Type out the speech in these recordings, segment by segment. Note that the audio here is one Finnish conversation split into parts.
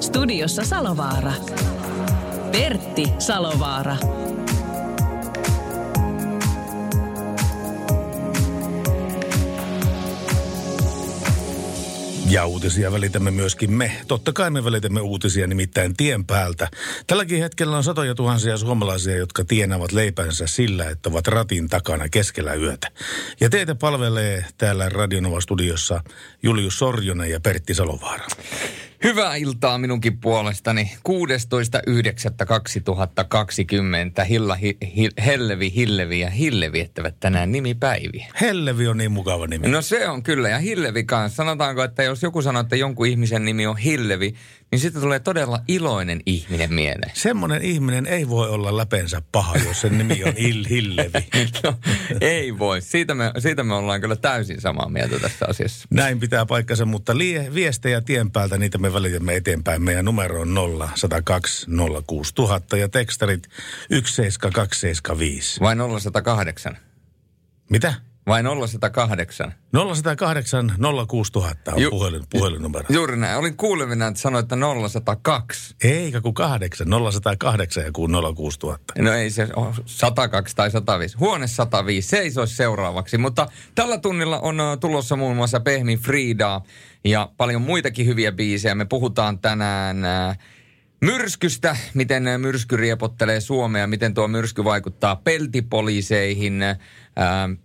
Studiossa Salovaara. Pertti Salovaara. Ja uutisia välitämme myöskin me. Totta kai me välitämme uutisia nimittäin tien päältä. Tälläkin hetkellä on satoja tuhansia suomalaisia, jotka tienavat leipänsä sillä, että ovat ratin takana keskellä yötä. Ja teitä palvelee täällä Radionova-studiossa Julius Sorjonen ja Pertti Salovaara. Hyvää iltaa minunkin puolestani. 16.9.2020 Hilla, hi, hi, Hellevi, Hillevi ja Hille viettävät tänään nimipäiviä. Hellevi on niin mukava nimi. No se on kyllä ja Hillevi kanssa. Sanotaanko, että jos joku sanoo, että jonkun ihmisen nimi on Hillevi, niin sitten tulee todella iloinen ihminen mieleen. Semmoinen ihminen ei voi olla läpensä paha, jos sen nimi on Il Hillevi. no, ei voi. Siitä me, siitä me ollaan kyllä täysin samaa mieltä tässä asiassa. Näin pitää paikkansa, mutta lie, viestejä tien päältä, niitä me välitämme eteenpäin. Meidän numero on 0 102 06000 ja tekstarit 17275. Vai 0108? Mitä? Vai 0108? 0108 06000 on Ju- puhelin, puhelinnumero. Juuri näin. Olin kuulevina, että sanoit, että 0102. Eikä kun kahdeksan, 0108 ja kun 06000. No ei se ole 102 tai 105. Huone 105, se ei se olisi seuraavaksi. Mutta tällä tunnilla on tulossa muun muassa Pehmi Fridaa ja paljon muitakin hyviä biisejä. Me puhutaan tänään myrskystä, miten myrsky riepottelee Suomea, miten tuo myrsky vaikuttaa peltipoliiseihin,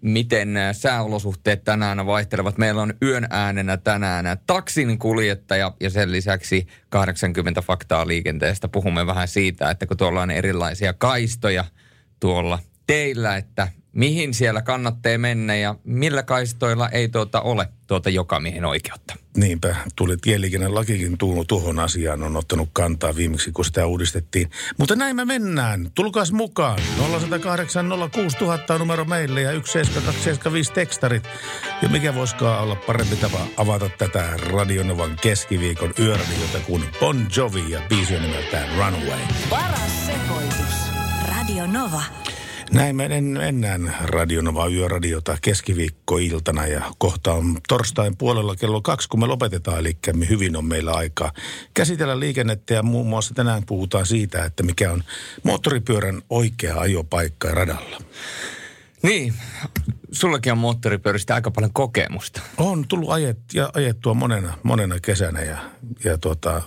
miten ä, sääolosuhteet tänään vaihtelevat. Meillä on yön äänenä tänään taksin kuljettaja ja sen lisäksi 80 faktaa liikenteestä. Puhumme vähän siitä, että kun tuolla on erilaisia kaistoja tuolla teillä, että mihin siellä kannattaa mennä ja millä kaistoilla ei tuota ole tuota jokamiehen oikeutta. Niinpä, tuli tieliikennelakikin tu- tuohon asiaan, on ottanut kantaa viimeksi, kun sitä uudistettiin. Mutta näin me mennään. Tulkaas mukaan. 0108 06000 on numero meille ja 17275 tekstarit. Ja mikä voisikaan olla parempi tapa avata tätä Radionovan keskiviikon yöradiota kuin Bon Jovi ja biisi nimeltään Runaway. Paras sekoitus. Radio Nova. Näin me en- mennään Radionova Yöradiota keskiviikkoiltana ja kohta on torstain puolella kello kaksi, kun me lopetetaan, eli me hyvin on meillä aikaa käsitellä liikennettä ja muun muassa tänään puhutaan siitä, että mikä on moottoripyörän oikea ajopaikka radalla. Niin, sullakin on moottoripyöristä aika paljon kokemusta. On tullut ajet, ja ajettua monena, monena kesänä ja, ja tuota,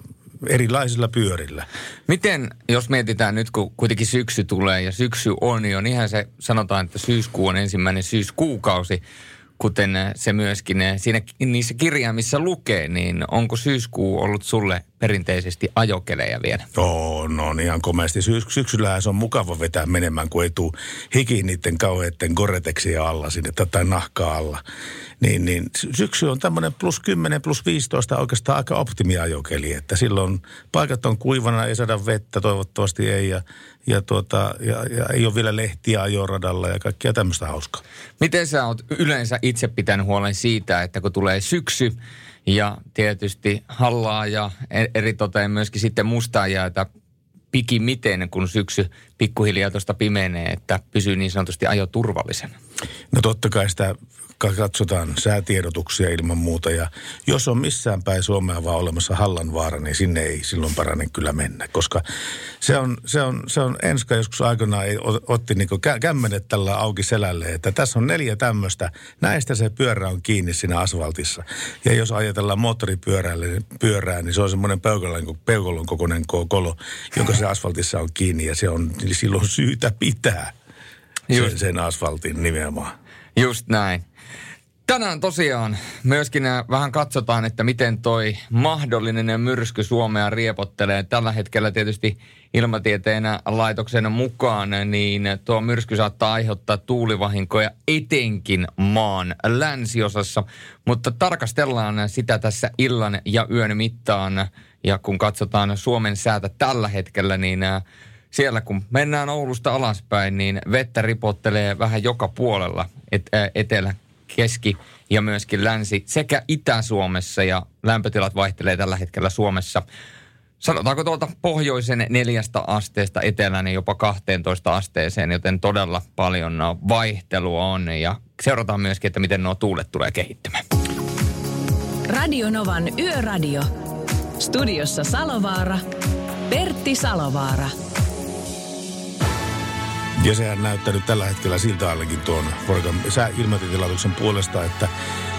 erilaisilla pyörillä. Miten, jos mietitään nyt, kun kuitenkin syksy tulee ja syksy on jo, niinhän se sanotaan, että syyskuu on ensimmäinen syyskuukausi, kuten se myöskin siinä niissä kirjaimissa lukee, niin onko syyskuu ollut sulle perinteisesti ajokelejä vielä? Joo, no on ihan komeasti. Sy- syksyllä se on mukava vetää menemään, kun ei tule hiki niiden kauheiden goreteksien alla sinne tai nahkaa alla. Niin, niin sy- syksy on tämmöinen plus 10, plus 15 oikeastaan aika optimiajokeli, että silloin paikat on kuivana, ei saada vettä, toivottavasti ei, ja, ja, tuota, ja, ja ei ole vielä lehtiä ajoradalla ja kaikkia tämmöistä hauskaa. Miten sä oot yleensä itse pitänyt huolen siitä, että kun tulee syksy ja tietysti hallaa ja e- eritoten myöskin sitten mustaa jäätä pikimiten, kun syksy pikkuhiljaa tuosta pimenee, että pysyy niin sanotusti ajo turvallisena? No totta kai sitä katsotaan säätiedotuksia ilman muuta ja jos on missään päin Suomea vaan olemassa Hallanvaara, niin sinne ei silloin parane kyllä mennä, koska se on, se on, se on Enska joskus aikanaan otti niin kä- kämmenet tällä auki selälle, että tässä on neljä tämmöistä, näistä se pyörä on kiinni siinä asfaltissa. Ja jos ajatellaan moottoripyörälle pyörää, niin se on semmoinen peukalon, peukalon kokoinen ko- kolo, joka se asfaltissa on kiinni ja se on niin silloin syytä pitää sen, sen asfaltin nimenomaan. Just näin. Tänään tosiaan myöskin äh, vähän katsotaan, että miten toi mahdollinen myrsky Suomea riepottelee. Tällä hetkellä tietysti ilmatieteen laitoksen mukaan, niin tuo myrsky saattaa aiheuttaa tuulivahinkoja etenkin maan länsiosassa. Mutta tarkastellaan sitä tässä illan ja yön mittaan Ja kun katsotaan Suomen säätä tällä hetkellä, niin ää, siellä kun mennään Oulusta alaspäin, niin vettä ripottelee vähän joka puolella et, etelä, keski ja myöskin länsi sekä Itä-Suomessa ja lämpötilat vaihtelee tällä hetkellä Suomessa. Sanotaanko tuolta pohjoisen neljästä asteesta etelään jopa 12 asteeseen, joten todella paljon vaihtelua on ja seurataan myöskin, että miten nuo tuulet tulee kehittymään. Radio Novan Yöradio. Studiossa Salovaara. Pertti Salovaara. Ja sehän näyttää nyt tällä hetkellä siltä allekin tuon Vorkan sääilmointitilatuksen puolesta, että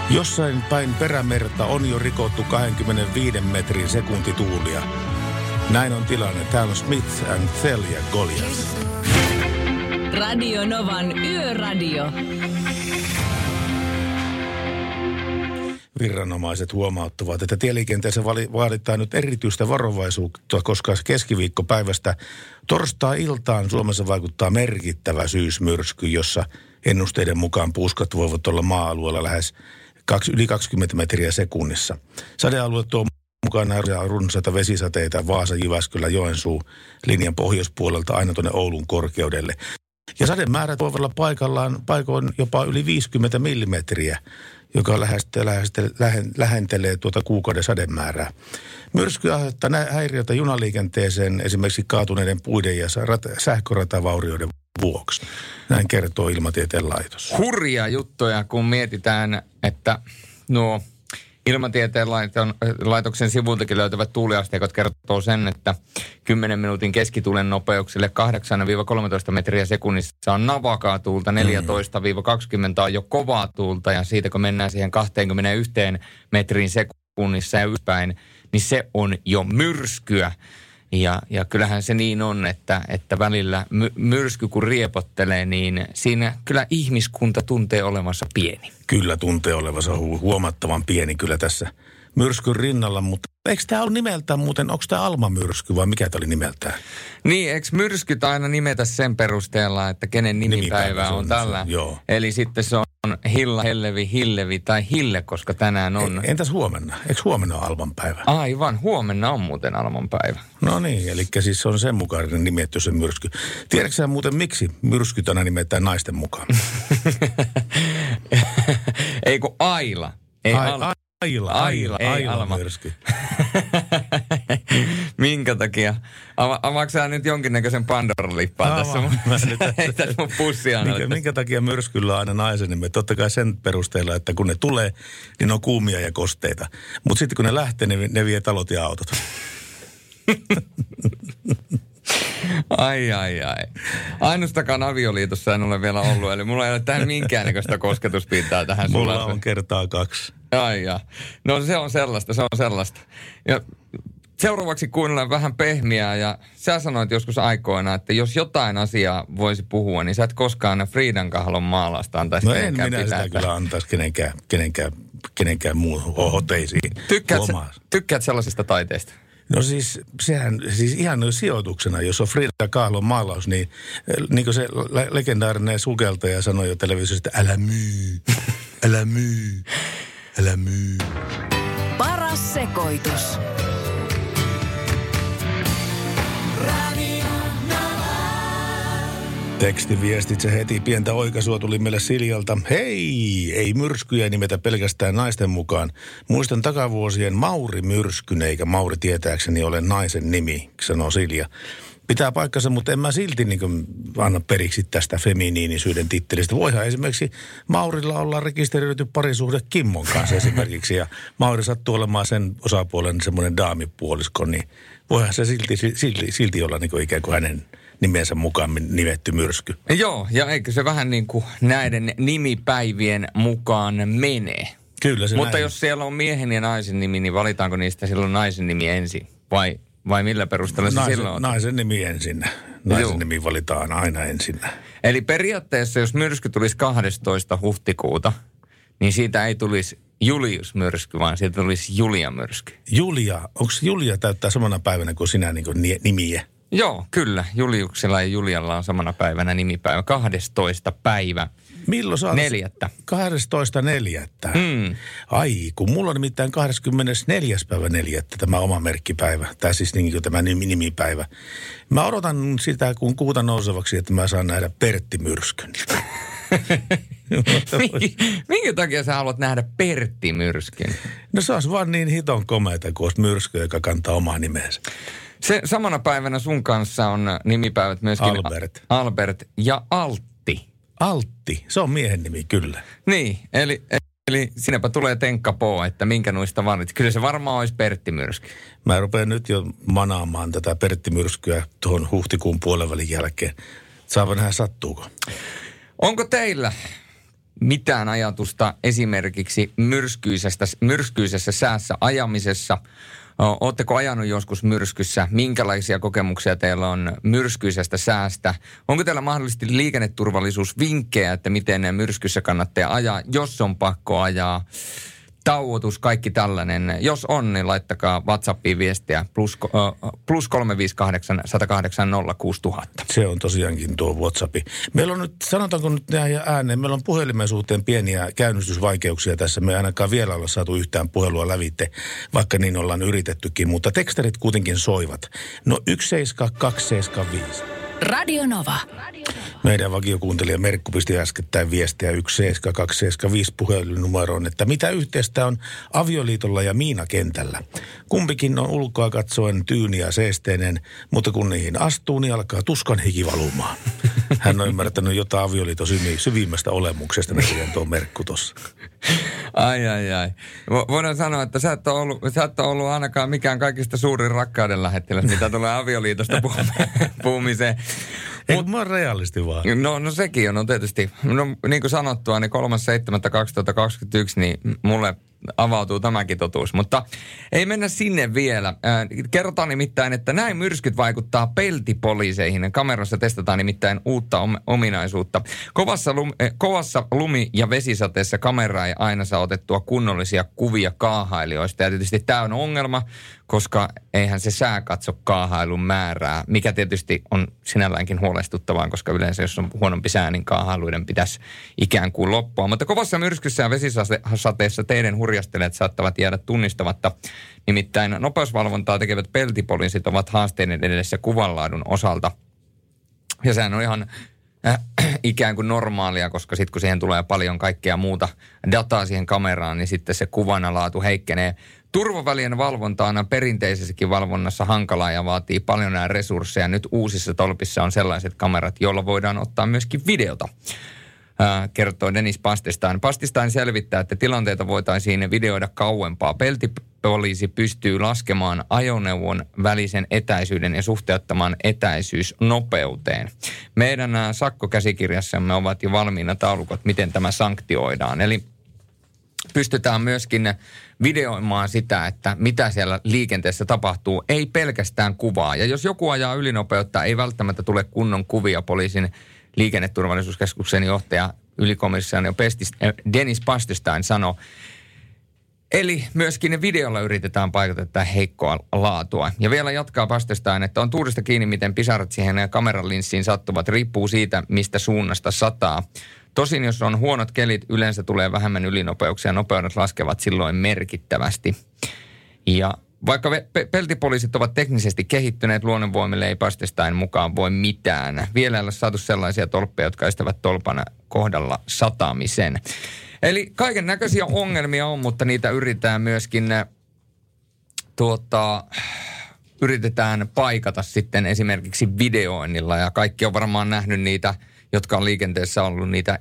jossain päin perämerta on jo rikottu 25 metrin sekuntituulia. Näin on tilanne. Täällä on Smith and Thel ja Goliath. Radio Novan Yöradio. Viranomaiset huomauttavat, että tieliikenteessä vaaditaan nyt erityistä varovaisuutta, koska keskiviikkopäivästä torstai-iltaan Suomessa vaikuttaa merkittävä syysmyrsky, jossa ennusteiden mukaan puuskat voivat olla maa-alueella lähes kaksi, yli 20 metriä sekunnissa. Sadealue tuo mukana runsaita vesisateita Vaasa, Jyväskylä, Joensuu linjan pohjoispuolelta aina tuonne Oulun korkeudelle. Ja sademäärät voivat olla paikallaan paikoin jopa yli 50 millimetriä, joka läheste, läheste, lähen, lähentelee tuota kuukauden sademäärää. Myrsky aiheuttaa häiriötä junaliikenteeseen esimerkiksi kaatuneiden puiden ja rat- sähköratavaurioiden vuoksi. Näin kertoo Ilmatieteen laitos. Hurja juttuja, kun mietitään, että nuo Ilmatieteen laiton, laitoksen sivultakin löytävät tuuliasteikot kertoo sen, että 10 minuutin keskituulen nopeuksille 8-13 metriä sekunnissa on navakaa tuulta, 14-20 on jo kovaa tuulta ja siitä kun mennään siihen 21 metrin sekunnissa ja ylöspäin, niin se on jo myrskyä. Ja, ja kyllähän se niin on, että, että välillä my, myrsky kun riepottelee, niin siinä kyllä ihmiskunta tuntee olevansa pieni. Kyllä tuntee olevansa hu- huomattavan pieni kyllä tässä myrskyn rinnalla, mutta eikö tämä ole nimeltään muuten, onko tämä Alma-myrsky vai mikä tämä oli nimeltään? Niin, eikö myrskyt aina nimetä sen perusteella, että kenen nimipäivä, Nimipäivä on, on, tällä? joo. Eli sitten se on Hilla, Hellevi, Hillevi tai Hille, koska tänään on... E- Entäs huomenna? Eikö huomenna ole Alman päivä? Aivan, huomenna on muuten Alman päivä. No niin, eli siis on sen mukainen nimetty se myrsky. Tiedätkö sä muuten miksi myrskyt aina nimetään naisten mukaan? ei kun Aila. Ei Ai- Alma. Aila, Aila, Aila, ei Aila Alma. myrsky. Minkä takia? Ava, avaatko sä nyt jonkinnäköisen Pandora-lippaan Avaan. tässä mun, tässä- mun pussia Minkä, minkä takia myrskyllä on aina naisen nimet? Totta kai sen perusteella, että kun ne tulee, niin ne on kuumia ja kosteita. Mutta sitten kun ne lähtee, ne, ne vie talot ja autot. Ai, ai, ai. Ainustakaan avioliitossa en ole vielä ollut, eli mulla ei ole tähän minkäännäköistä kosketuspintaa tähän Mulla sulla. on kertaa kaksi. Ai, ja. No se on sellaista, se on sellaista. Ja seuraavaksi kuunnellaan vähän pehmiää ja sä sanoit joskus aikoina, että jos jotain asiaa voisi puhua, niin sä et koskaan Friidan kahlon maalasta antaisi No en minä pitää, sitä kyllä antaisi kenenkään, kenenkään, kenenkään muun hoteisiin. Tykkäät, sä, tykkäät sellaisista taiteista? No siis, sehän, siis ihan sijoituksena, jos on Frida Kahlon maalaus, niin eh, niin kuin se le- legendaarinen sukeltaja sanoi jo televisiosta, että älä myy, älä myy, älä myy. Paras sekoitus. Tekstiviestitse heti pientä oikaisua tuli meille Siljalta. Hei, ei myrskyjä nimetä pelkästään naisten mukaan. Muistan takavuosien Mauri Myrskyn, eikä Mauri tietääkseni ole naisen nimi, sanoo Silja. Pitää paikkansa, mutta en mä silti niin kuin anna periksi tästä feminiinisyyden tittelistä. Voihan esimerkiksi Maurilla olla rekisteröity parisuhde Kimmon kanssa esimerkiksi. Ja Mauri sattuu olemaan sen osapuolen semmoinen daamipuolisko, niin voihan se silti, silti, silti olla niin kuin ikään kuin hänen nimensä mukaan nimetty myrsky. Joo, ja eikö se vähän niin kuin näiden nimipäivien mukaan menee? Kyllä se Mutta näin. jos siellä on miehen ja naisen nimi, niin valitaanko niistä silloin naisen nimi ensin? Vai, vai millä perusteella se silloin on? naisen nimi ensin. Naisen Joo. nimi valitaan aina ensin. Eli periaatteessa, jos myrsky tulisi 12. huhtikuuta, niin siitä ei tulisi Julius-myrsky, vaan siitä tulisi Julia-myrsky. Julia, onko Julia täyttää samana päivänä kuin sinä niin kuin ni- nimiä? Joo, kyllä. Juliuksella ja Julialla on samana päivänä nimipäivä. 12. päivä. Milloin saat? Neljättä. 12. neljättä. Mm. Ai, kun mulla on nimittäin 24. päivä neljättä tämä oma merkkipäivä, tai siis niin kuin tämä nimi- nimipäivä. Mä odotan sitä, kun kuuta nousevaksi, että mä saan nähdä Pertti Myrskyn. Minkä, minkä takia sä haluat nähdä Pertti Myrskyn? No se olisi vaan niin hiton komeita, kun olisi myrsky, joka kantaa omaa nimensä. Se samana päivänä sun kanssa on nimipäivät myöskin Albert. Albert ja Altti. Altti, se on miehen nimi kyllä. Niin, eli, eli sinäpä tulee tenkka po, että minkä noista valitset. Kyllä se varmaan olisi Pertti Myrsky. Mä rupean nyt jo manaamaan tätä Pertti Myrskyä tuohon huhtikuun puolenvälin jälkeen. Saapa nähdä sattuuko. Onko teillä mitään ajatusta esimerkiksi myrskyisestä, myrskyisessä säässä ajamisessa? Oletteko ajanut joskus myrskyssä? Minkälaisia kokemuksia teillä on myrskyisestä säästä? Onko teillä mahdollisesti liikenneturvallisuusvinkkejä, että miten myrskyssä kannattaa ajaa, jos on pakko ajaa? Tauotus, kaikki tällainen. Jos on, niin laittakaa WhatsAppiin viestiä plus, äh, plus 358 108 06000. Se on tosiaankin tuo WhatsAppi. Meillä on nyt, sanotaanko nyt näin ääneen, meillä on puhelimen suhteen pieniä käynnistysvaikeuksia tässä. Me ei ainakaan vielä olla saatu yhtään puhelua lävitte, vaikka niin ollaan yritettykin, mutta tekstarit kuitenkin soivat. No 17275. Radio Nova. Meidän vakiokuuntelija Merkku pisti äskettäin viestiä 17275 puhelinnumeroon, että mitä yhteistä on avioliitolla ja Miinakentällä. Kumpikin on ulkoa katsoen tyyni ja seesteinen, mutta kun niihin astuu, niin alkaa tuskan hiki valumaan. Hän on ymmärtänyt jotain avioliiton syvi- syvimmästä olemuksesta, näköjään tuo Merkku tuossa. Ai, ai, ai. Vo- Voidaan sanoa, että sä et, ollut, sä et ole ollut ainakaan mikään kaikista suurin rakkauden lähettiläs, mitä tulee avioliitosta puhumiseen- Eikö mä oon realisti vaan? No, no sekin on, no tietysti. No niin kuin sanottua, niin 3.7.2021, niin mulle avautuu tämäkin totuus. Mutta ei mennä sinne vielä. Kerrotaan nimittäin, että näin myrskyt vaikuttaa peltipoliiseihin. Kamerassa testataan nimittäin uutta om- ominaisuutta. Kovassa, lum- äh, kovassa lumi- ja vesisateessa kamera ei aina saa otettua kunnollisia kuvia kaahailijoista. Ja tietysti tämä on ongelma, koska eihän se sää katso kaahailun määrää, mikä tietysti on sinälläänkin huolestuttavaa, koska yleensä jos on huonompi sää, niin kaahailuiden pitäisi ikään kuin loppua. Mutta kovassa myrskyssä ja vesisateessa teidän hurjastelijat saattavat jäädä tunnistamatta. Nimittäin nopeusvalvontaa tekevät peltipoliisit ovat haasteiden edessä kuvanlaadun osalta. Ja sehän on ihan äh, ikään kuin normaalia, koska sitten kun siihen tulee paljon kaikkea muuta dataa siihen kameraan, niin sitten se kuvanalaatu heikkenee. Turvavälien valvonta on perinteisessäkin valvonnassa hankalaa ja vaatii paljon nämä resursseja. Nyt uusissa tolpissa on sellaiset kamerat, joilla voidaan ottaa myöskin videota kertoo Dennis Pastistain. Pastistain selvittää, että tilanteita voitaisiin videoida kauempaa. Peltipoliisi pystyy laskemaan ajoneuvon välisen etäisyyden ja suhteuttamaan etäisyys nopeuteen. Meidän sakkokäsikirjassamme ovat jo valmiina taulukot, miten tämä sanktioidaan. Eli pystytään myöskin videoimaan sitä, että mitä siellä liikenteessä tapahtuu, ei pelkästään kuvaa. Ja jos joku ajaa ylinopeutta, ei välttämättä tule kunnon kuvia poliisin liikenneturvallisuuskeskuksen johtaja ylikomissaari Pestis- äh, Dennis Pastestein sanoi, Eli myöskin videolla yritetään paikata tätä heikkoa laatua. Ja vielä jatkaa Pastestein, että on tuurista kiinni, miten pisarat siihen kameran linssiin sattuvat. Riippuu siitä, mistä suunnasta sataa. Tosin jos on huonot kelit, yleensä tulee vähemmän ylinopeuksia. Nopeudet laskevat silloin merkittävästi. Ja vaikka pe- peltipoliisit ovat teknisesti kehittyneet, luonnonvoimille ei Pastestein mukaan voi mitään. Vielä ei ole saatu sellaisia tolppeja, jotka estävät tolpan kohdalla satamisen. Eli kaiken näköisiä ongelmia on, mutta niitä yritetään myöskin äh, tuota, yritetään paikata sitten esimerkiksi videoinnilla. Ja kaikki on varmaan nähnyt niitä, jotka on liikenteessä ollut niitä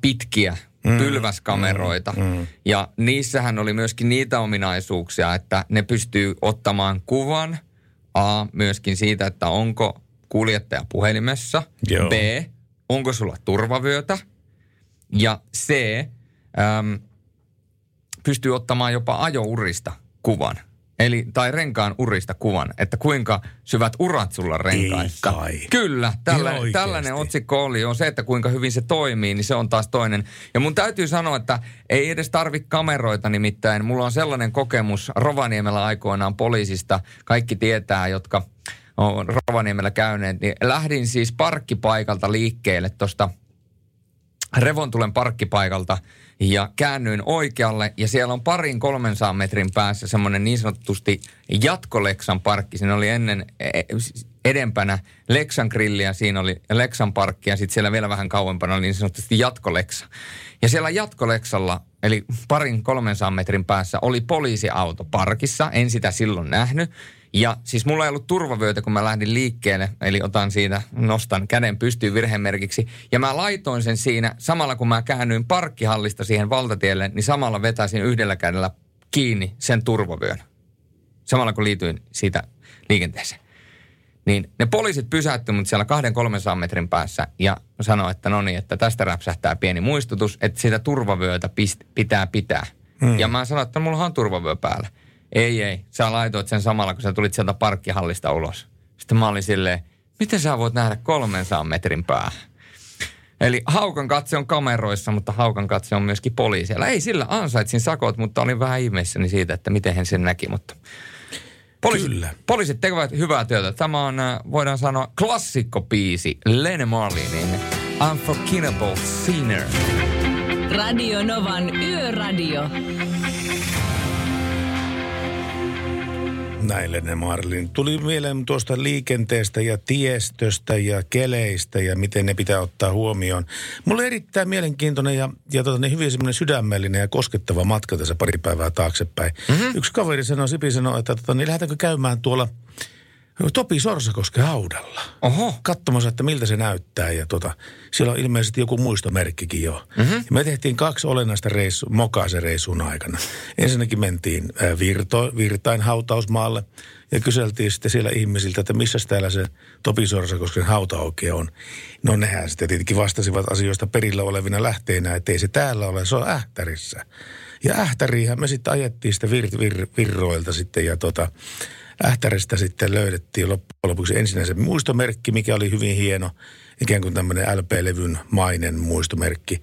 pitkiä pylväskameroita. Mm, mm. Ja niissähän oli myöskin niitä ominaisuuksia, että ne pystyy ottamaan kuvan A, myöskin siitä, että onko kuljettaja puhelimessa. Joo. B, onko sulla turvavyötä. Ja C, äm, pystyy ottamaan jopa ajourista kuvan. Eli, tai renkaan urista kuvan, että kuinka syvät urat sulla renkaissa. Ei kai. Kyllä, oikeesti. tällainen otsikko oli. On se, että kuinka hyvin se toimii, niin se on taas toinen. Ja mun täytyy sanoa, että ei edes tarvi kameroita nimittäin. Mulla on sellainen kokemus Rovaniemellä aikoinaan poliisista. Kaikki tietää, jotka on Rovaniemellä käyneet. Niin lähdin siis parkkipaikalta liikkeelle tuosta Revontulen parkkipaikalta ja käännyin oikealle ja siellä on parin 300 metrin päässä semmoinen niin sanotusti jatkoleksan parkki. Siinä oli ennen e, edempänä Leksan grilli ja siinä oli Leksan parkki ja sitten siellä vielä vähän kauempana oli niin sanotusti jatkoleksa. Ja siellä jatkoleksalla, eli parin 300 metrin päässä, oli poliisiauto parkissa. En sitä silloin nähnyt. Ja siis mulla ei ollut turvavyötä, kun mä lähdin liikkeelle, eli otan siitä, nostan käden pystyyn virhemerkiksi. Ja mä laitoin sen siinä, samalla kun mä käännyin parkkihallista siihen valtatielle, niin samalla vetäisin yhdellä kädellä kiinni sen turvavyön. Samalla kun liityin siitä liikenteeseen. Niin ne poliisit pysäytty mut siellä kahden 300 metrin päässä ja sanoi, että no niin, että tästä räpsähtää pieni muistutus, että sitä turvavyötä pist, pitää pitää. Hmm. Ja mä sanoin, että mulla on turvavyö päällä. Ei, ei. Sä laitoit sen samalla, kun sä tulit sieltä parkkihallista ulos. Sitten mä olin silleen, miten sä voit nähdä 300 metrin päähän? Eli haukan katse on kameroissa, mutta haukan katse on myöskin poliisilla. Ei sillä ansaitsin sakot, mutta olin vähän ihmeissäni siitä, että miten hän sen näki. Mutta poliisit, Kyllä. poliisit tekevät hyvää työtä. Tämä on, äh, voidaan sanoa, klassikkopiisi Lene Marlinin Unforgettable Sinner. Radio Novan Yöradio. Näille ne Marlin. Tuli mieleen tuosta liikenteestä ja tiestöstä ja keleistä ja miten ne pitää ottaa huomioon. Mulle erittäin mielenkiintoinen ja, ja tota, niin hyvin semmoinen sydämellinen ja koskettava matka tässä pari päivää taaksepäin. Mm-hmm. Yksi kaveri sanoi, Sipi sanoi, että tota, niin lähdetäänkö käymään tuolla Topi Sorsakosken haudalla. Oho. Katsomassa, että miltä se näyttää. Ja tota, siellä on ilmeisesti joku muistomerkkikin jo. Mm-hmm. Ja me tehtiin kaksi olennaista reissu, mokaa se reissun aikana. Ensinnäkin mentiin äh, Virto, Virtain hautausmaalle ja kyseltiin sitten siellä ihmisiltä, että missä täällä se Topi Sorsakosken hauta oikein on. No nehän sitten tietenkin vastasivat asioista perillä olevina lähteinä, että ei se täällä ole, se on Ähtärissä. Ja Ähtäriinhän me sitten ajettiin sitä vir, vir, virroilta sitten ja tota, Ähtäristä sitten löydettiin loppujen lopuksi ensinnäisen muistomerkki, mikä oli hyvin hieno, ikään kuin tämmöinen LP-levyn mainen muistomerkki.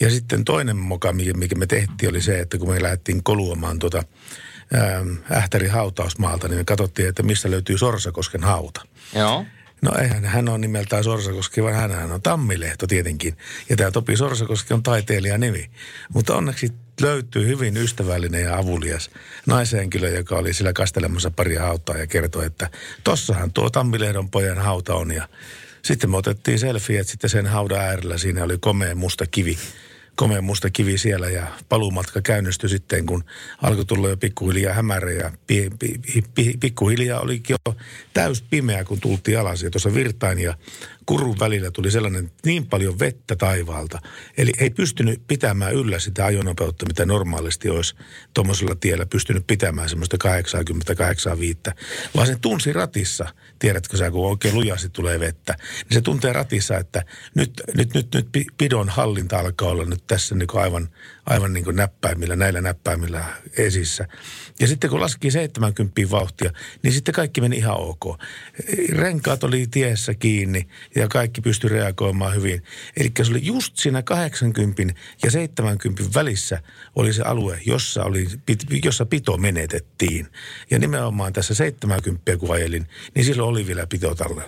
Ja sitten toinen moka, mikä me tehtiin, oli se, että kun me lähdettiin koluamaan tuota Ähtärin hautausmaalta, niin me katsottiin, että mistä löytyy Sorsakosken hauta. Joo. No eihän hän on nimeltään Sorsakoski, vaan hän on Tammilehto tietenkin. Ja tämä Topi Sorsakoski on taiteilijan nimi. Mutta onneksi löytyy hyvin ystävällinen ja avulias naishenkilö, joka oli sillä kastelemassa paria hautaa ja kertoi, että tossahan tuo Tammilehdon pojan hauta on. Ja sitten me otettiin selfie, että sitten sen haudan äärellä siinä oli komea musta kivi komea musta kivi siellä ja paluumatka käynnistyi sitten, kun alkoi tulla jo pikkuhiljaa hämärä ja pi, pi, pi, pikkuhiljaa olikin jo täys pimeä, kun tultiin alas. Ja tuossa Virtain ja Kurun välillä tuli sellainen niin paljon vettä taivaalta. Eli ei pystynyt pitämään yllä sitä ajonopeutta, mitä normaalisti olisi tuommoisella tiellä pystynyt pitämään semmoista 80-85. Vaan se tunsi ratissa, tiedätkö sä, kun oikein lujasti tulee vettä, niin se tuntee ratissa, että nyt, nyt, nyt, nyt pidon hallinta alkaa olla nyt tässä niin aivan, aivan niin kuin näppäimillä, näillä näppäimillä esissä. Ja sitten kun laski 70 vauhtia, niin sitten kaikki meni ihan ok. Renkaat oli tiessä kiinni ja kaikki pystyi reagoimaan hyvin. Eli se oli just siinä 80 ja 70 välissä oli se alue, jossa, oli, jossa pito menetettiin. Ja nimenomaan tässä 70 kun ajelin, niin silloin oli vielä pito tallella.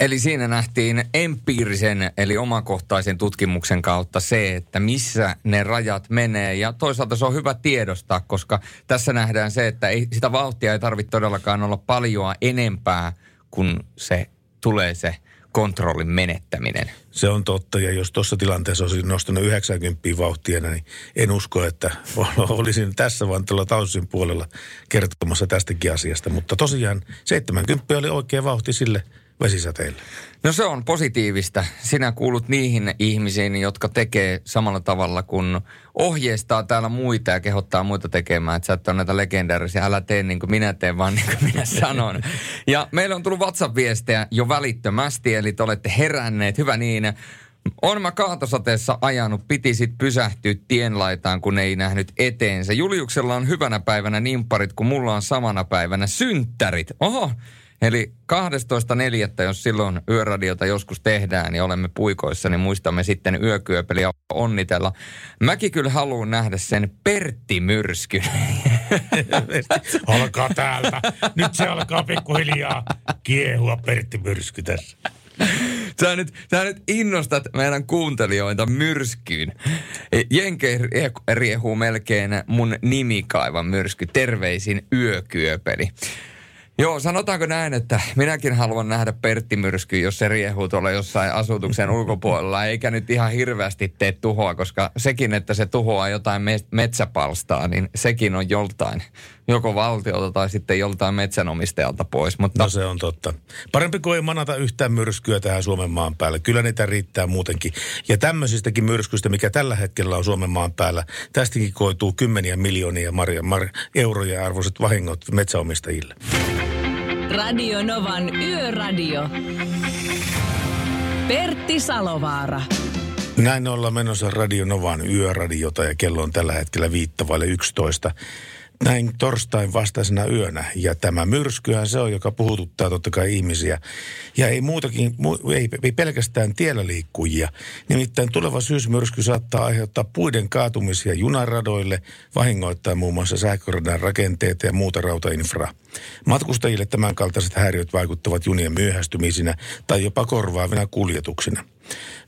Eli siinä nähtiin empiirisen, eli omakohtaisen tutkimuksen kautta se, että missä ne rajat menee. Ja toisaalta se on hyvä tiedostaa, koska tässä nähdään se, että ei, sitä vauhtia ei tarvitse todellakaan olla paljon enempää, kun se tulee se kontrollin menettäminen. Se on totta, ja jos tuossa tilanteessa olisin nostanut 90 vauhtia, niin en usko, että olisin tässä vaan tällä tausin puolella kertomassa tästäkin asiasta. Mutta tosiaan 70 oli oikea vauhti sille vesisäteille. No se on positiivista. Sinä kuulut niihin ihmisiin, jotka tekee samalla tavalla kuin ohjeistaa täällä muita ja kehottaa muita tekemään. Että sä et ole näitä legendaarisia, älä tee niin kuin minä teen, vaan niin kuin minä sanon. Ja meillä on tullut WhatsApp-viestejä jo välittömästi, eli te olette heränneet. Hyvä niin. On mä kaatosateessa ajanut, piti sit pysähtyä tienlaitaan, kun ei nähnyt eteensä. Juliuksella on hyvänä päivänä nimpparit, kun mulla on samana päivänä synttärit. Oho, Eli 12.4. jos silloin yöradiota joskus tehdään, niin olemme puikoissa, niin muistamme sitten yökyöpeliä onnitella. Mäkin kyllä haluan nähdä sen Pertti Myrskyn. alkaa täältä. Nyt se alkaa pikkuhiljaa kiehua Pertti Myrsky tässä. Sä nyt, sä nyt innostat meidän kuuntelijoita myrskyyn. Jenke riehuu melkein mun nimikaivan myrsky. Terveisin yökyöpeli. Joo, sanotaanko näin, että minäkin haluan nähdä Pertti Myrsky, jos se riehuu tuolla jossain asutuksen ulkopuolella, eikä nyt ihan hirveästi tee tuhoa, koska sekin, että se tuhoaa jotain metsäpalstaa, niin sekin on joltain, joko valtiolta tai sitten joltain metsänomistajalta pois. Mutta... No se on totta. Parempi kuin ei manata yhtään myrskyä tähän Suomen maan päälle. Kyllä niitä riittää muutenkin. Ja tämmöisistäkin myrskyistä, mikä tällä hetkellä on Suomen maan päällä, tästäkin koituu kymmeniä miljoonia marja, mar, euroja arvoiset vahingot metsäomistajille. Radio Novan Yöradio. Pertti Salovaara. Näin ollaan menossa Radio Novan yöradiota ja kello on tällä hetkellä viittavaille 11 näin torstain vastaisena yönä. Ja tämä myrskyhän se on, joka puhututtaa totta kai ihmisiä. Ja ei muutakin, ei, ei pelkästään tiellä liikkujia. Nimittäin tuleva syysmyrsky saattaa aiheuttaa puiden kaatumisia junaradoille, vahingoittaa muun muassa sähköradan rakenteita ja muuta rautainfraa. Matkustajille tämänkaltaiset häiriöt vaikuttavat junien myöhästymisinä tai jopa korvaavina kuljetuksina.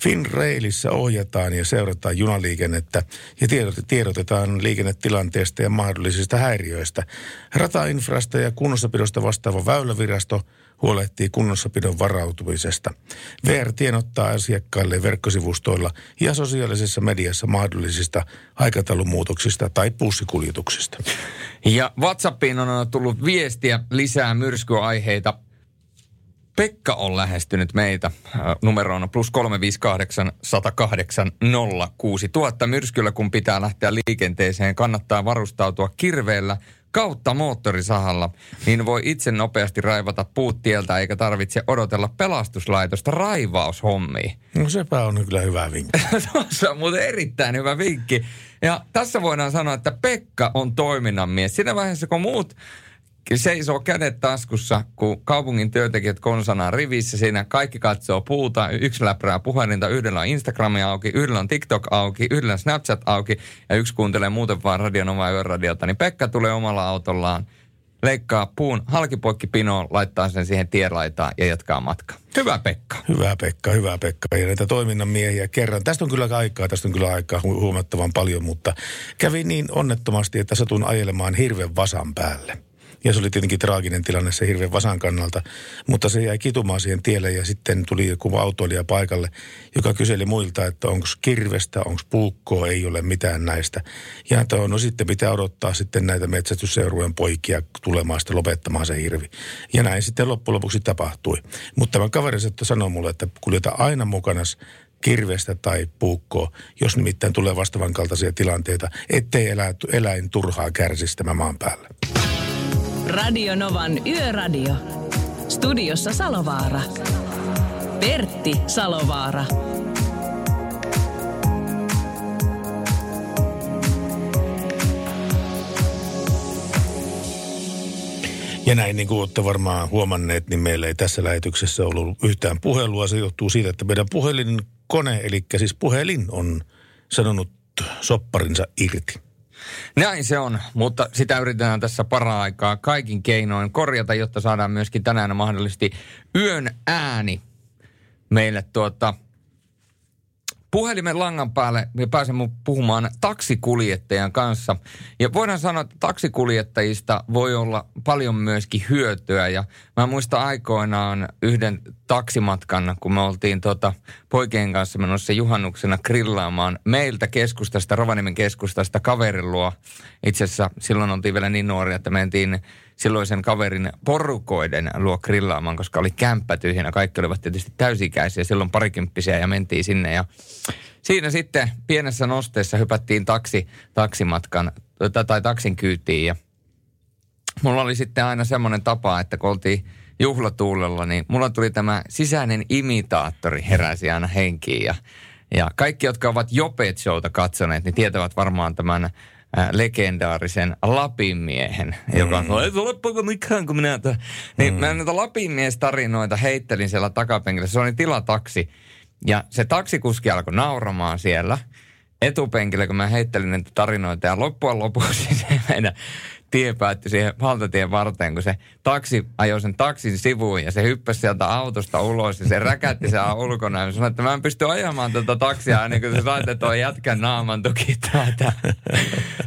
Finrailissa ohjataan ja seurataan junaliikennettä ja tiedotetaan liikennetilanteesta ja mahdollisista häiriöistä. Ratainfrasta ja kunnossapidosta vastaava väylävirasto huolehtii kunnossapidon varautumisesta. VR tienottaa asiakkaille verkkosivustoilla ja sosiaalisessa mediassa mahdollisista aikataulumuutoksista tai bussikuljetuksista. Ja WhatsAppiin on tullut viestiä lisää myrskyaiheita Pekka on lähestynyt meitä äh, numeroon plus 358 108 06000. Myrskyllä kun pitää lähteä liikenteeseen, kannattaa varustautua kirveellä kautta moottorisahalla, niin voi itse nopeasti raivata puut tieltä eikä tarvitse odotella pelastuslaitosta raivaushommiin. No sepä on kyllä hyvä vinkki. Se on muuten erittäin hyvä vinkki. Ja tässä voidaan sanoa, että Pekka on toiminnan mies. Siinä vaiheessa, kun muut seisoo kädet taskussa, kun kaupungin työntekijät konsanaan rivissä. Siinä kaikki katsoo puuta, yksi läprää puhelinta, yhdellä on Instagram auki, yhdellä on TikTok auki, yhdellä on Snapchat auki ja yksi kuuntelee muuten vaan radionovaa yöradiota. Niin Pekka tulee omalla autollaan, leikkaa puun halkipoikki pinoon, laittaa sen siihen tienlaitaan ja jatkaa matkaa. Hyvä Pekka. Hyvä Pekka, hyvä Pekka. Ja näitä toiminnan miehiä kerran. Tästä on kyllä aikaa, tästä on kyllä aikaa huomattavan paljon, mutta kävi niin onnettomasti, että satun ajelemaan hirven vasan päälle. Ja se oli tietenkin traaginen tilanne se hirveän vasan kannalta. Mutta se jäi kitumaan siihen tielle ja sitten tuli joku autoilija paikalle, joka kyseli muilta, että onko kirvestä, onko puukkoa, ei ole mitään näistä. Ja että no sitten pitää odottaa sitten näitä metsästysseurueen poikia tulemaan sitten lopettamaan se hirvi. Ja näin sitten loppujen lopuksi tapahtui. Mutta tämä kaveri sanoi mulle, että kuljeta aina mukana kirvestä tai puukkoa, jos nimittäin tulee vastaavan kaltaisia tilanteita, ettei eläin turhaa kärsisi tämän maan päällä. Radio Novan Yöradio. Studiossa Salovaara. Pertti Salovaara. Ja näin niin kuin olette varmaan huomanneet, niin meillä ei tässä lähetyksessä ollut yhtään puhelua. Se johtuu siitä, että meidän puhelinkone, eli siis puhelin on sanonut sopparinsa irti. Näin se on, mutta sitä yritetään tässä para-aikaa kaikin keinoin korjata, jotta saadaan myöskin tänään mahdollisesti yön ääni meille tuota puhelimen langan päälle me pääsemme puhumaan taksikuljettajan kanssa. Ja voidaan sanoa, että taksikuljettajista voi olla paljon myöskin hyötyä. Ja mä muistan aikoinaan yhden taksimatkan, kun me oltiin tota poikien kanssa menossa juhannuksena grillaamaan meiltä keskustasta, Rovaniemen keskustasta kaverin luo. Itse asiassa silloin oltiin vielä niin nuoria, että mentiin silloisen kaverin porukoiden luo grillaamaan, koska oli kämppä tyhjänä. Kaikki olivat tietysti täysikäisiä, silloin parikymppisiä ja mentiin sinne. Ja siinä sitten pienessä nosteessa hypättiin taksi, taksimatkan tai taksin kyytiin ja mulla oli sitten aina semmoinen tapa, että kun oltiin juhlatuulella, niin mulla tuli tämä sisäinen imitaattori heräsi aina henkiin ja ja kaikki, jotka ovat Jopet Showta katsoneet, niin tietävät varmaan tämän legendaarisen Lapinmiehen, mm. joka on, ei ole mikään kuin minä. Niin mm. mä näitä Lapinmies-tarinoita heittelin siellä takapenkillä. Se oli tilataksi. Ja se taksikuski alkoi nauramaan siellä etupenkillä, kun mä heittelin näitä tarinoita. Ja loppujen lopuksi se meidän tie päättyi siihen valtatien varteen, kun se taksi ajoi sen taksin sivuun ja se hyppäsi sieltä autosta ulos ja se räkätti siellä ulkona. Ja sanoi, että mä en pysty ajamaan tätä taksia ennen kuin se saitte tuo jätkän naaman tuki täältä.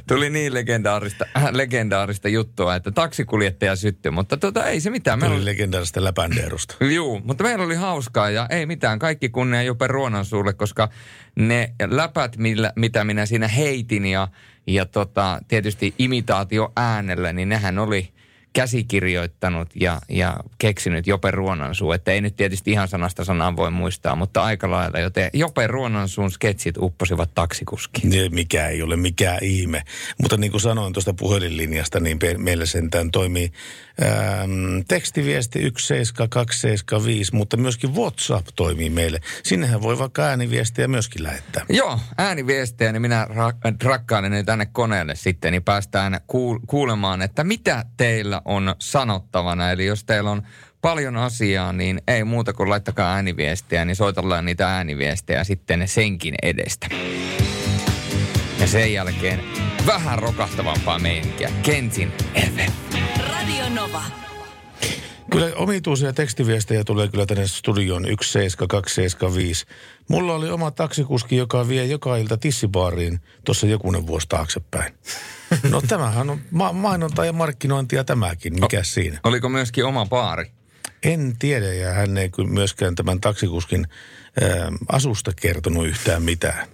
Tuli niin legendaarista, äh, legendaarista juttua, että taksikuljettaja syttyi, mutta tota, ei se mitään. Tuli oli... legendaarista läpändeerusta. Juu, mutta meillä oli hauskaa ja ei mitään. Kaikki kunnia Jope Ruonan sulle, koska ne läpät, millä, mitä minä siinä heitin ja, ja tota, tietysti imitaatio äänellä, niin nehän oli käsikirjoittanut ja, ja keksinyt Jope Ruonansuu. Että ei nyt tietysti ihan sanasta sanaan voi muistaa, mutta aika lailla. Joten Jope Ruonansuun sketsit upposivat taksikuskiin. Ne, mikä ei ole mikään ihme. Mutta niin kuin sanoin tuosta puhelinlinjasta, niin meillä sentään toimii ähm, tekstiviesti 17275, mutta myöskin WhatsApp toimii meille. Sinnehän voi vaikka ääniviestiä myöskin lähettää. Joo, ääniviestiä, niin minä rak- rakkailen tänne koneelle sitten, niin päästään kuul- kuulemaan, että mitä teillä on sanottavana. Eli jos teillä on paljon asiaa, niin ei muuta kuin laittakaa ääniviestiä, niin soitellaan niitä ääniviestejä sitten senkin edestä. Ja sen jälkeen vähän rokahtavampaa meininkiä. Kentin FM. Nova. Kyllä omituisia tekstiviestejä tulee kyllä tänne studioon 17275. Mulla oli oma taksikuski, joka vie joka ilta tissibaariin tuossa jokunen vuosi taaksepäin. No tämähän on ma- mainonta ja markkinointia tämäkin, mikä o, siinä. Oliko myöskin oma baari? En tiedä ja hän ei kyllä myöskään tämän taksikuskin ää, asusta kertonut yhtään mitään.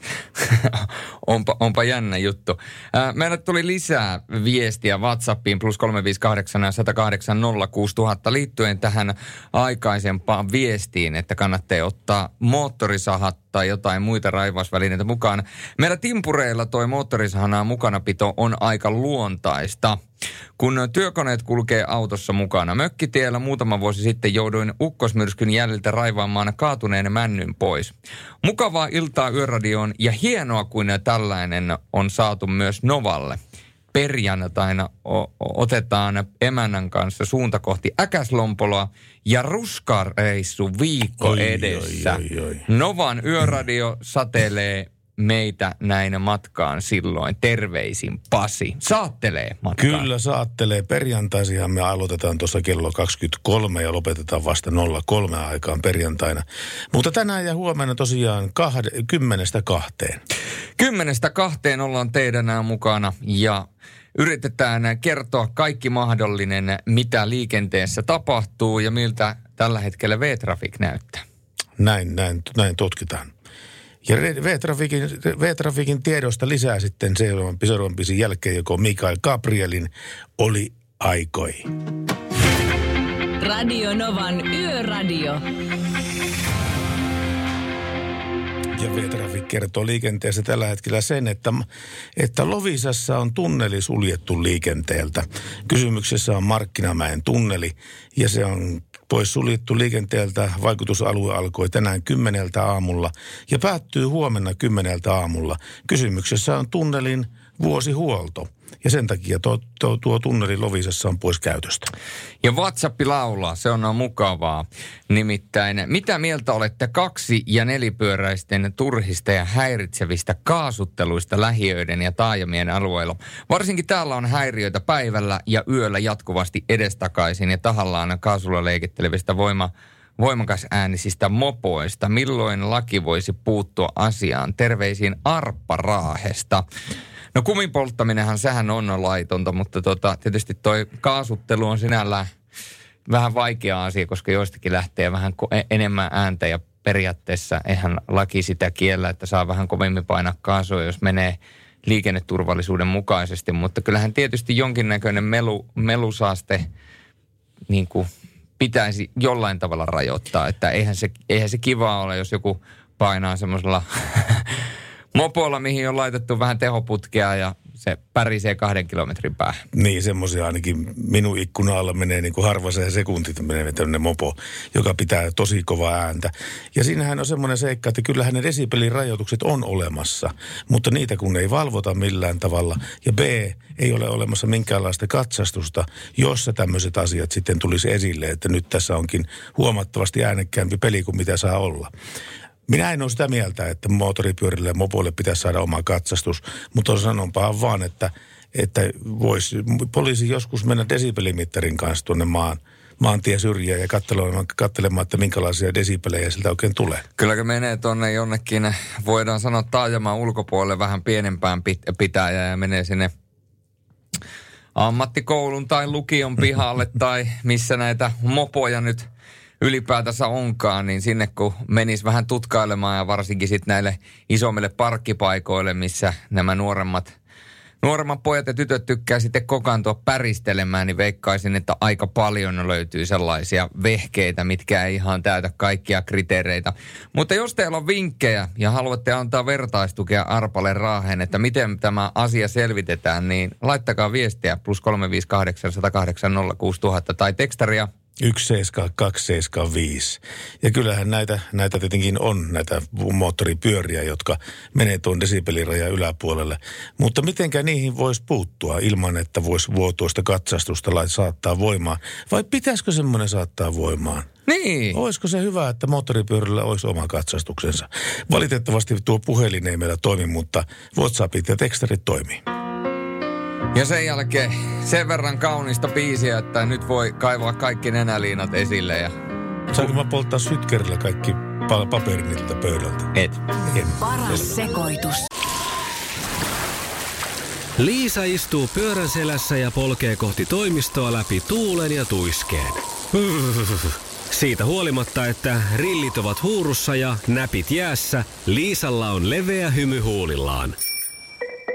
onpa, onpa jännä juttu. Ää, meille tuli lisää viestiä WhatsAppiin plus 358 ja 108 06000 liittyen tähän aikaisempaan viestiin, että kannattaa ottaa moottorisahat tai jotain muita raivausvälineitä mukaan. Meillä timpureilla toi moottorisahanaa mukanapito on aika luontaista. Kun työkoneet kulkee autossa mukana mökkitiellä muutama vuosi sitten jouduin ukkosmyrskyn jäljiltä raivaamaan kaatuneen männyn pois. Mukavaa iltaa yöradioon ja hienoa kuin tällainen on saatu myös Novalle perjantaina o- otetaan emännän kanssa suunta kohti Äkäslompoloa ja ruskareissu viikko oi, edessä. Oi, oi, oi. Novan yöradio satelee meitä näin matkaan silloin. Terveisin Pasi. Saattelee matkaan. Kyllä saattelee. Perjantaisihan me aloitetaan tuossa kello 23 ja lopetetaan vasta 03 aikaan perjantaina. Mutta tänään ja huomenna tosiaan kahde, kymmenestä kahteen. Kymmenestä kahteen ollaan teidän mukana ja yritetään kertoa kaikki mahdollinen, mitä liikenteessä tapahtuu ja miltä tällä hetkellä V-Traffic näyttää. Näin, näin, näin tutkitaan. Ja V-Trafikin, V-Trafikin tiedosta lisää sitten seuraavan, seuraavan pisin jälkeen, joko Mikael Gabrielin oli aikoi. Radio Novan Yöradio. Ja V-Trafik kertoo liikenteessä tällä hetkellä sen, että, että Lovisassa on tunneli suljettu liikenteeltä. Kysymyksessä on Markkinamäen tunneli ja se on pois suljettu liikenteeltä. Vaikutusalue alkoi tänään kymmeneltä aamulla ja päättyy huomenna kymmeneltä aamulla. Kysymyksessä on tunnelin vuosihuolto. Ja sen takia tuo, tuo, tuo tunneli Lovisessa on pois käytöstä. Ja WhatsApp laulaa, se on mukavaa. Nimittäin, mitä mieltä olette kaksi- ja nelipyöräisten turhista ja häiritsevistä kaasutteluista lähiöiden ja taajamien alueilla? Varsinkin täällä on häiriöitä päivällä ja yöllä jatkuvasti edestakaisin ja tahallaan kaasulla leikittelevistä voima voimakas äänisistä mopoista. Milloin laki voisi puuttua asiaan? Terveisiin Arppa Raahesta. No kumin polttaminenhan sehän on laitonta, mutta tota, tietysti toi kaasuttelu on sinällään vähän vaikea asia, koska joistakin lähtee vähän e-, enemmän ääntä ja periaatteessa eihän laki sitä kiellä, että saa vähän kovemmin painaa kaasua, jos menee liikenneturvallisuuden mukaisesti, mutta kyllähän tietysti jonkinnäköinen melu, melusaaste niin kuin pitäisi jollain tavalla rajoittaa, että eihän se, eihän se kiva ole, jos joku painaa semmoisella mopolla, mihin on laitettu vähän tehoputkea ja se pärisee kahden kilometrin päähän. Niin, semmoisia ainakin minun ikkuna alla menee niin kuin harvaseen sekunti menee tämmöinen mopo, joka pitää tosi kovaa ääntä. Ja siinähän on semmoinen seikka, että kyllähän ne desibelin rajoitukset on olemassa, mutta niitä kun ei valvota millään tavalla. Ja B, ei ole olemassa minkäänlaista katsastusta, jossa tämmöiset asiat sitten tulisi esille, että nyt tässä onkin huomattavasti äänekkäämpi peli kuin mitä saa olla. Minä en ole sitä mieltä, että moottoripyörille ja mopoille pitäisi saada oma katsastus, mutta sanonpa vaan, että että voisi poliisi joskus mennä desibelimittarin kanssa tuonne maan, maantie syrjään ja katselemaan, katselemaan, että minkälaisia desibelejä siltä oikein tulee. Kylläkö menee tuonne jonnekin, voidaan sanoa taajamaan ulkopuolelle vähän pienempään pit- pitäjään ja menee sinne ammattikoulun tai lukion pihalle tai missä näitä mopoja nyt ylipäätänsä onkaan, niin sinne kun menis vähän tutkailemaan ja varsinkin sitten näille isommille parkkipaikoille, missä nämä nuoremmat nuoremmat pojat ja tytöt tykkää sitten kokaantua päristelemään, niin veikkaisin, että aika paljon löytyy sellaisia vehkeitä, mitkä ei ihan täytä kaikkia kriteereitä. Mutta jos teillä on vinkkejä ja haluatte antaa vertaistukea Arpalle Raaheen, että miten tämä asia selvitetään, niin laittakaa viestiä plus 358 108 06000 tai tekstaria 17275. Ja kyllähän näitä, näitä tietenkin on, näitä moottoripyöriä, jotka menee tuon desibelirajan yläpuolelle. Mutta mitenkä niihin voisi puuttua ilman, että voisi vuotuista katsastusta lait saattaa voimaan? Vai pitäisikö semmoinen saattaa voimaan? Niin. Olisiko se hyvä, että moottoripyörillä olisi oma katsastuksensa? Valitettavasti tuo puhelin ei meillä toimi, mutta WhatsAppit ja tekstarit toimii. Ja sen jälkeen sen verran kaunista biisiä, että nyt voi kaivaa kaikki nenäliinat esille ja... Saanko mä polttaa sytkerillä kaikki pa- paperin niiltä pöydältä? Et. En. Paras sekoitus. Liisa istuu pyörän selässä ja polkee kohti toimistoa läpi tuulen ja tuiskeen. Siitä huolimatta, että rillit ovat huurussa ja näpit jäässä, Liisalla on leveä hymy huulillaan.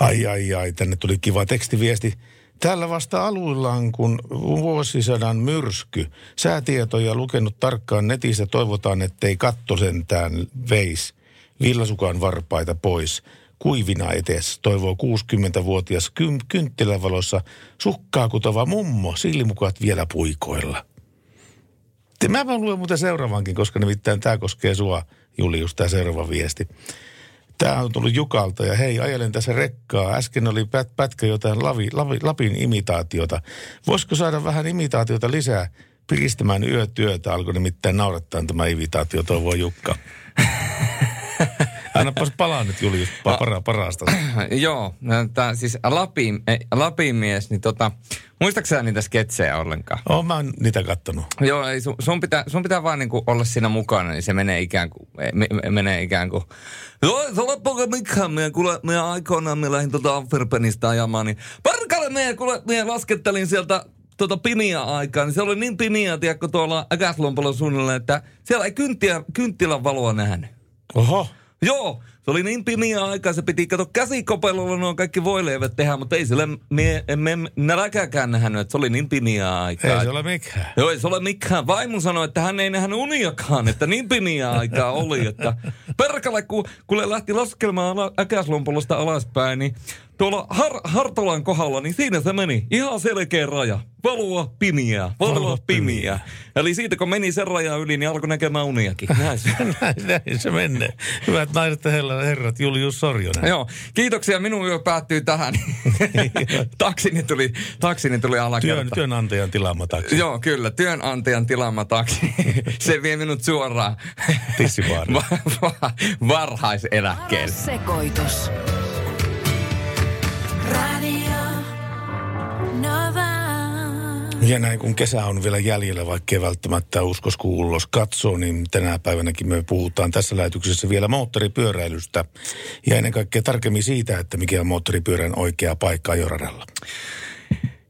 Ai ai ai, tänne tuli kiva tekstiviesti. Täällä vasta aluillaan, kun vuosisadan myrsky. Säätietoja lukenut tarkkaan netistä, toivotaan, ettei katto sentään veis villasukan varpaita pois. Kuivina etes, toivoo 60-vuotias kym- kynttilävalossa sukkaa kutova mummo, silmukat vielä puikoilla. Mä luen muuten seuraavankin, koska nimittäin tämä koskee sua, Julius, tämä seuraava viesti. Tämä on tullut Jukalta ja hei, ajelen tässä rekkaa. Äsken oli pät, pätkä jotain lavi, lavi, Lapin imitaatiota. Voisiko saada vähän imitaatiota lisää piristämään yötyötä? Alkoi nimittäin naurattaa tämä imitaatio, toivoo Jukka. Annapas palaa nyt Julius pa- para, parasta. Joo, tää, siis Lapin, eh, Lapin mies, niin tota, muistaakseni niitä sketsejä ollenkaan? Oon mä niitä kattonut. Joo, ei, sun, sun, pitää, sun pitää vaan niinku olla siinä mukana, niin se menee ikään kuin, me, me, menee ikään kuin, joo, se on poka mikään, me, kuule, me aikoinaan me lähdin tuota Antwerpenistä ajamaan, niin perkele me, kuule, me laskettelin sieltä tuota pimiä aikaa, niin se oli niin pimiä, tiedätkö, tuolla Äkäslompalla suunnilleen, että siellä ei kynttiä, kynttilän valoa nähnyt. Oho, Joo, se oli niin pimiä aikaa, se piti kato käsikopelolla nuo kaikki voileivät tehdä, mutta ei sille mie, me, näläkääkään nähnyt, että se oli niin pimiä aikaa. ei se ole mikään. Joo, ei se ole mikään. Vaimo sanoi, että hän ei nähnyt uniakaan, että niin pimiä aikaa oli, että perkele, kun, kun lähti laskelmaan ala, äkäslompolosta alaspäin, niin tuolla har, Hartolan kohdalla, niin siinä se meni. Ihan selkeä raja. Valoa pimiä, valoa Valoa pimiä. Eli siitä kun meni sen rajan yli, niin alkoi näkemään uniakin. Näin se. näin, näin se menee. Hyvät naiset ja herrat, herrat Julius Sorjonen. Joo, kiitoksia. Minun yö päättyy tähän. taksini tuli, taksini tuli Työn, alakerta. työnantajan tilaama taksi. Joo, kyllä. Työnantajan tilaama taksi. Se vie minut suoraan Tissibaariin. va- va- varhaiseläkkeelle. Sekoitus. Ja näin kun kesä on vielä jäljellä, vaikka ei välttämättä uskos kun ulos katsoo, niin tänä päivänäkin me puhutaan tässä lähetyksessä vielä moottoripyöräilystä. Ja ennen kaikkea tarkemmin siitä, että mikä on moottoripyörän oikea paikka ajoradalla.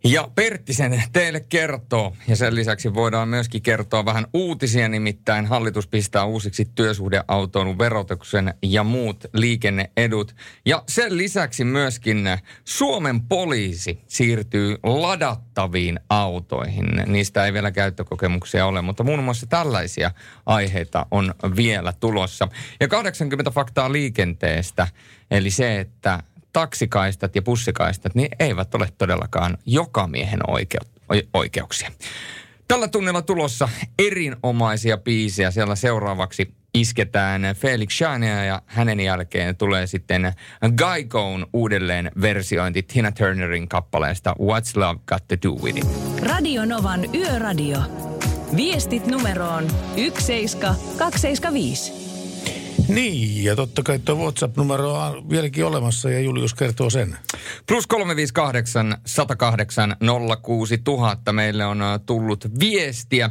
Ja Pertti sen teille kertoo. Ja sen lisäksi voidaan myöskin kertoa vähän uutisia, nimittäin hallitus pistää uusiksi työsuhdeautoilun verotuksen ja muut liikenneedut. Ja sen lisäksi myöskin Suomen poliisi siirtyy ladattaviin autoihin. Niistä ei vielä käyttökokemuksia ole, mutta muun muassa tällaisia aiheita on vielä tulossa. Ja 80 faktaa liikenteestä, eli se, että taksikaistat ja bussikaistat, niin eivät ole todellakaan joka miehen oikeu- oikeuksia. Tällä tunnilla tulossa erinomaisia biisejä. Siellä seuraavaksi isketään Felix Shania ja hänen jälkeen tulee sitten Geico'n uudelleen versiointi Tina Turnerin kappaleesta What's Love Got to Do With It. Radio Novan Yöradio. Viestit numeroon 17275. Niin, ja totta kai tuo WhatsApp-numero on vieläkin olemassa ja Julius kertoo sen. Plus 358 108 06000 meille on äh, tullut viestiä.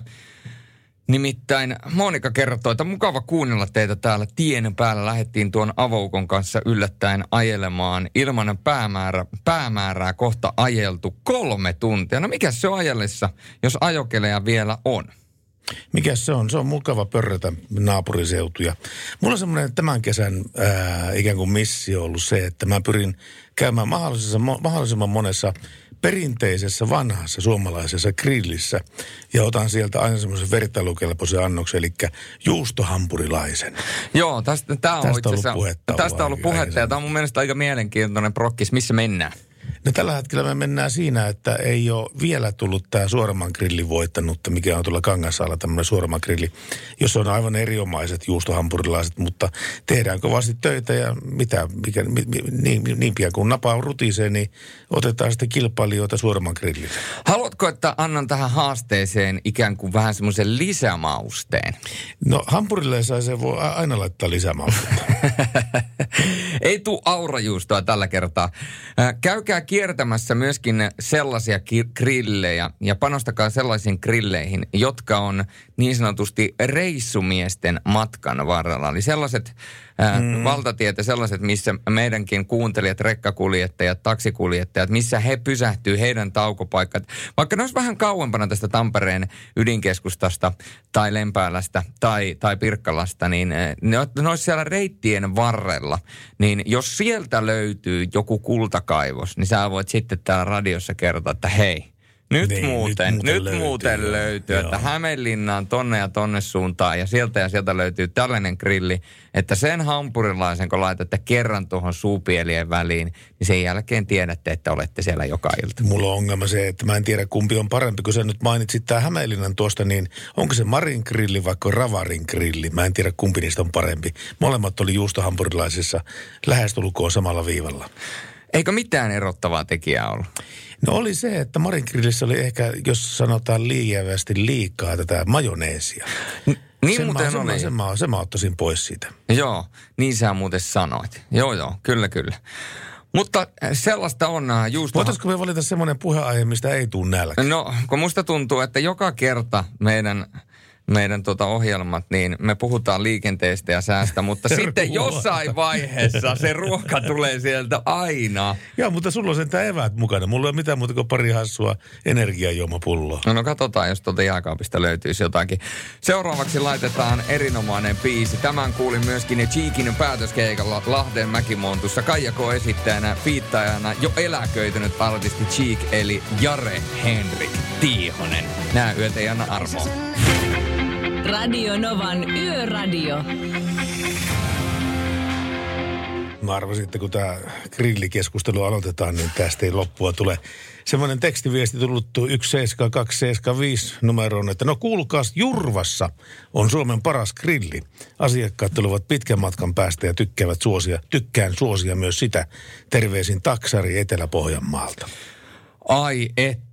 Nimittäin Monika kertoo, että mukava kuunnella teitä täällä tien päällä. Lähettiin tuon avoukon kanssa yllättäen ajelemaan ilman päämäärä, päämäärää kohta ajeltu kolme tuntia. No mikä se on ajellessa, jos ajokeleja vielä on? Mikä se on? Se on mukava pörrätä naapuriseutuja. Mulla on semmoinen tämän kesän ää, ikään kuin missio ollut se, että mä pyrin käymään mahdollisimman, mahdollisimman monessa perinteisessä vanhassa suomalaisessa grillissä ja otan sieltä aina semmoisen vertailukelpoisen annoksen, eli juustohampurilaisen. Joo, tästä, tää on Tästä on ollut puhetta Tästä on ollut puhetta ja tämä on mun mielestä aika mielenkiintoinen prokkis. Missä mennään? No tällä hetkellä me mennään siinä, että ei ole vielä tullut tämä Suoraman grillin voittanutta, mikä on tuolla Kangasaalla tämmöinen Suoraman grilli, jossa on aivan eriomaiset juustohampurilaiset, mutta tehdään kovasti töitä ja mitä, mikä, mi, mi, niin, niin pian kuin napa rutisee, niin otetaan sitten kilpailijoita Suoraman grillille. Haluatko, että annan tähän haasteeseen ikään kuin vähän semmoisen lisämausteen? No hampurilaiseen voi aina laittaa lisämaustetta. Ei tuu aurajuustoa tällä kertaa. Äh, Käykää kiertämässä myöskin sellaisia grillejä ja panostakaa sellaisiin grilleihin, jotka on niin sanotusti reissumiesten matkan varrella. Eli sellaiset mm. valtatiet ja sellaiset, missä meidänkin kuuntelijat, rekkakuljettajat, taksikuljettajat, missä he pysähtyy, heidän taukopaikat. Vaikka ne olisi vähän kauempana tästä Tampereen ydinkeskustasta tai Lempäälästä tai, tai Pirkkalasta, niin ne, ne olisi siellä reittien varrella. Niin jos sieltä löytyy joku kultakaivos, niin sä voit sitten täällä radiossa kertoa, että hei, nyt, Niin, nyt muuten, muuten nyt löytyy, muuten löytyy, Joo. että Hämeenlinnaan tonne ja tonne suuntaan ja sieltä ja sieltä löytyy tällainen grilli, että sen hampurilaisen kun laitatte kerran tuohon suupielien väliin, niin sen jälkeen tiedätte, että olette siellä joka ilta. Mulla on ongelma se, että mä en tiedä kumpi on parempi. Kun sä nyt mainitsit tää Hämeenlinnan tuosta, niin onko se Marin grilli vai Ravarin grilli? Mä en tiedä kumpi niistä on parempi. Molemmat oli juustohampurilaisissa lähestulkoon samalla viivalla. Eikö mitään erottavaa tekijää ollut? No oli se, että Marin grillissä oli ehkä, jos sanotaan liiävästi liikaa tätä majoneesia. Niin sen muuten mä, sen, oli. Mä, sen, mä, sen mä ottaisin pois siitä. Joo, niin sä muuten sanoit. Joo, joo, kyllä, kyllä. Mutta äh, sellaista on äh, juusto... Voitaisiko me valita semmoinen puheenaihe, mistä ei tule nälkä? No, kun musta tuntuu, että joka kerta meidän, meidän tota ohjelmat, niin me puhutaan liikenteestä ja säästä, mutta sitten jossain vaiheessa se ruoka tulee sieltä aina. Joo, mutta sulla on sentään eväät mukana. Mulla ei ole mitään muuta kuin pari hassua energiajuomapulloa. No, no katsotaan, jos tuolta jääkaapista löytyisi jotakin. Seuraavaksi laitetaan erinomainen biisi. Tämän kuulin myöskin Cheekin päätöskeikalla Lahden Mäkimontussa. Kaijako esittäjänä, fiittajana jo eläköitynyt artisti Cheek eli Jare Henrik Tiihonen. Nää yöt ei anna armoa. Radio Novan Yöradio. Mä arvasin, että kun tämä grillikeskustelu aloitetaan, niin tästä ei loppua tule. Semmoinen tekstiviesti tullut 17275 numeroon, että no kuulkaas, Jurvassa on Suomen paras grilli. Asiakkaat tulevat pitkän matkan päästä ja tykkäävät suosia, tykkään suosia myös sitä. Terveisin taksari Etelä-Pohjanmaalta. Ai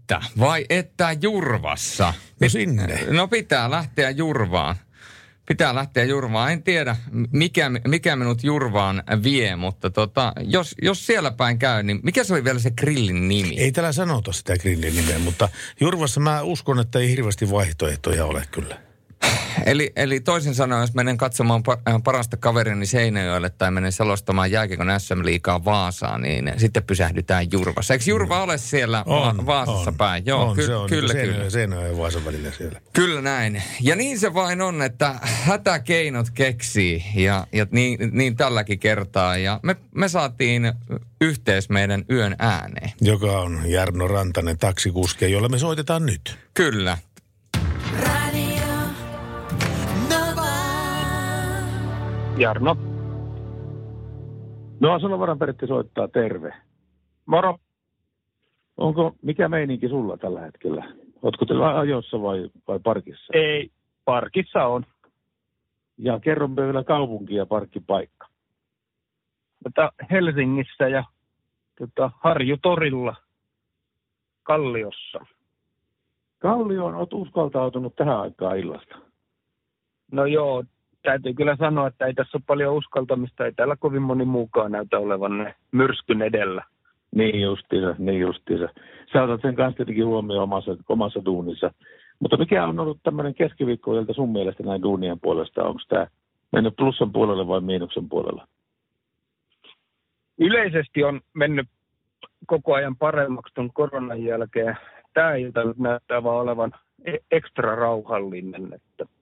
että, vai että Jurvassa? No sinne. No pitää lähteä Jurvaan. Pitää lähteä Jurvaan. En tiedä, mikä, mikä minut Jurvaan vie, mutta tota, jos, jos siellä päin käy, niin mikä se oli vielä se grillin nimi? Ei täällä sanota sitä grillin nimeä, mutta Jurvassa mä uskon, että ei hirveästi vaihtoehtoja ole kyllä. Eli, eli toisin sanoen, jos menen katsomaan äh, parasta kaverini Seinäjoelle tai menen selostamaan jääkiekon SM Liigaa Vaasaan, niin sitten pysähdytään Jurvassa. Eikö Jurva ole siellä Va- Vaasassa päin? Joo, on, ky- se on kyllä, niin kyllä. Seinäjoen ja Vaasan välillä siellä. Kyllä näin. Ja niin se vain on, että hätäkeinot keksii ja, ja niin, niin tälläkin kertaa. Ja me, me saatiin yhteys meidän yön ääneen. Joka on Jarno Rantanen taksikuski, jolla me soitetaan nyt. Kyllä. Jarno. No, Salovaran Pertti soittaa terve. Moro. Onko, mikä meininki sulla tällä hetkellä? Ootko teillä ajossa vai, vai parkissa? Ei, parkissa on. Ja kerron vielä kaupunki ja parkkipaikka. Tota, Helsingissä ja tota, Harjutorilla Kalliossa. Kallioon oot uskaltautunut tähän aikaan illasta. No joo, täytyy kyllä sanoa, että ei tässä ole paljon uskaltamista. Ei täällä kovin moni muukaan näytä olevan ne myrskyn edellä. Niin justiinsa, niin justiinsa. Sä otat sen kanssa tietenkin huomioon omassa, omassa duunissa. Mutta mikä on ollut tämmöinen keskiviikkoilta sun mielestä näin duunien puolesta? Onko tämä mennyt plussan puolelle vai miinuksen puolella? Yleisesti on mennyt koko ajan paremmaksi tuon koronan jälkeen. Tämä ilta nyt näyttää vaan olevan e- ekstra rauhallinen. Että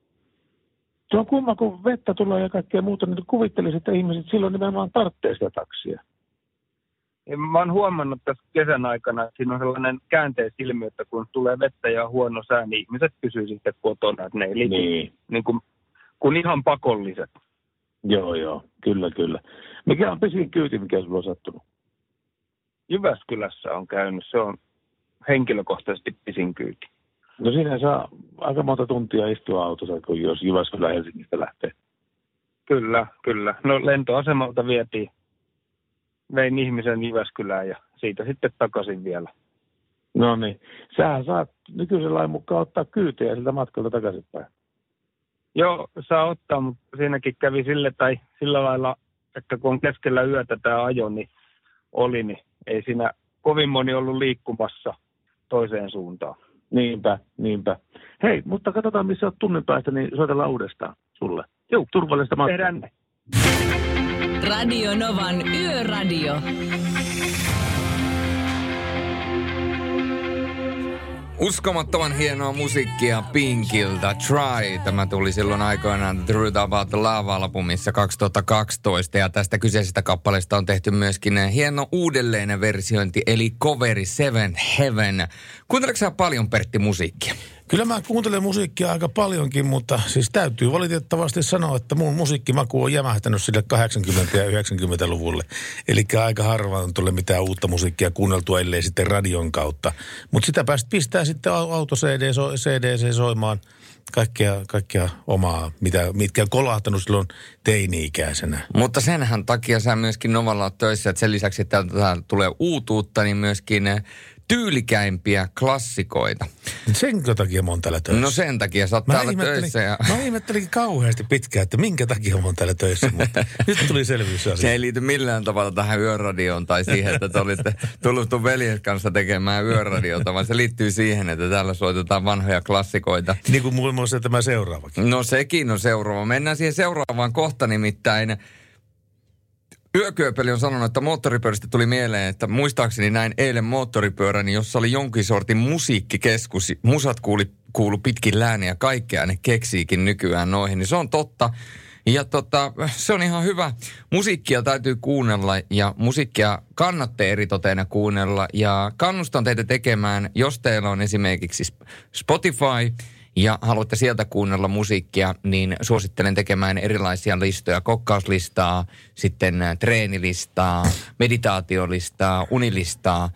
Tuo on kumma, kun vettä tulee ja kaikkea muuta, niin kuvittelisin, että ihmiset silloin nimenomaan tarvitsee sitä taksia. Ja Mä oon huomannut tässä kesän aikana, että siinä on sellainen käänteisilmiö, että kun tulee vettä ja huono sää, niin ihmiset pysyy sitten kotona, että ne ei liiku Niin. niin kuin, kun ihan pakolliset. Joo, joo, kyllä, kyllä. Mikä on pisin kyyti, mikä sulla on sattunut? Jyväskylässä on käynyt, se on henkilökohtaisesti pisin kyyti. No siinä saa aika monta tuntia istua autossa, kun jos Jyväskylä Helsingistä lähtee. Kyllä, kyllä. No lentoasemalta vietiin, vein ihmisen Jyväskylään ja siitä sitten takaisin vielä. No niin. Sähän saat nykyisen lain mukaan ottaa kyytiä siltä matkalta takaisinpäin. Joo, saa ottaa, mutta siinäkin kävi sille tai sillä lailla, että kun on keskellä yötä tämä ajo, niin oli, niin ei siinä kovin moni ollut liikkumassa toiseen suuntaan. Niinpä, niinpä. Hei, mutta katsotaan missä olet tunnin päästä, niin soitellaan uudestaan sulle. Joo, turvallista matkaa. Radio Novan Yöradio. Uskomattoman hienoa musiikkia Pinkiltä. Try. Tämä tuli silloin aikoinaan Truth About Love-albumissa 2012. Ja tästä kyseisestä kappaleesta on tehty myöskin hieno uudelleen versiointi, eli coveri Seven Heaven. Kuunteletko sä paljon, Pertti, musiikkia? Kyllä mä kuuntelen musiikkia aika paljonkin, mutta siis täytyy valitettavasti sanoa, että mun musiikkimaku on jämähtänyt sille 80- ja 90-luvulle. Eli aika harvaan tulee mitään uutta musiikkia kuunneltua, ellei sitten radion kautta. Mutta sitä päästä pistää sitten au- auto CD, CDC soimaan kaikkea, kaikkea omaa, mitä, mitkä on kolahtanut silloin teini-ikäisenä. Mutta senhän takia sä myöskin Novalla töissä, että sen lisäksi, että tulee uutuutta, niin myöskin eh, tyylikäimpiä klassikoita. Senkö takia mä oon täällä töissä? No sen takia sä oot täällä ihmettelin, töissä. Ja... mä ihmettelin kauheasti pitkään, että minkä takia mä oon täällä töissä, mutta nyt tuli selvyys Se ei liity millään tavalla tähän yöradioon tai siihen, että te olitte tullut sun veljen kanssa tekemään yöradiota, vaan se liittyy siihen, että täällä soitetaan vanhoja klassikoita. Niin kuin muun muassa tämä seuraavakin. No sekin on seuraava. Mennään siihen seuraavaan kohta nimittäin. Yökyöpeli on sanonut, että moottoripyöristä tuli mieleen, että muistaakseni näin eilen moottoripyörän, jossa oli jonkin sortin musiikkikeskus. Musat kuuli, kuulu pitkin lääniä ja kaikkea ne keksiikin nykyään noihin, niin se on totta. Ja tota, se on ihan hyvä. Musiikkia täytyy kuunnella ja musiikkia kannatte eritoteena kuunnella. Ja kannustan teitä tekemään, jos teillä on esimerkiksi Spotify ja haluatte sieltä kuunnella musiikkia, niin suosittelen tekemään erilaisia listoja. Kokkauslistaa, sitten ä, treenilistaa, meditaatiolistaa, unilistaa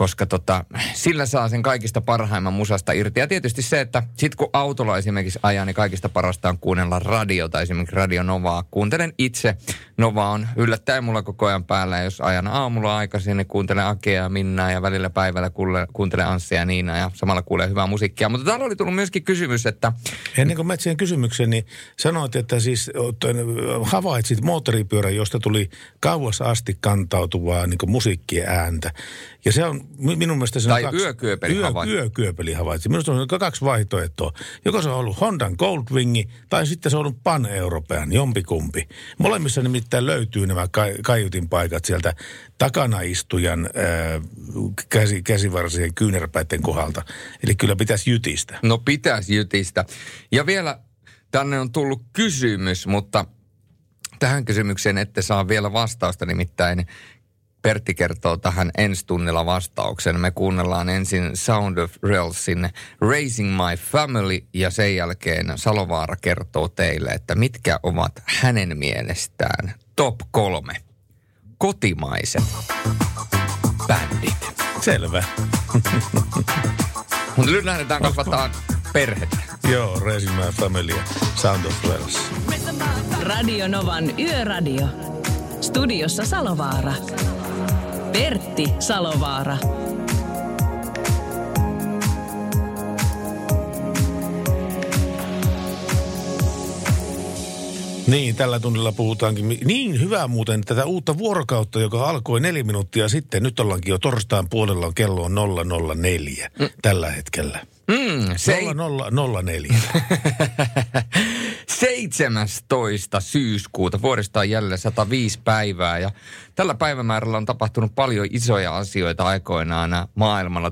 koska tota, sillä saa sen kaikista parhaimman musasta irti. Ja tietysti se, että sit kun autolla esimerkiksi ajaa, niin kaikista parasta on kuunnella radiota, esimerkiksi Radio Novaa. Kuuntelen itse. Nova on yllättäen mulla koko ajan päällä. Ja jos ajan aamulla aikaisin, niin kuuntelen Akea ja Minnaa ja välillä päivällä kuuntelen Anssia ja Niina ja samalla kuulee hyvää musiikkia. Mutta täällä oli tullut myöskin kysymys, että Ennen kuin menet siihen kysymykseen, niin sanoit, että siis havaitsit moottoripyörän, josta tuli kauas asti kantautuvaa niin musiikkien ääntä. Ja se on mi- minun mielestä se on Tai kaksi... yökyöpeli yö, havaitsi. Yökyöpeli havaitsi. Minusta on kaksi vaihtoehtoa. Joko se on ollut Hondan Goldwingi tai sitten se on ollut Pan-European, jompikumpi. Molemmissa nimittäin löytyy nämä ka- kaiutin paikat sieltä takana istujan ää, käsi, käsivarsien kyynärpäiden kohdalta. Eli kyllä pitäisi jytistä. No pitäisi jytistä. Ja vielä tänne on tullut kysymys, mutta tähän kysymykseen ette saa vielä vastausta, nimittäin Pertti kertoo tähän ensi tunnilla vastauksen. Me kuunnellaan ensin Sound of Realsin Raising My Family ja sen jälkeen Salovaara kertoo teille, että mitkä ovat hänen mielestään top kolme kotimaiset bändit. Selvä. Mutta nyt lähdetään kasvattaa perhettä. Joo, Raising My Family ja Sound of Wales. Radio Novan Yöradio. Studiossa Salovaara. Pertti Salovaara. Niin, tällä tunnilla puhutaankin. Niin, hyvä muuten tätä uutta vuorokautta, joka alkoi neljä minuuttia sitten. Nyt ollaankin jo torstain puolella, kello on 004 mm. tällä hetkellä. Mm, se 0004. 17. syyskuuta. Vuodesta on jälleen 105 päivää ja tällä päivämäärällä on tapahtunut paljon isoja asioita aikoinaan maailmalla.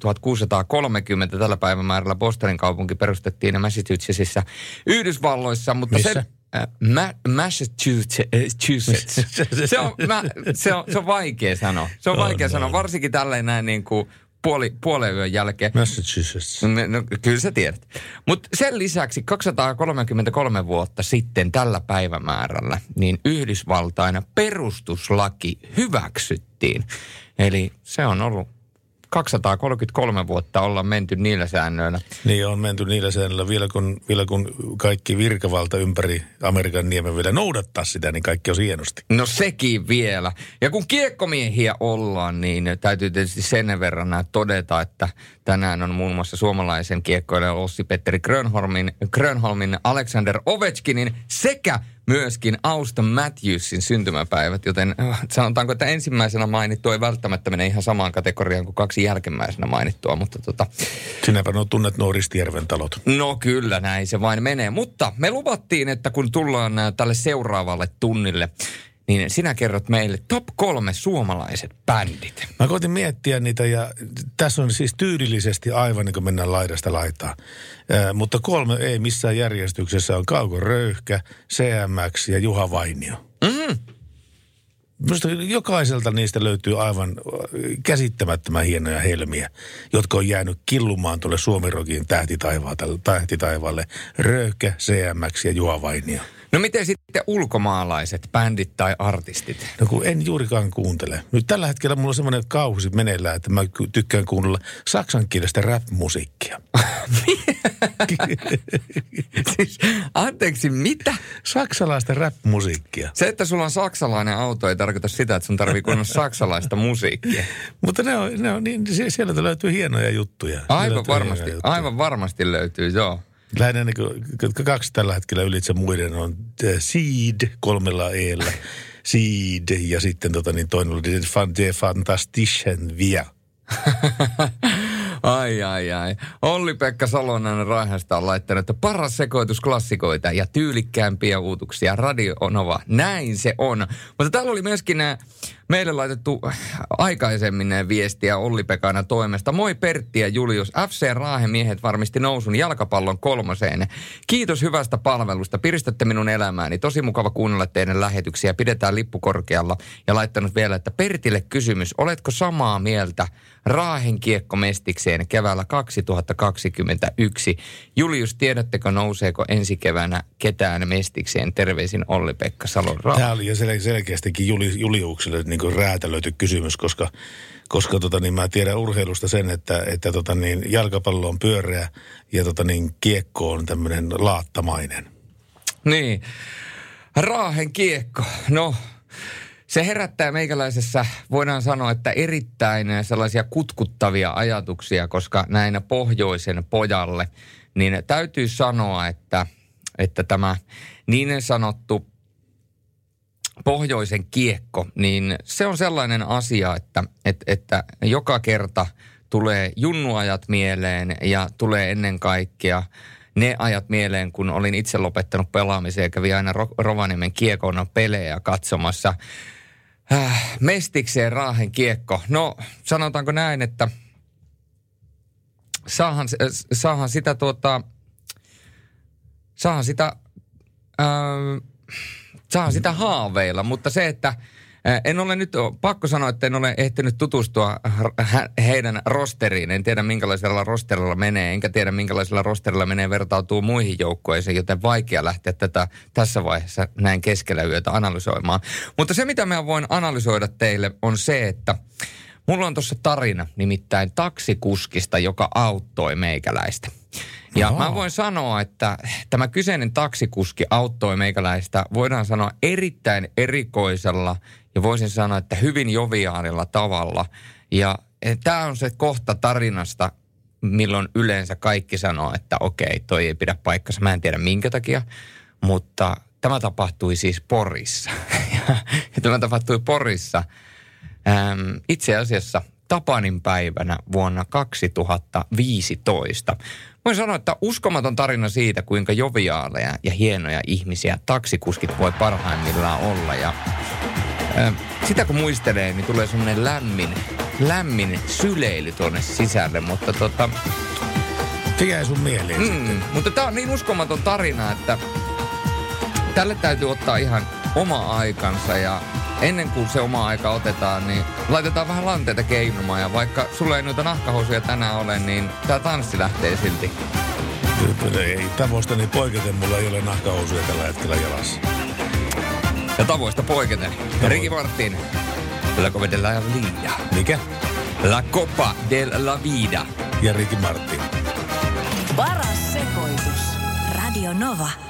1630 tällä päivämäärällä Bostonin kaupunki perustettiin Massachusettsissa Yhdysvalloissa, mutta Missä? se... Äh, Ma- Massachusetts. se, on, mä, se, on, se on vaikea sanoa. Se on On, vaikea on. sanoa, varsinkin tälleen näin niin kuin puoli, puolen yön jälkeen. Massachusetts. No, no, kyllä sä tiedät. Mutta sen lisäksi 233 vuotta sitten tällä päivämäärällä, niin Yhdysvaltain perustuslaki hyväksyttiin. Eli se on ollut 233 vuotta ollaan menty niillä säännöillä. Niin on menty niillä säännöillä. Vielä kun, vielä kun kaikki virkavalta ympäri Amerikan niemen vielä noudattaa sitä, niin kaikki on hienosti. No sekin vielä. Ja kun kiekkomiehiä ollaan, niin täytyy tietysti sen verran todeta, että tänään on muun muassa suomalaisen kiekkoilijan Ossi-Petteri Grönholmin, Grönholmin Alexander Ovechkinin sekä myöskin Auston Matthewsin syntymäpäivät, joten äh, sanotaanko, että ensimmäisenä mainittu ei välttämättä mene ihan samaan kategoriaan kuin kaksi jälkimmäisenä mainittua, mutta tota, Sinäpä no tunnet nuo Ristijärven talot. No kyllä, näin se vain menee. Mutta me luvattiin, että kun tullaan ä, tälle seuraavalle tunnille, niin sinä kerrot meille top kolme suomalaiset bändit. Mä koitin miettiä niitä ja tässä on siis tyylillisesti aivan niin kuin mennään laidasta laitaan. Ää, mutta kolme ei missään järjestyksessä on Kauko Röyhkä, CMX ja Juha Vainio. Mm. Minusta jokaiselta niistä löytyy aivan äh, käsittämättömän hienoja helmiä, jotka on jäänyt killumaan tuolle Suomirokin tähtitaivaalle, tähtitaivaalle. Röyhkä, CMX ja Juha Vainio. No miten sitten ulkomaalaiset bändit tai artistit? No kun en juurikaan kuuntele. Nyt tällä hetkellä mulla on semmoinen kausi meneillään, että mä tykkään kuunnella saksankielistä rap-musiikkia. siis, anteeksi, mitä? Saksalaista rap-musiikkia. Se, että sulla on saksalainen auto, ei tarkoita sitä, että sun tarvii kuunnella saksalaista musiikkia. Mutta ne on, ne on niin, sie- sieltä löytyy hienoja juttuja. Aivan varmasti, hienoja juttuja. aivan varmasti löytyy, joo. Lähinnä niin kuin, kaksi tällä hetkellä ylitse muiden on äh, Seed kolmella eellä. Seed ja sitten tota, niin toinen oli Die Fantastischen Wir. Ai, ai, ai. Olli-Pekka Salonen Raihasta on laittanut, että paras sekoitus klassikoita ja tyylikkäämpiä uutuksia. Radio Nova. Näin se on. Mutta täällä oli myöskin nämä meille laitettu aikaisemmin viestiä Olli-Pekana toimesta. Moi Pertti ja Julius. FC Raahen miehet varmisti nousun jalkapallon kolmoseen. Kiitos hyvästä palvelusta. Piristätte minun elämääni. Tosi mukava kuunnella teidän lähetyksiä. Pidetään lippu korkealla. Ja laittanut vielä, että Pertille kysymys. Oletko samaa mieltä Raahen kiekkomestikseen keväällä 2021? Julius, tiedättekö nouseeko ensi keväänä ketään mestikseen? Terveisin Olli-Pekka Salon Raahe. Tämä oli jo sel- selkeästikin Juli, Juliukselle niin kuin räätälöity kysymys, koska, koska tota, niin mä tiedän urheilusta sen, että, että tota, niin, jalkapallo on pyöreä ja tota, niin, kiekko on tämmöinen laattamainen. Niin. Raahen kiekko. No, se herättää meikäläisessä, voidaan sanoa, että erittäin sellaisia kutkuttavia ajatuksia, koska näinä pohjoisen pojalle, niin täytyy sanoa, että, että tämä niin sanottu pohjoisen kiekko, niin se on sellainen asia, että, että, että joka kerta tulee junnuajat mieleen ja tulee ennen kaikkea ne ajat mieleen, kun olin itse lopettanut pelaamisen ja kävin aina Ro- Rovaniemen kiekona pelejä katsomassa. Äh, mestikseen Raahen kiekko. No, sanotaanko näin, että saahan, saahan sitä tuota, saahan sitä, äh, saahan sitä haaveilla, mutta se, että En ole nyt, pakko sanoa, että en ole ehtinyt tutustua heidän rosteriin. En tiedä, minkälaisella rosterilla menee, enkä tiedä, minkälaisella rosterilla menee vertautuu muihin joukkueisiin, joten vaikea lähteä tätä tässä vaiheessa näin keskellä yötä analysoimaan. Mutta se, mitä mä voin analysoida teille, on se, että mulla on tuossa tarina nimittäin taksikuskista, joka auttoi meikäläistä. Ja Oho. mä voin sanoa, että tämä kyseinen taksikuski auttoi meikäläistä, voidaan sanoa erittäin erikoisella ja voisin sanoa, että hyvin joviaalilla tavalla. Ja tämä on se kohta tarinasta, milloin yleensä kaikki sanoo, että okei, toi ei pidä paikkansa. Mä en tiedä minkä takia, mutta tämä tapahtui siis Porissa. ja tämä tapahtui Porissa äm, itse asiassa Tapanin päivänä vuonna 2015. Voin sanoa, että uskomaton tarina siitä, kuinka joviaaleja ja hienoja ihmisiä taksikuskit voi parhaimmillaan olla. Ja ää, sitä kun muistelee, niin tulee semmoinen lämmin, lämmin syleily tuonne sisälle, mutta tota... Se jäi sun mieleen mm, Mutta tämä on niin uskomaton tarina, että tälle täytyy ottaa ihan oma aikansa ja ennen kuin se oma aika otetaan, niin laitetaan vähän lanteita keinumaan. Ja vaikka sulla ei noita nahkahousuja tänään ole, niin tämä tanssi lähtee silti. Ei tavoista niin poiketen, mulla ei ole nahkahousuja tällä hetkellä jalassa. Ja tavoista poiketen. Tavoin. Ricky Martin, La Copa de la Vida. Mikä? La Copa de la Vida. Ja Ricky Martin. Paras sekoitus. Radio Nova.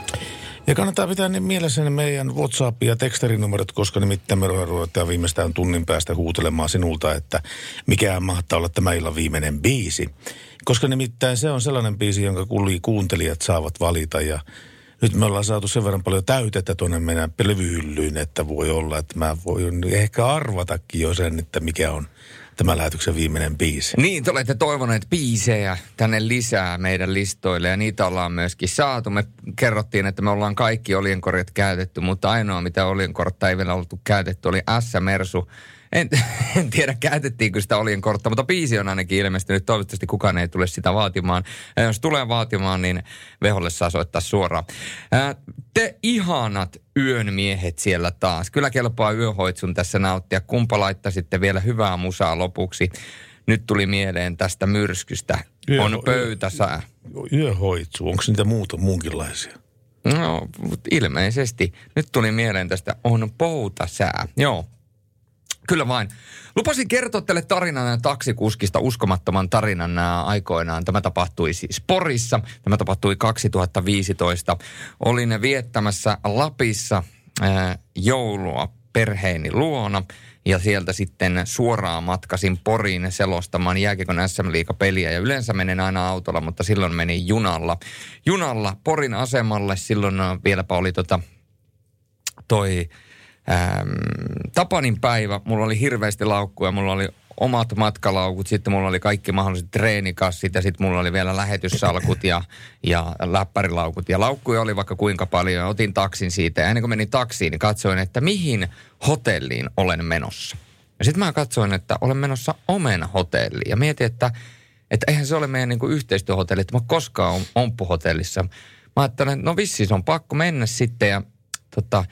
Ja kannattaa pitää niin mielessä ne meidän WhatsApp- ja tekstarinumerot, koska nimittäin me ruvetaan viimeistään tunnin päästä huutelemaan sinulta, että mikä mahtaa olla tämä illan viimeinen biisi. Koska nimittäin se on sellainen biisi, jonka kuuntelijat saavat valita ja nyt me ollaan saatu sen verran paljon täytettä tuonne meidän levyhyllyyn, että voi olla, että mä voin ehkä arvatakin jo sen, että mikä on tämä lähetyksen viimeinen biisi. Niin, te olette toivoneet biisejä tänne lisää meidän listoille ja niitä ollaan myöskin saatu. Me kerrottiin, että me ollaan kaikki olienkorjat käytetty, mutta ainoa mitä olienkortta ei vielä oltu käytetty oli S-Mersu en, en tiedä, käytettiinkö sitä olien kortta, mutta biisi on ainakin ilmestynyt. Toivottavasti kukaan ei tule sitä vaatimaan. Ja jos tulee vaatimaan, niin Veholle saa soittaa suoraan. te ihanat yön miehet siellä taas. Kyllä kelpaa yöhoitsun tässä nauttia. Kumpa laittaisitte vielä hyvää musaa lopuksi? Nyt tuli mieleen tästä myrskystä. Yö, on pöytäsää. Yöhoitsu, onko niitä muuta muunkinlaisia? No, ilmeisesti. Nyt tuli mieleen tästä on poutasää. Joo, Kyllä vain. Lupasin kertoa teille tarinan taksikuskista, uskomattoman tarinan aikoinaan. Tämä tapahtui siis Porissa. Tämä tapahtui 2015. Olin viettämässä Lapissa ää, joulua perheeni luona ja sieltä sitten suoraan matkasin Poriin selostamaan jääkiekon SM peliä ja yleensä menen aina autolla, mutta silloin menin junalla. Junalla Porin asemalle, silloin vieläpä oli tota, toi ähm, Tapanin päivä, mulla oli hirveästi laukkuja, mulla oli omat matkalaukut, sitten mulla oli kaikki mahdolliset treenikassit ja sitten mulla oli vielä lähetyssalkut ja, ja läppärilaukut. Ja laukkuja oli vaikka kuinka paljon otin taksin siitä. Ja ennen kuin menin taksiin, niin katsoin, että mihin hotelliin olen menossa. Ja sitten mä katsoin, että olen menossa Omen hotelliin ja mietin, että, että eihän se ole meidän niin yhteistyöhotelli, että mä koskaan on Omppu-hotellissa. Mä ajattelin, että no vissiin se on pakko mennä sitten ja tota,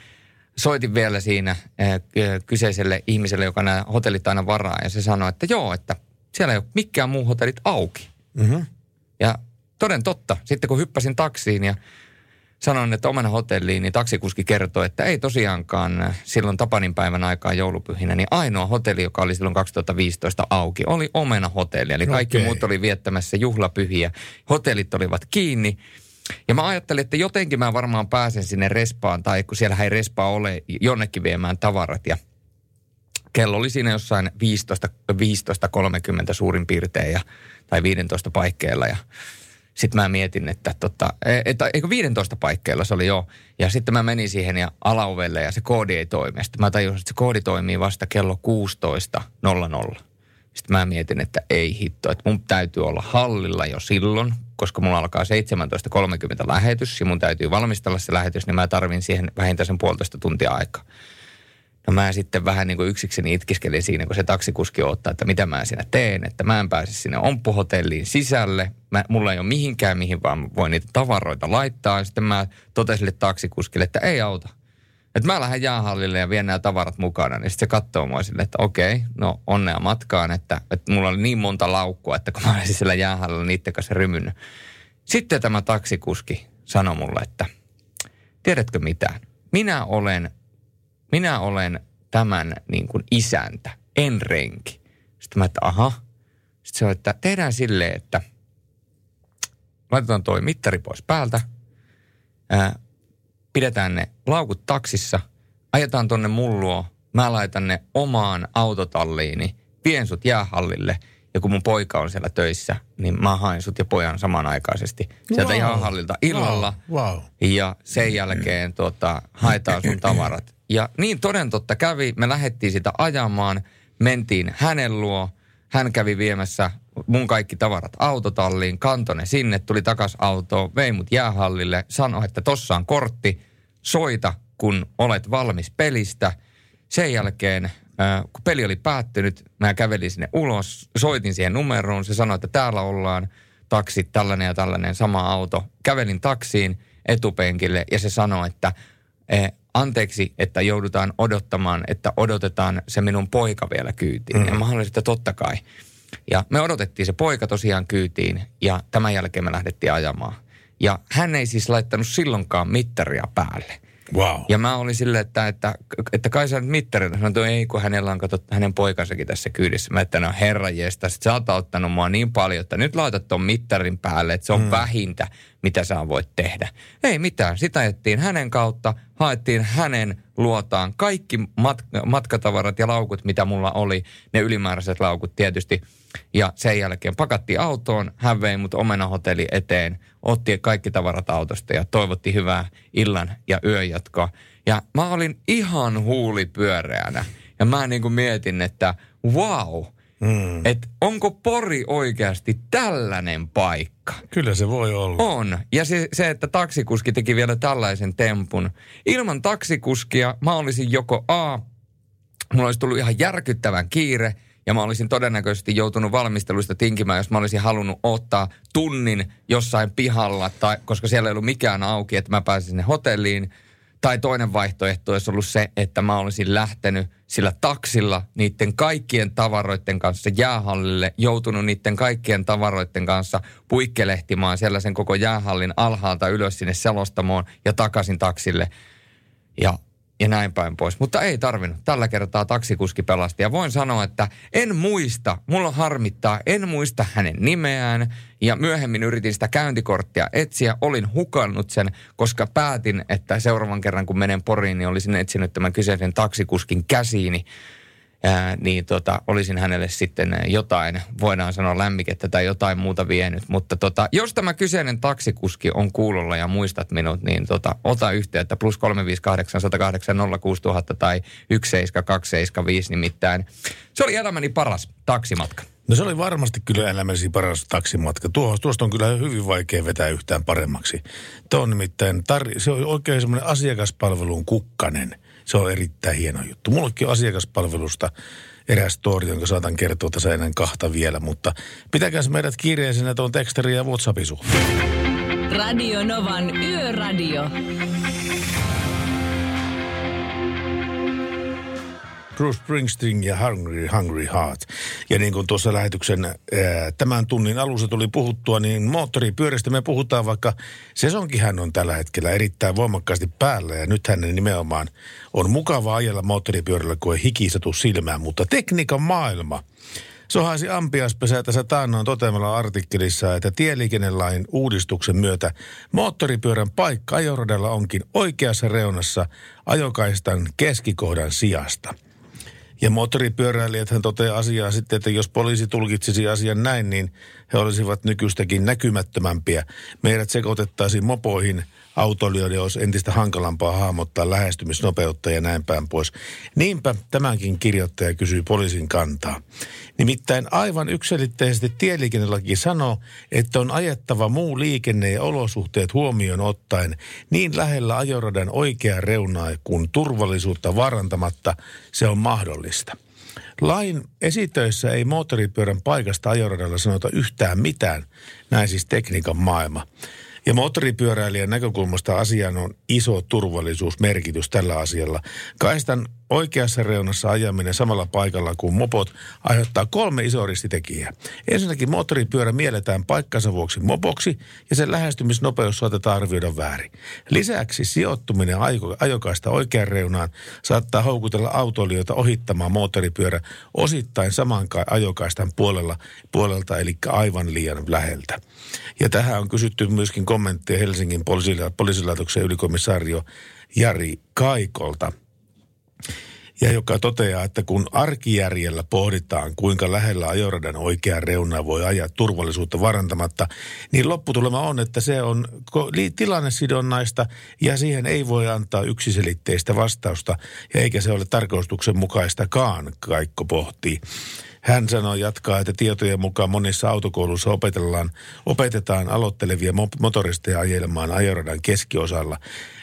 soitin vielä siinä äh, kyseiselle ihmiselle, joka nämä hotellit aina varaa, ja se sanoi, että joo, että siellä ei ole mikään muu hotellit auki. Mm-hmm. Ja toden totta, sitten kun hyppäsin taksiin ja sanoin, että omena hotelliin, niin taksikuski kertoi, että ei tosiaankaan äh, silloin Tapanin päivän aikaan joulupyhinä, niin ainoa hotelli, joka oli silloin 2015 auki, oli omena hotelli. Eli kaikki okay. muut oli viettämässä juhlapyhiä. Hotellit olivat kiinni ja mä ajattelin, että jotenkin mä varmaan pääsen sinne respaan, tai kun siellä ei respaa ole, jonnekin viemään tavarat. Ja kello oli siinä jossain 15, 15.30 suurin piirtein, ja, tai 15 paikkeilla. Ja sitten mä mietin, että tota, e, että, eikö 15 paikkeilla se oli jo. Ja sitten mä menin siihen ja alauvelle ja se koodi ei toimi. Sitten mä tajusin, että se koodi toimii vasta kello 16.00. Sitten mä mietin, että ei hitto, että mun täytyy olla hallilla jo silloin, koska mulla alkaa 17.30 lähetys ja mun täytyy valmistella se lähetys, niin mä tarvin siihen vähintään sen puolitoista tuntia aikaa. No mä sitten vähän niin kuin yksikseni itkiskelin siinä, kun se taksikuski ottaa, että mitä mä siinä teen, että mä en pääse sinne omppuhotelliin sisälle. Mä, mulla ei ole mihinkään, mihin vaan voin niitä tavaroita laittaa. Ja sitten mä totesin taksikuskille, että ei auta. Että mä lähden jäähallille ja vien nämä tavarat mukana, niin sitten se katsoo mua silleen, että okei, no onnea matkaan, että, että mulla oli niin monta laukkua, että kun mä olisin siellä jäähallilla niiden kanssa rymynnyt. Sitten tämä taksikuski sanoi mulle, että tiedätkö mitä, minä olen, minä olen tämän niin kuin isäntä, en renki. Sitten mä, että aha. Sitten se on, että tehdään silleen, että laitetaan toi mittari pois päältä, ää, pidetään ne laukut taksissa, ajetaan tonne mulluo, mä laitan ne omaan autotalliini, vien sut jäähallille ja kun mun poika on siellä töissä, niin mä haen sut ja pojan samanaikaisesti sieltä Wow. jäähallilta illalla. Wow, wow. Ja sen jälkeen tota, haetaan sun tavarat. Ja niin toden totta kävi, me lähdettiin sitä ajamaan, mentiin hänen luo, hän kävi viemässä mun kaikki tavarat autotalliin, kantoi ne sinne, tuli takas autoon, vei mut jäähallille, sanoi, että tossa on kortti, soita kun olet valmis pelistä. Sen jälkeen, äh, kun peli oli päättynyt, mä kävelin sinne ulos, soitin siihen numeroon, se sanoi, että täällä ollaan, taksi, tällainen ja tällainen, sama auto. Kävelin taksiin etupenkille ja se sanoi, että eh, anteeksi, että joudutaan odottamaan, että odotetaan se minun poika vielä kyytiin. Mm. Ja mä haluaisin, että totta kai. Ja me odotettiin se poika tosiaan kyytiin ja tämän jälkeen me lähdettiin ajamaan. Ja hän ei siis laittanut silloinkaan mittaria päälle. Wow. Ja mä olin silleen, että, että, että kai sä nyt mittarilla. Sanoin, että ei, kun hänellä on kato, hänen poikansakin tässä kyydissä. Mä että no herra jeesta, sit sä oot auttanut mua niin paljon, että nyt laitat ton mittarin päälle, että se on mm. vähintä, mitä sä voit tehdä. Ei mitään, sitä ajettiin hänen kautta, haettiin hänen luotaan kaikki mat- matkatavarat ja laukut, mitä mulla oli, ne ylimääräiset laukut tietysti. Ja sen jälkeen pakattiin autoon, hän vei mut omenahotelli eteen, otti kaikki tavarat autosta ja toivotti hyvää illan ja yöjatkoa. Ja mä olin ihan huulipyöreänä. Ja mä niin kuin mietin, että wow, mm. että onko Pori oikeasti tällainen paikka? Kyllä se voi olla. On. Ja se, se, että taksikuski teki vielä tällaisen tempun. Ilman taksikuskia mä olisin joko A, mulla olisi tullut ihan järkyttävän kiire ja mä olisin todennäköisesti joutunut valmisteluista tinkimään, jos mä olisin halunnut ottaa tunnin jossain pihalla, tai, koska siellä ei ollut mikään auki, että mä pääsin sinne hotelliin. Tai toinen vaihtoehto olisi ollut se, että mä olisin lähtenyt sillä taksilla niiden kaikkien tavaroiden kanssa jäähallille, joutunut niiden kaikkien tavaroiden kanssa puikkelehtimaan sellaisen koko jäähallin alhaalta ylös sinne selostamoon ja takaisin taksille. Ja ja näin päin pois. Mutta ei tarvinnut. Tällä kertaa taksikuski pelasti. Ja voin sanoa, että en muista, mulla harmittaa, en muista hänen nimeään. Ja myöhemmin yritin sitä käyntikorttia etsiä. Olin hukannut sen, koska päätin, että seuraavan kerran kun menen Poriin, niin olisin etsinyt tämän kyseisen taksikuskin käsiini. Ää, niin tota, olisin hänelle sitten jotain, voidaan sanoa lämmikettä tai jotain muuta vienyt. Mutta tota, jos tämä kyseinen taksikuski on kuulolla ja muistat minut, niin tota, ota yhteyttä plus 358 108 06000 tai 17275 nimittäin. Se oli elämäni paras taksimatka. No se oli varmasti kyllä elämäsi paras taksimatka. Tuo, tuosta on kyllä hyvin vaikea vetää yhtään paremmaksi. Tuo on nimittäin, tar- se on oikein semmoinen asiakaspalvelun kukkanen. Se on erittäin hieno juttu. Mullekin on asiakaspalvelusta eräs story, jonka saatan kertoa tässä ennen kahta vielä, mutta pitäkääs meidät kiireisenä tuon tekstarin ja Whatsappin suhteen. Radio Novan Yöradio. Bruce Springsteen ja Hungry, Hungry Heart. Ja niin kuin tuossa lähetyksen tämän tunnin alussa tuli puhuttua, niin moottoripyörästä me puhutaan, vaikka sesonkihän on tällä hetkellä erittäin voimakkaasti päällä. Ja nyt hänen nimenomaan on mukava ajella moottoripyörällä, kun ei hiki satu silmään. Mutta tekniikan maailma. Sohaisi ampiaspesä tässä taannoin toteamalla artikkelissa, että tieliikennelain uudistuksen myötä moottoripyörän paikka ajoradalla onkin oikeassa reunassa ajokaistan keskikohdan sijasta. Ja moottoripyöräilijät hän toteaa asiaa sitten, että jos poliisi tulkitsisi asian näin, niin he olisivat nykyistäkin näkymättömämpiä. Meidät sekoitettaisiin mopoihin, autoilijoiden olisi entistä hankalampaa hahmottaa lähestymisnopeutta ja näin päin pois. Niinpä tämänkin kirjoittaja kysyy poliisin kantaa. Nimittäin aivan yksilitteisesti tieliikennelaki sanoo, että on ajettava muu liikenne ja olosuhteet huomioon ottaen niin lähellä ajoradan oikeaa reunaa kuin turvallisuutta varantamatta se on mahdollista. Lain esitöissä ei moottoripyörän paikasta ajoradalla sanota yhtään mitään, näin siis tekniikan maailma. Ja moottoripyöräilijän näkökulmasta asiaan on iso turvallisuusmerkitys tällä asialla. Kaistan oikeassa reunassa ajaminen samalla paikalla kuin mopot aiheuttaa kolme isoa ristitekijää. Ensinnäkin moottoripyörä mielletään paikkansa vuoksi mopoksi ja sen lähestymisnopeus saatetaan arvioida väärin. Lisäksi sijoittuminen ajokaista oikean reunaan saattaa houkutella autoilijoita ohittamaan moottoripyörä osittain saman ajokaistan puolella, puolelta, eli aivan liian läheltä. Ja tähän on kysytty myöskin kommentteja Helsingin poliisilaitoksen ylikomissaario Jari Kaikolta – ja joka toteaa, että kun arkijärjellä pohditaan, kuinka lähellä ajoradan oikea reuna voi ajaa turvallisuutta varantamatta, niin lopputulema on, että se on tilannesidonnaista ja siihen ei voi antaa yksiselitteistä vastausta, ja eikä se ole tarkoituksenmukaistakaan, Kaikko pohtii. Hän sanoi jatkaa, että tietojen mukaan monissa autokouluissa opetellaan, opetetaan aloittelevia motoristeja ajelemaan ajoradan keskiosalla.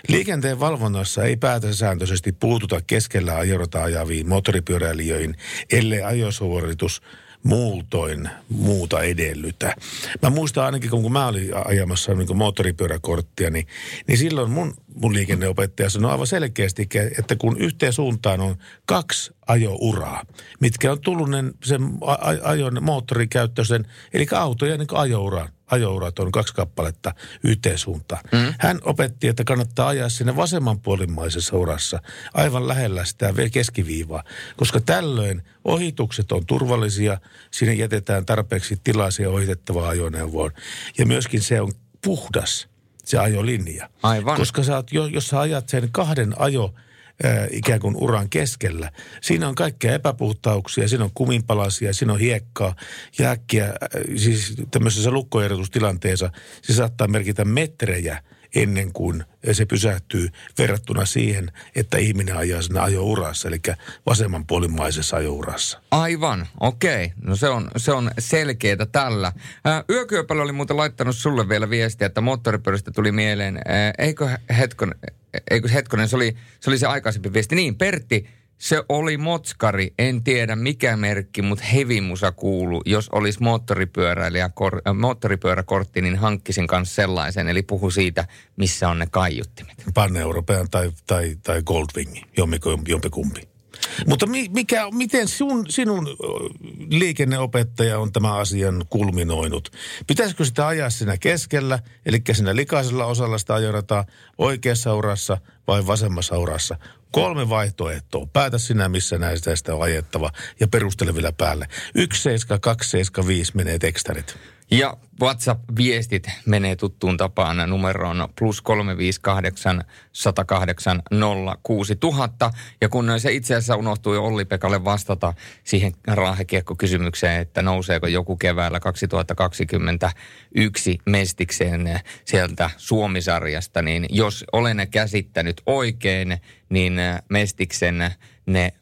Liikenteen valvonnassa ei päätösääntöisesti puututa keskellä ajorata ajaviin moottoripyöräilijöihin, ellei ajosuoritus muutoin muuta edellytä. Mä muistan ainakin, kun mä olin ajamassa niin moottoripyöräkorttia, niin, niin silloin mun, mun liikenneopettaja sanoi aivan selkeästi, että kun yhteen suuntaan on kaksi ajouraa, mitkä on tullut sen ajon moottorikäyttöisen, eli autojen niin ajouraan ajourat on kaksi kappaletta yhteen suuntaan. Mm. Hän opetti, että kannattaa ajaa sinne vasemmanpuolimmaisessa urassa aivan lähellä sitä keskiviivaa, koska tällöin ohitukset on turvallisia, sinne jätetään tarpeeksi tilaisia ohitettavaa ajoneuvoon ja myöskin se on puhdas se ajolinja. Aivan. Koska sä oot, jos sä ajat sen kahden ajo ikään kuin uran keskellä. Siinä on kaikkea epäpuhtauksia, siinä on kuminpalasia, siinä on hiekkaa ja äkkiä, siis tämmöisessä lukkoerotustilanteessa se saattaa merkitä metrejä ennen kuin se pysähtyy verrattuna siihen, että ihminen ajaa siinä ajourassa, eli vasemmanpuolimmaisessa ajourassa. Aivan, okei. Okay. No se on, se on selkeää tällä. Yökyöpälä oli muuten laittanut sulle vielä viestiä, että moottoripyöristä tuli mieleen. eikö hetkon, eikö hetkonen, se oli, se oli se aikaisempi viesti. Niin, Pertti, se oli Motskari, en tiedä mikä merkki, mutta hevimusa kuulu. Jos olisi moottoripyöräilijä, kor, äh, moottoripyöräkortti, niin hankkisin kanssa sellaisen. Eli puhu siitä, missä on ne kaiuttimet. Pan-European tai, tai, tai Goldwing, jompikumpi. Mutta mikä, miten sun, sinun liikenneopettaja on tämä asian kulminoinut? Pitäisikö sitä ajaa siinä keskellä, eli siinä likaisella osalla sitä ajorataa, oikeassa urassa vai vasemmassa urassa? Kolme vaihtoehtoa. Päätä sinä, missä näistä sitä on ajettava ja perustele vielä päälle. 1, 7, 2, 7, 5 menee tekstarit. Ja WhatsApp-viestit menee tuttuun tapaan numeroon plus 358 108 06000. Ja kun se itse asiassa unohtui Olli-Pekalle vastata siihen raahekiekko-kysymykseen, että nouseeko joku keväällä 2021 mestikseen sieltä Suomisarjasta, niin jos olen käsittänyt oikein, niin mestiksen ne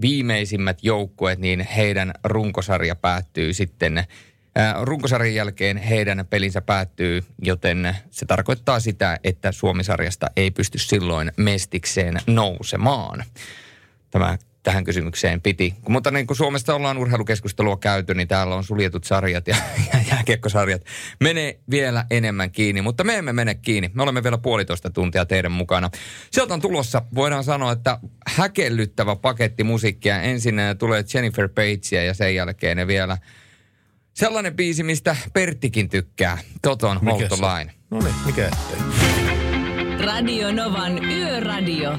viimeisimmät joukkueet, niin heidän runkosarja päättyy sitten Runkosarjan jälkeen heidän pelinsä päättyy, joten se tarkoittaa sitä, että Suomisarjasta ei pysty silloin mestikseen nousemaan. Tämä tähän kysymykseen piti. Mutta niin kuin Suomesta ollaan urheilukeskustelua käyty, niin täällä on suljetut sarjat ja, ja jääkiekkosarjat. Menee vielä enemmän kiinni, mutta me emme mene kiinni. Me olemme vielä puolitoista tuntia teidän mukana. Sieltä on tulossa, voidaan sanoa, että häkellyttävä paketti musiikkia. Ensin tulee Jennifer Pagea ja sen jälkeen vielä – Sellainen biisi, mistä Perttikin tykkää. Toton Hold the Line. No niin, mikä ettei. Radio Novan Yöradio.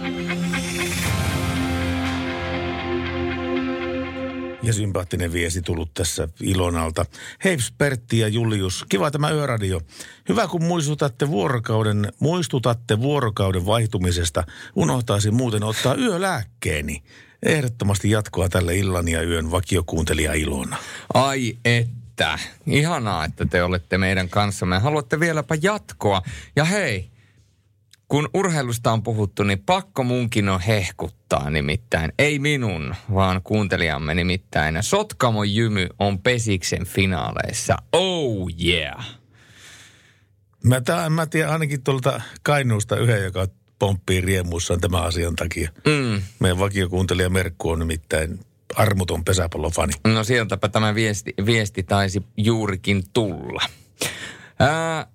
Ja sympaattinen viesti tullut tässä Ilonalta. Hei Pertti ja Julius, kiva tämä yöradio. Hyvä kun muistutatte vuorokauden, muistutatte vuorokauden vaihtumisesta. Unohtaisin muuten ottaa yölääkkeeni. Ehdottomasti jatkoa tälle illan ja yön vakiokuuntelija Ilona. Ai et että ihanaa, että te olette meidän kanssamme. Haluatte vieläpä jatkoa. Ja hei, kun urheilusta on puhuttu, niin pakko munkin on hehkuttaa nimittäin. Ei minun, vaan kuuntelijamme nimittäin. Sotkamo Jymy on Pesiksen finaaleissa. Oh yeah! Mä, tämän, mä tiedän ainakin tuolta Kainuusta yhden, joka pomppii riemuissaan tämän asian takia. Mm. Meidän vakiokuuntelija Merkku on nimittäin armuton pesäpallofani. No sieltäpä tämä viesti, viesti taisi juurikin tulla. Ää,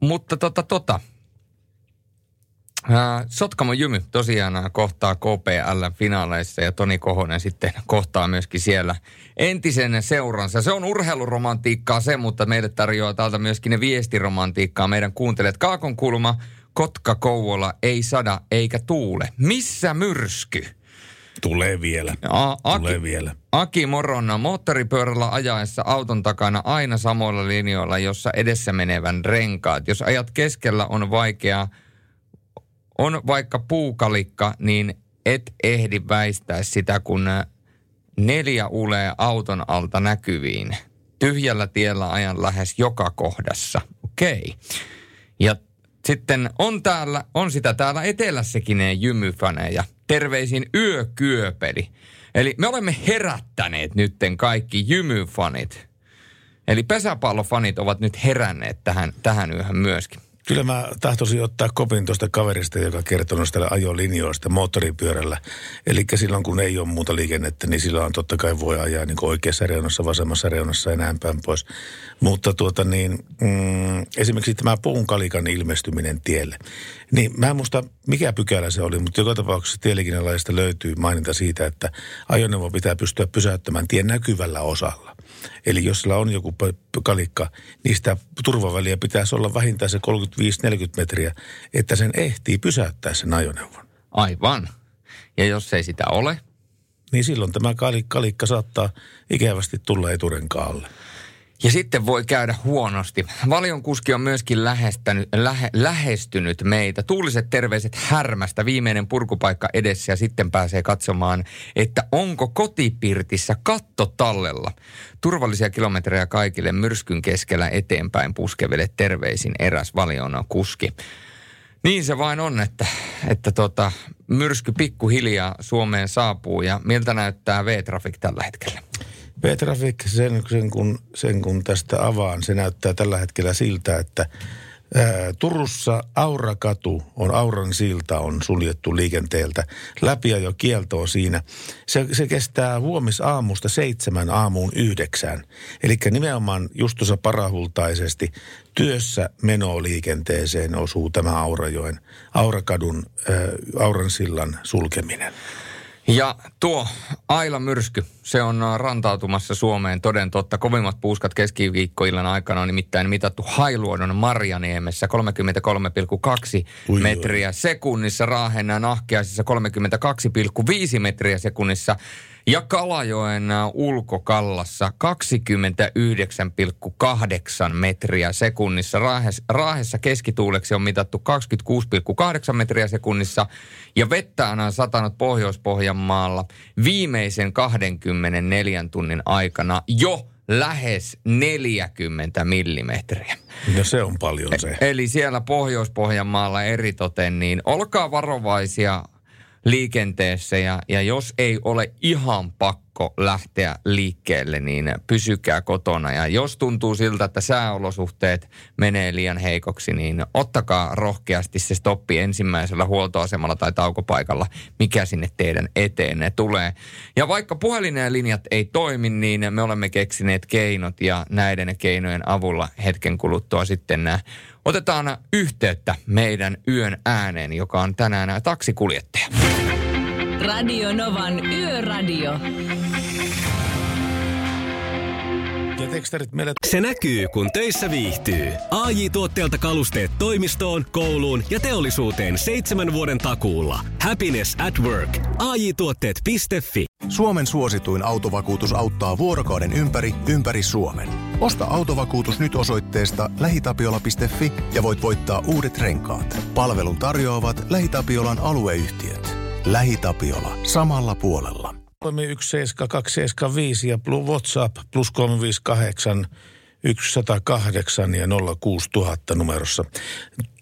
mutta tota, tota. Ää, Sotkamo Jymy tosiaan kohtaa KPL-finaaleissa ja Toni Kohonen sitten kohtaa myöskin siellä entisen seuransa. Se on urheiluromantiikkaa se, mutta meille tarjoaa täältä myöskin ne viestiromantiikkaa meidän kuuntelijat. Kaakon kulma, Kotka Kouvola, ei sada eikä tuule. Missä myrsky? Tulee vielä. A- Aki, Tulee vielä. Aki Moronna moottoripyörällä ajaessa auton takana aina samoilla linjoilla, jossa edessä menevän renkaat. Jos ajat keskellä on vaikea, on vaikka puukalikka, niin et ehdi väistää sitä, kun ä, neljä ulee auton alta näkyviin. Tyhjällä tiellä ajan lähes joka kohdassa. Okei. Okay. Ja sitten on täällä, on sitä täällä etelässäkin ne jymyfaneja. Terveisin yökyöpeli. Eli me olemme herättäneet nytten kaikki jymyfanit. Eli pesäpallofanit ovat nyt heränneet tähän, tähän yöhön myöskin. Kyllä mä tahtoisin ottaa kopin tuosta kaverista, joka kertoo noista ajolinjoista moottoripyörällä. Eli silloin kun ei ole muuta liikennettä, niin silloin totta kai voi ajaa niin oikeassa reunassa, vasemmassa reunassa ja näin päin pois. Mutta tuota niin, mm, esimerkiksi tämä puunkalikan ilmestyminen tielle. Niin mä en muista mikä pykälä se oli, mutta joka tapauksessa tieliikennelaista löytyy maininta siitä, että ajoneuvo pitää pystyä pysäyttämään tien näkyvällä osalla. Eli jos sillä on joku kalikka, niin sitä turvaväliä pitäisi olla vähintään se 35-40 metriä, että sen ehtii pysäyttää sen ajoneuvon. Aivan. Ja jos ei sitä ole, Niin silloin tämä kali- kalikka saattaa ikävästi tulla eturenkaalle. Ja sitten voi käydä huonosti. Valion kuski on myöskin lähe, lähestynyt meitä. Tuuliset terveiset härmästä, viimeinen purkupaikka edessä ja sitten pääsee katsomaan, että onko kotipirtissä katto tallella. Turvallisia kilometrejä kaikille myrskyn keskellä eteenpäin puskeville terveisin eräs Valion kuski. Niin se vain on, että, että tota, myrsky pikkuhiljaa Suomeen saapuu ja miltä näyttää V-Traffic tällä hetkellä? V-Traffic, sen, sen, kun, sen kun tästä avaan, se näyttää tällä hetkellä siltä, että ää, Turussa Aurakatu on, Auran silta on suljettu liikenteeltä. Läpi jo kielto on siinä. Se, se kestää huomisaamusta seitsemän aamuun yhdeksään. Eli nimenomaan just tuossa parahultaisesti työssä menoliikenteeseen osuu tämä Aurajoen, Aurakadun, ää, Auran sillan sulkeminen. Ja tuo Aila myrsky, se on äh, rantautumassa Suomeen toden totta. Kovimmat puuskat keskiviikkoillan aikana on nimittäin mitattu Hailuodon Marjaniemessä 33,2 Ui, metriä sekunnissa, Raahen nahkeaisissa 32,5 metriä sekunnissa ja Kalajoen äh, ulkokallassa 29,8 metriä sekunnissa. Raahes, Raahessa keskituuleksi on mitattu 26,8 metriä sekunnissa ja vettä on satanut Pohjois-Pohjanmaalla viimeisen 24 tunnin aikana jo lähes 40 millimetriä. No se on paljon se. Eli siellä Pohjois-Pohjanmaalla eritoten, niin olkaa varovaisia liikenteessä ja, ja jos ei ole ihan pakko lähteä liikkeelle, niin pysykää kotona. Ja jos tuntuu siltä, että sääolosuhteet menee liian heikoksi, niin ottakaa rohkeasti se stoppi ensimmäisellä huoltoasemalla tai taukopaikalla, mikä sinne teidän eteenne tulee. Ja vaikka puhelinen linjat ei toimi, niin me olemme keksineet keinot ja näiden keinojen avulla hetken kuluttua sitten nämä Otetaan yhteyttä meidän yön ääneen, joka on tänään taksikuljettaja. Radio Novan Yöradio. Ja tekstarit meille Se näkyy, kun töissä viihtyy. ai tuotteelta kalusteet toimistoon, kouluun ja teollisuuteen seitsemän vuoden takuulla. Happiness at work. ai tuotteetfi Suomen suosituin autovakuutus auttaa vuorokauden ympäri, ympäri Suomen. Osta autovakuutus nyt osoitteesta lähitapiola.fi ja voit voittaa uudet renkaat. Palvelun tarjoavat LähiTapiolan alueyhtiöt. LähiTapiola. Samalla puolella. 17275 ja plus WhatsApp plus 358 108 ja 06000 numerossa.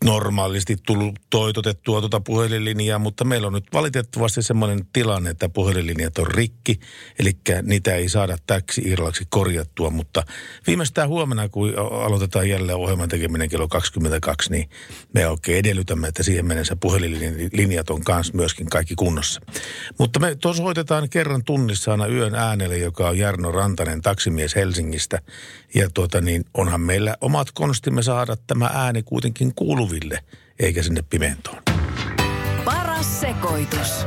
Normaalisti tullut toitotettua tuota puhelinlinjaa, mutta meillä on nyt valitettavasti semmoinen tilanne, että puhelinlinjat on rikki, eli niitä ei saada täksi irlaksi korjattua, mutta viimeistään huomenna, kun aloitetaan jälleen ohjelman tekeminen kello 22, niin me oikein edellytämme, että siihen mennessä puhelinlinjat on kanssa myöskin kaikki kunnossa. Mutta me tuossa hoitetaan kerran tunnissa aina yön äänelle, joka on Jarno Rantanen, taksimies Helsingistä, ja tuota niin, onhan meillä omat konstimme saada tämä ääni kuitenkin kuuluville, eikä sinne pimentoon. Paras sekoitus.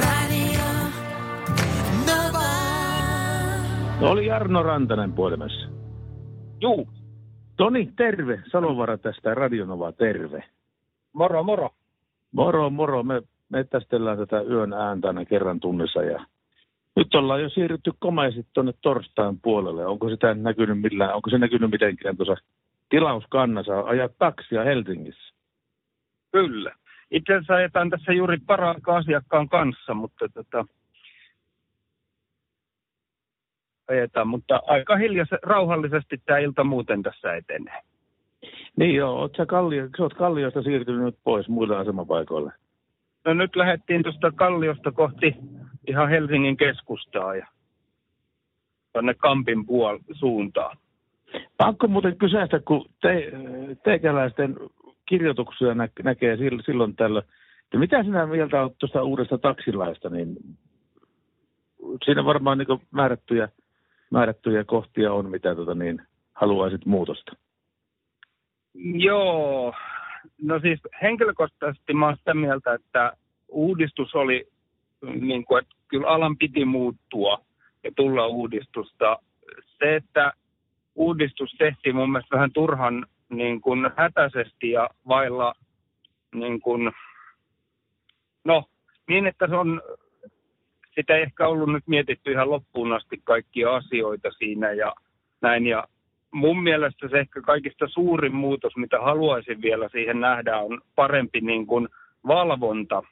Radio Nova. No oli Jarno Rantanen puhelimessa. Juu, Toni, terve. Salovara tästä Radionova, terve. moro moro. Moro, moro. Me mettästellään tätä yön ääntä aina kerran tunnissa ja nyt ollaan jo siirrytty komeasti tuonne torstain puolelle. Onko sitä näkynyt millään, onko se näkynyt mitenkään tuossa tilauskannassa ajaa taksia Helsingissä? Kyllä. Itse asiassa ajetaan tässä juuri paraikaa asiakkaan kanssa, mutta tota, ajetaan, mutta aika hiljaisen, rauhallisesti tämä ilta muuten tässä etenee. Niin joo, oot sä, Kallio, sä oot Kalliosta siirtynyt nyt pois muille asemapaikoille. No nyt lähdettiin tuosta Kalliosta kohti ihan Helsingin keskustaa ja tuonne Kampin puol- suuntaan. Pakko muuten kysäistä, kun te, teikäläisten kirjoituksia nä, näkee sil- silloin tällä, että mitä sinä mieltä olet tuosta uudesta taksilaista, niin siinä varmaan niin määrättyjä, määrättyjä kohtia on, mitä tota niin, haluaisit muutosta. Joo, no siis henkilökohtaisesti mä sitä mieltä, että uudistus oli, niin kuin, että kyllä alan piti muuttua ja tulla uudistusta. Se, että uudistus tehtiin mun mielestä vähän turhan niin kuin hätäisesti ja vailla niin kuin, no niin, että se on, sitä ei ehkä ollut nyt mietitty ihan loppuun asti kaikkia asioita siinä ja näin. Ja mun mielestä se ehkä kaikista suurin muutos, mitä haluaisin vielä siihen nähdä, on parempi niin kuin valvonta.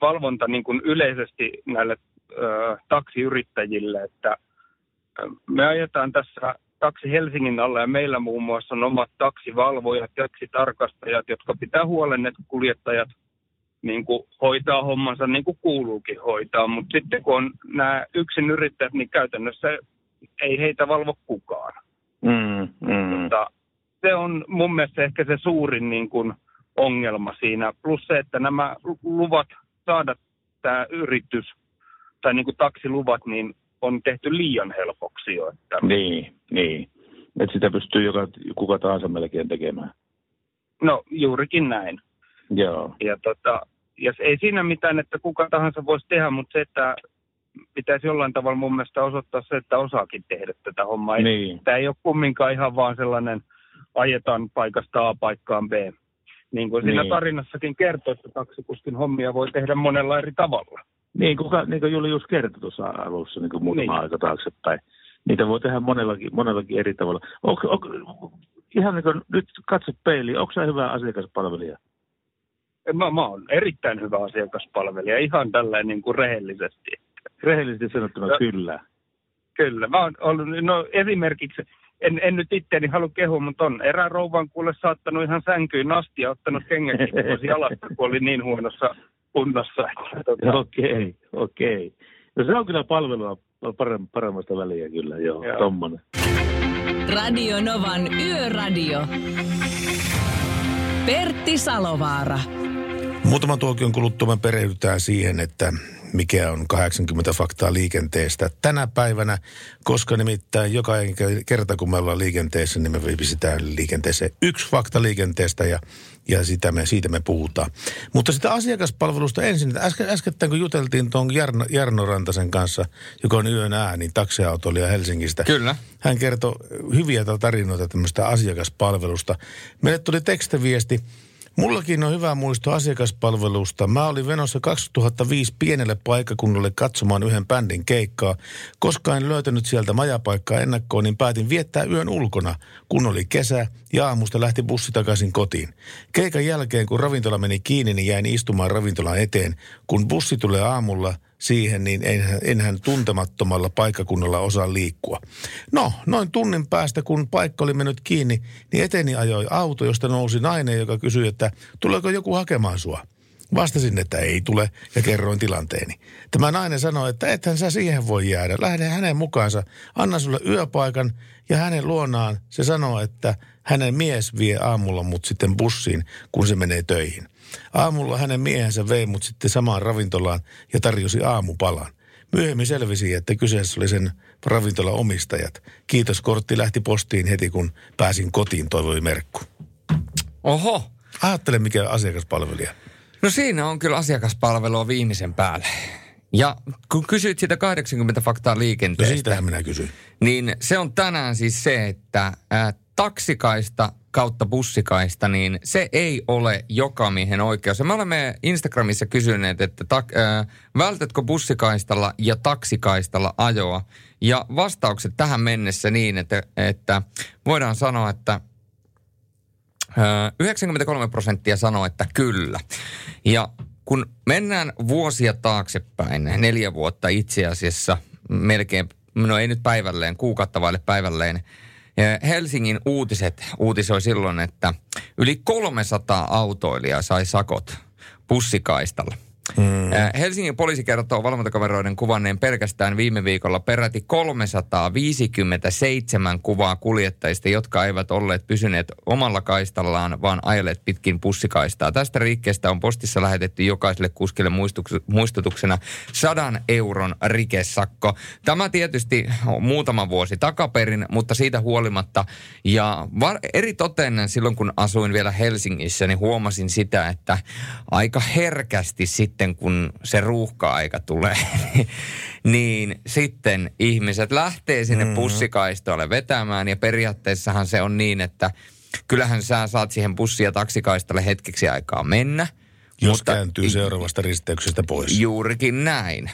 Valvonta niin kuin yleisesti näille ö, taksiyrittäjille, että me ajetaan tässä taksi Helsingin alla ja meillä muun muassa on omat taksivalvojat, taksitarkastajat, jotka pitää huolen, että kuljettajat niin kuin hoitaa hommansa niin kuin kuuluukin hoitaa. Mutta sitten kun on nämä yksin yrittäjät, niin käytännössä ei heitä valvo kukaan. Mm, mm. Mutta se on mun mielestä ehkä se suurin niin kuin ongelma siinä. Plus se, että nämä luvat saada tämä yritys tai niin kuin taksiluvat, niin on tehty liian helpoksi jo. Että Niin, niin. Että sitä pystyy joka, kuka tahansa melkein tekemään. No juurikin näin. Joo. Ja, tota, ja ei siinä mitään, että kuka tahansa voisi tehdä, mutta se, että pitäisi jollain tavalla mun mielestä osoittaa se, että osaakin tehdä tätä hommaa. Niin. Tämä ei ole kumminkaan ihan vaan sellainen ajetaan paikasta A paikkaan B. Niin kuin siinä Niin. tarinassakin kertoo, että taksikuskin hommia voi tehdä monella eri tavalla. Niin, kuka, niin kuin Juli just kertoi tuossa alussa niin kuin muutama Niin. aika taaksepäin. Niitä voi tehdä monellakin, monellakin eri tavalla. Onko, onko, ihan niin kuin nyt katso peiliin, onko se hyvä asiakaspalvelija? Mä, mä oon erittäin hyvä asiakaspalvelija, ihan tällä niin kuin rehellisesti. Rehellisesti sanottuna No. kyllä. Kyllä, mä oon ollut, no esimerkiksi, en, en nyt itseäni halua kehua, mutta on erään rouvan kuule saattanut ihan sänkyyn asti ja ottanut kengätkin pois jalasta, kun oli niin huonossa kunnossa. Että, tota, Okei, okei. No se on kyllä palvelua parem, paremmasta väliä kyllä, joo, Joo. tommonen. Radio Novan Yöradio. Pertti Salovaara. Muutaman tuokion kuluttua me perehdytään siihen, että mikä on 80 faktaa liikenteestä tänä päivänä, koska nimittäin joka kerta kun me ollaan liikenteessä, niin me pistetään liikenteeseen yksi fakta liikenteestä ja, ja sitä me, siitä me puhutaan. Mutta sitä asiakaspalvelusta ensin, että äsken, äskettäin kun juteltiin tuon Jarno, Jarno Rantasen kanssa, joka on yön ääni taksiautoilija Helsingistä. Kyllä. Hän kertoi hyviä tarinoita tämmöistä asiakaspalvelusta. Meille tuli tekstiviesti. Mullakin on hyvä muisto asiakaspalvelusta. Mä olin Venossa 2005 pienelle paikkakunnalle katsomaan yhden bändin keikkaa. Koska en löytänyt sieltä majapaikkaa ennakkoon, niin päätin viettää yön ulkona, kun oli kesä ja aamusta lähti bussi takaisin kotiin. Keikan jälkeen, kun ravintola meni kiinni, niin jäin istumaan ravintolan eteen. Kun bussi tulee aamulla, siihen, niin enhän, enhän tuntemattomalla paikkakunnalla osaa liikkua. No, noin tunnin päästä, kun paikka oli mennyt kiinni, niin eteni ajoi auto, josta nousi nainen, joka kysyi, että tuleeko joku hakemaan sua. Vastasin, että ei tule ja kerroin tilanteeni. Tämä nainen sanoi, että ethän sä siihen voi jäädä. Lähde hänen mukaansa, anna sulle yöpaikan ja hänen luonaan se sanoo, että hänen mies vie aamulla mut sitten bussiin, kun se menee töihin. Aamulla hänen miehensä vei mut sitten samaan ravintolaan ja tarjosi aamupalan. Myöhemmin selvisi, että kyseessä oli sen ravintola omistajat. Kiitos, kortti lähti postiin heti, kun pääsin kotiin, toivoi Merkku. Oho. Ajattele, mikä asiakaspalvelija. No siinä on kyllä asiakaspalvelua viimeisen päälle. Ja kun kysyit sitä 80 faktaa No liikenteestä, siitähän minä kysyin. niin se on tänään siis se, että ää, taksikaista kautta bussikaista, niin se ei ole joka miehen oikeus. Ja me olemme Instagramissa kysyneet, että tak, ää, vältätkö bussikaistalla ja taksikaistalla ajoa? Ja vastaukset tähän mennessä niin, että, että voidaan sanoa, että Ö, 93 prosenttia sanoo, että kyllä. Ja kun mennään vuosia taaksepäin, neljä vuotta itse asiassa, melkein, no ei nyt päivälleen, kuukautta vaille päivälleen, Helsingin uutiset uutisoi silloin, että yli 300 autoilijaa sai sakot bussikaistalla. Mm. Helsingin poliisi kertoo valvontakameroiden kuvanneen pelkästään viime viikolla peräti 357 kuvaa kuljettajista, jotka eivät olleet pysyneet omalla kaistallaan, vaan ajelleet pitkin bussikaistaa. Tästä rikkeestä on postissa lähetetty jokaiselle kuskille muistutuksena 100 euron rikesakko. Tämä tietysti muutama vuosi takaperin, mutta siitä huolimatta. Ja var- eri toten silloin, kun asuin vielä Helsingissä, niin huomasin sitä, että aika herkästi sitten, kun se ruuhka-aika tulee, niin, sitten ihmiset lähtee sinne mm. bussikaistoille vetämään. Ja periaatteessahan se on niin, että kyllähän sä saat siihen bussi- ja taksikaistalle hetkeksi aikaa mennä. Jos kääntyy seuraavasta risteyksestä pois. Juurikin näin.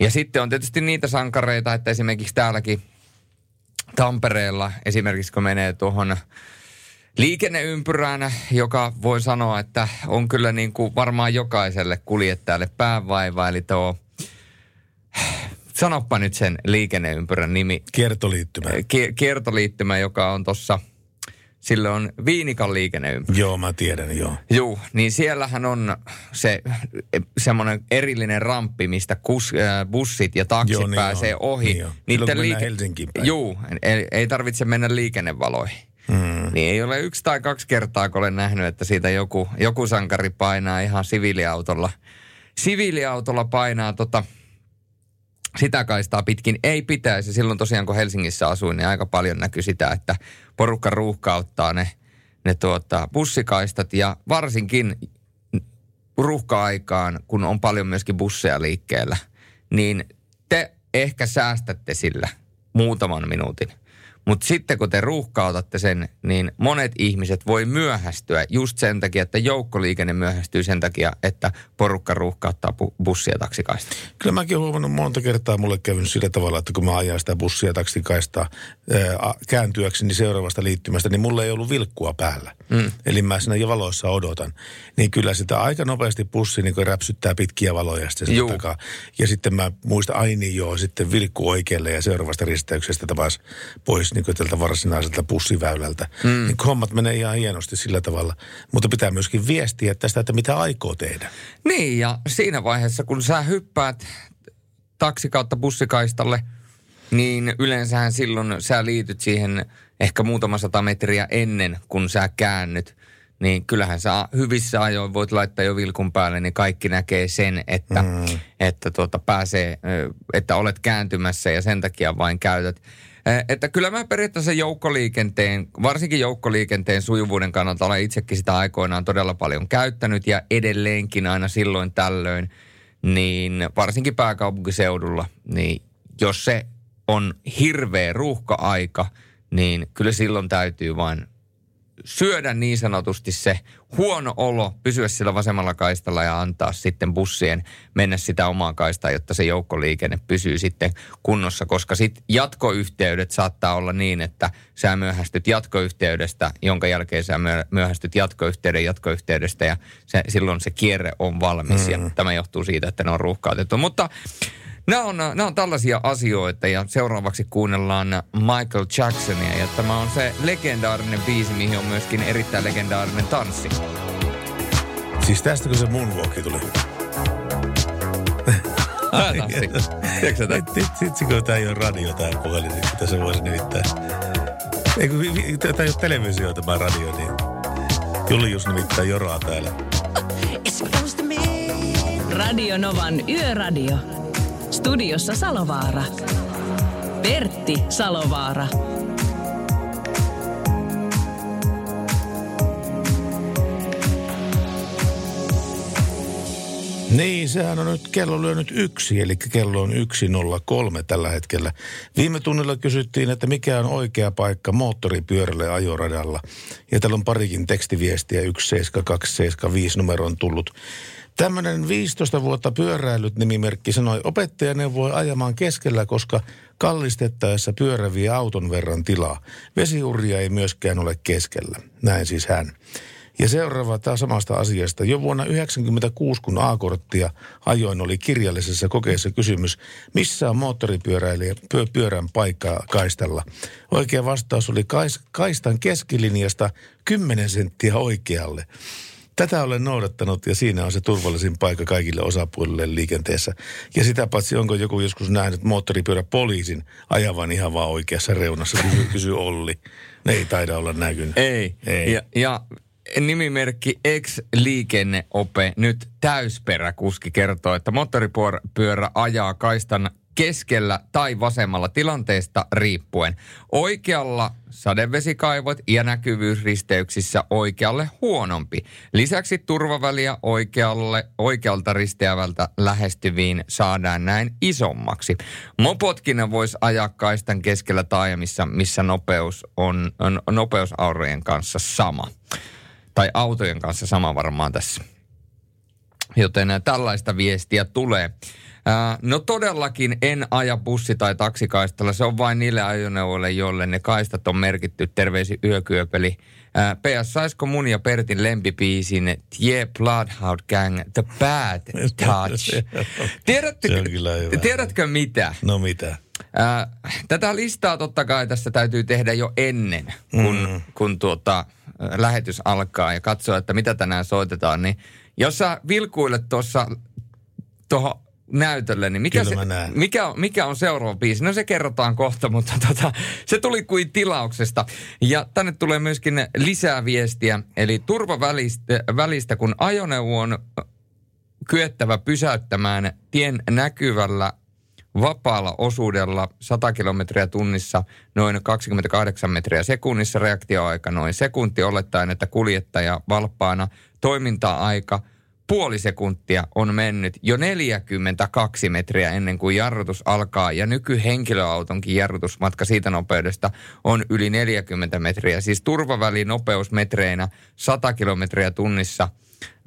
Ja sitten on tietysti niitä sankareita, että esimerkiksi täälläkin Tampereella, esimerkiksi kun menee tuohon liikenneympyrään, joka voi sanoa, että on kyllä niin kuin varmaan jokaiselle kuljettajalle päävaiva, eli tuo, sanoppa nyt sen liikenneympyrän nimi, Kiertoliittymä. Ki- kiertoliittymä, joka on tuossa, sillä on Viinikan liikenneympyrä. Joo, mä tiedän, joo. Joo, niin siellähän on se semmoinen erillinen ramppi, mistä kus, äh, bussit ja taksit Joo, niin pääsee on. ohi. Niin on. Silloin, kun mennään Helsinkiin päin. Joo, ei, ei tarvitse mennä liikennevaloihin. Mm. Niin ei ole yksi tai kaksi kertaa, kun olen nähnyt, että siitä joku, joku sankari painaa ihan siviiliautolla. Siviiliautolla painaa tota, sitä kaistaa pitkin ei pitäisi. Silloin tosiaan, kun Helsingissä asuin, niin aika paljon näkyi sitä, että porukka ruuhkauttaa ne, ne tuota, bussikaistat ja varsinkin ruuhka-aikaan, kun on paljon myöskin busseja liikkeellä, niin te ehkä säästätte sillä muutaman minuutin. Mutta sitten kun te ruuhkautatte sen, niin monet ihmiset voi myöhästyä just sen takia, että joukkoliikenne myöhästyy sen takia, että porukka ruuhkauttaa bu- bussia taksikaista. Kyllä mäkin olen huomannut monta kertaa, mulle käynyt sillä tavalla, että kun mä ajan sitä bussia taksikaistaa ää, kääntyäkseni seuraavasta liittymästä, niin mulla ei ollut vilkkua päällä. Mm. Eli mä siinä jo valoissa odotan. Niin kyllä sitä aika nopeasti bussi niin räpsyttää pitkiä valoja sitten sen takaa. Ja sitten mä muistan, ai niin joo, sitten vilkku oikealle ja seuraavasta risteyksestä taas pois niin tältä varsinaiselta bussiväylältä. Mm. Niin hommat menee ihan hienosti sillä tavalla. Mutta pitää myöskin viestiä tästä, että mitä aikoo tehdä. Niin, ja siinä vaiheessa, kun sä hyppäät taksi kautta bussikaistalle, niin yleensähän silloin sä liityt siihen ehkä muutama sata metriä ennen, kun sä käännyt. Niin kyllähän sä hyvissä ajoin voit laittaa jo vilkun päälle, niin kaikki näkee sen, että, mm. että tuota pääsee, että olet kääntymässä ja sen takia vain käytät. Eh, Että kyllä mä periaatteessa joukkoliikenteen, varsinkin joukkoliikenteen sujuvuuden kannalta olen itsekin sitä aikoinaan todella paljon käyttänyt ja edelleenkin aina silloin tällöin, niin varsinkin pääkaupunkiseudulla, niin jos se on hirveä ruuhka-aika, niin kyllä silloin täytyy vain syödä niin sanotusti se huono olo, pysyä sillä vasemmalla kaistalla ja antaa sitten bussien mennä sitä omaa kaistaa, jotta se joukkoliikenne pysyy sitten kunnossa, koska sitten jatkoyhteydet saattaa olla niin, että sä myöhästyt jatkoyhteydestä, jonka jälkeen sä myöhästyt jatkoyhteyden jatkoyhteydestä ja se, silloin se kierre on valmis mm. ja tämä johtuu siitä, että ne on ruuhkautettu. Mutta Nämä on, nämä on tällaisia asioita ja seuraavaksi kuunnellaan Michael Jacksonia ja tämä on se legendaarinen biisi, mihin on myöskin erittäin legendaarinen tanssi. Siis tästäkö se moonwalki tuli? Tää tanssi. Tiedätkö? Vitsikö tämä ei ole radio tämä puhelin, niin tässä voisi nimittää. Ei kun tämä ei ole televisio tämä radio, niin Julius nimittää Joraa täällä. Radio Novan Yöradio. Studiossa Salovaara. Pertti Salovaara. Niin, sehän on nyt, kello lyönyt yksi, eli kello on 1.03 tällä hetkellä. Viime tunnilla kysyttiin, että mikä on oikea paikka moottoripyörälle ajoradalla. Ja täällä on parikin tekstiviestiä, 17275 numero on tullut. Tämmöinen 15 vuotta pyöräillyt nimimerkki sanoi, opettaja neuvoi ajamaan keskellä, koska kallistettaessa pyörä vie auton verran tilaa. Vesiuria ei myöskään ole keskellä. Näin siis hän. Ja seuraava taas samasta asiasta. Jo vuonna 1996, kun A-korttia ajoin, oli kirjallisessa kokeessa kysymys, missä on moottoripyöräilijä pyörän paikka kaistalla. Oikea vastaus oli kaistan keskilinjasta 10 senttiä oikealle. Tätä olen noudattanut ja siinä on se turvallisin paikka kaikille osapuolille liikenteessä. Ja sitä paitsi onko joku joskus nähnyt moottoripyörä poliisin ajavan ihan vaan oikeassa reunassa, kysy, kysy Olli. Ne ei taida olla näkynyt. Ei. ei. Ja, ja nimimerkki ex-liikenneope, nyt täysperäkuski kertoo, että moottoripyörä ajaa kaistan keskellä tai vasemmalla tilanteesta riippuen. Oikealla sadevesikaivot ja näkyvyysristeyksissä oikealle huonompi. Lisäksi turvaväliä oikealle, oikealta risteävältä lähestyviin saadaan näin isommaksi. Mopotkin voisi ajaa kaistan keskellä taajamissa, missä nopeus on, on nopeusaurojen kanssa sama. Tai autojen kanssa sama varmaan tässä. Joten tällaista viestiä tulee. No todellakin en aja bussi- tai taksikaistalla. Se on vain niille ajoneuvoille, joille ne kaistat on merkitty. Terveisi yökyöpeli. PS, saisiko mun ja Pertin lempipiisin Tie Bloodhound Gang The Bad Touch? Tiedätkö, tiedätkö mitä? No mitä? tätä listaa totta kai tässä täytyy tehdä jo ennen, kun, mm. kun tuota, lähetys alkaa ja katsoa, että mitä tänään soitetaan. Niin jos sä vilkuilet tuossa tuohon näytölle, niin mikä, se, mikä, mikä on seuraava biisi? No se kerrotaan kohta, mutta tota, se tuli kuin tilauksesta. Ja tänne tulee myöskin lisää viestiä, eli turvavälistä, välistä, kun ajoneuvo on kyettävä pysäyttämään tien näkyvällä vapaalla osuudella 100 kilometriä tunnissa noin 28 metriä sekunnissa, reaktioaika noin sekunti, olettaen, että kuljettaja valppaana toiminta-aika – puoli sekuntia on mennyt jo 42 metriä ennen kuin jarrutus alkaa ja nykyhenkilöautonkin jarrutusmatka siitä nopeudesta on yli 40 metriä. Siis turvaväli nopeusmetreinä 100 kilometriä tunnissa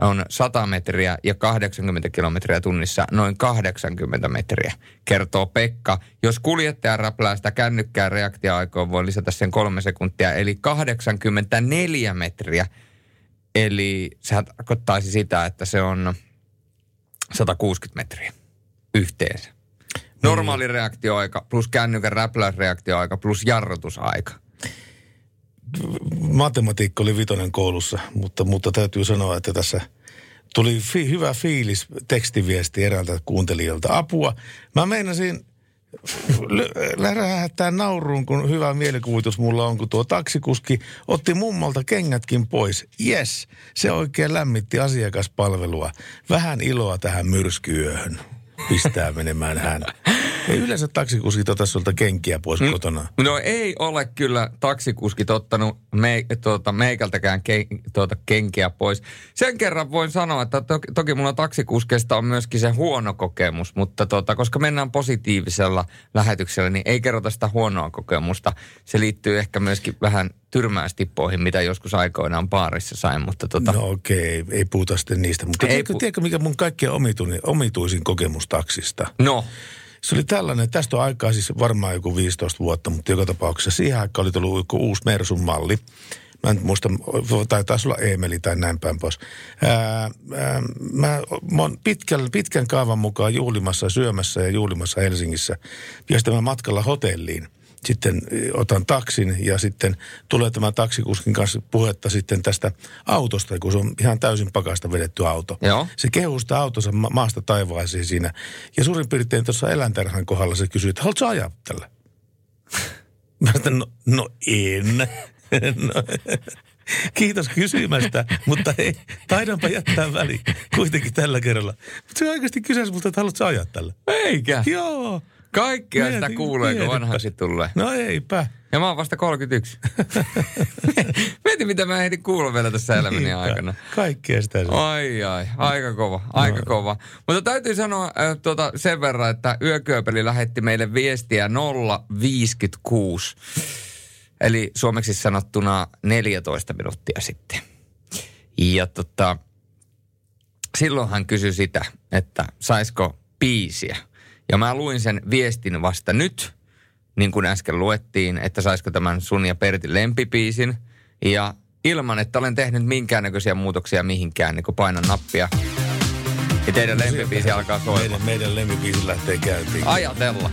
on 100 metriä ja 80 kilometriä tunnissa noin 80 metriä, kertoo Pekka. Jos kuljettaja räplää sitä kännykkää reaktioaikoon, voi lisätä sen kolme sekuntia, eli 84 metriä Eli sehän tarkoittaisi sitä, että se on 160 metriä yhteensä. Normaali mm. reaktioaika plus kännykän räpläysreaktioaika plus jarrutusaika. Matematiikka oli vitonen koulussa, mutta, mutta täytyy sanoa, että tässä tuli fi, hyvä fiilis tekstiviesti eräältä kuuntelijalta. Apua. Mä meinasin lähdetään nauruun, kun hyvä mielikuvitus mulla on, kun tuo taksikuski otti mummalta kengätkin pois. Yes, se oikein lämmitti asiakaspalvelua. Vähän iloa tähän myrskyöhön. Pistää menemään hän. Ei yleensä taksikuskit ota sulta kenkiä pois Mm. kotona. No ei ole kyllä taksikuskit ottanut me, tuota, meikältäkään ke, tuota, kenkiä pois. Sen kerran voin sanoa, että to, toki mulla taksikuskeista on myöskin se huono kokemus, mutta tuota, koska mennään positiivisella lähetyksellä, niin ei kerrota sitä huonoa kokemusta. Se liittyy ehkä myöskin vähän tyrmäystippoihin, mitä joskus aikoinaan baarissa sain, mutta tota, No okei, ei puhuta sitten niistä. Mutta Ei tiedätkö, pu- tiedätkö, mikä mun kaikkein omituisin, omituisin kokemus taksista? no, Se oli tällainen, tästä on aikaa siis varmaan joku 15 vuotta, mutta joka tapauksessa siihen aikaan oli tullut joku uusi Mersun malli. Mä en muista, tai taisi olla Emeli tai näin päin pois. Ää, ää, mä, mä oon pitkän, pitkän kaavan mukaan juhlimassa, syömässä ja juhlimassa Helsingissä. Ja sitten mä matkalla hotelliin. Sitten otan taksin ja sitten tulee tämä taksikuskin kanssa puhetta sitten tästä autosta, kun se on ihan täysin pakasta vedetty auto. Joo. Se kehuu sitä autonsa ma- maasta taivaaseen siinä. Ja suurin piirtein tuossa eläintarhan kohdalla se kysyy, että haluatko ajaa tällä? Mä sanoin, no, no en. no, kiitos kysymästä, mutta ei, taidanpa jättää väliin kuitenkin tällä kerralla. Mutta se oikeasti kysyisi multa, että haluatko ajaa tällä? eikä. Joo. Kaikkea sitä Mieti- kuulee, kun vanhaksi tulee. No eipä. Ja mä oon vasta 31. Mieti, mitä mä ehdin kuulla vielä tässä elämäni Niinpä. aikana. Kaikkea sitä. se- Ai ai, aika kova, aika no. kova. Mutta täytyy sanoa äh, tuota, sen verran, että Yökyöpeli lähetti meille viestiä 056. Eli suomeksi sanottuna 14 minuuttia sitten. Ja tota, silloin hän kysyi sitä, että saisiko biisiä. Ja mä luin sen viestin vasta nyt, niin kuin äsken luettiin, että saisiko tämän sun ja Pertin lempipiisin. Ja ilman, että olen tehnyt minkäännäköisiä muutoksia mihinkään, niin kun painan nappia. Ja teidän lempipiisi alkaa soimaan. Meidän, meidän lemmibiisi lähtee käyntiin. Ajatella.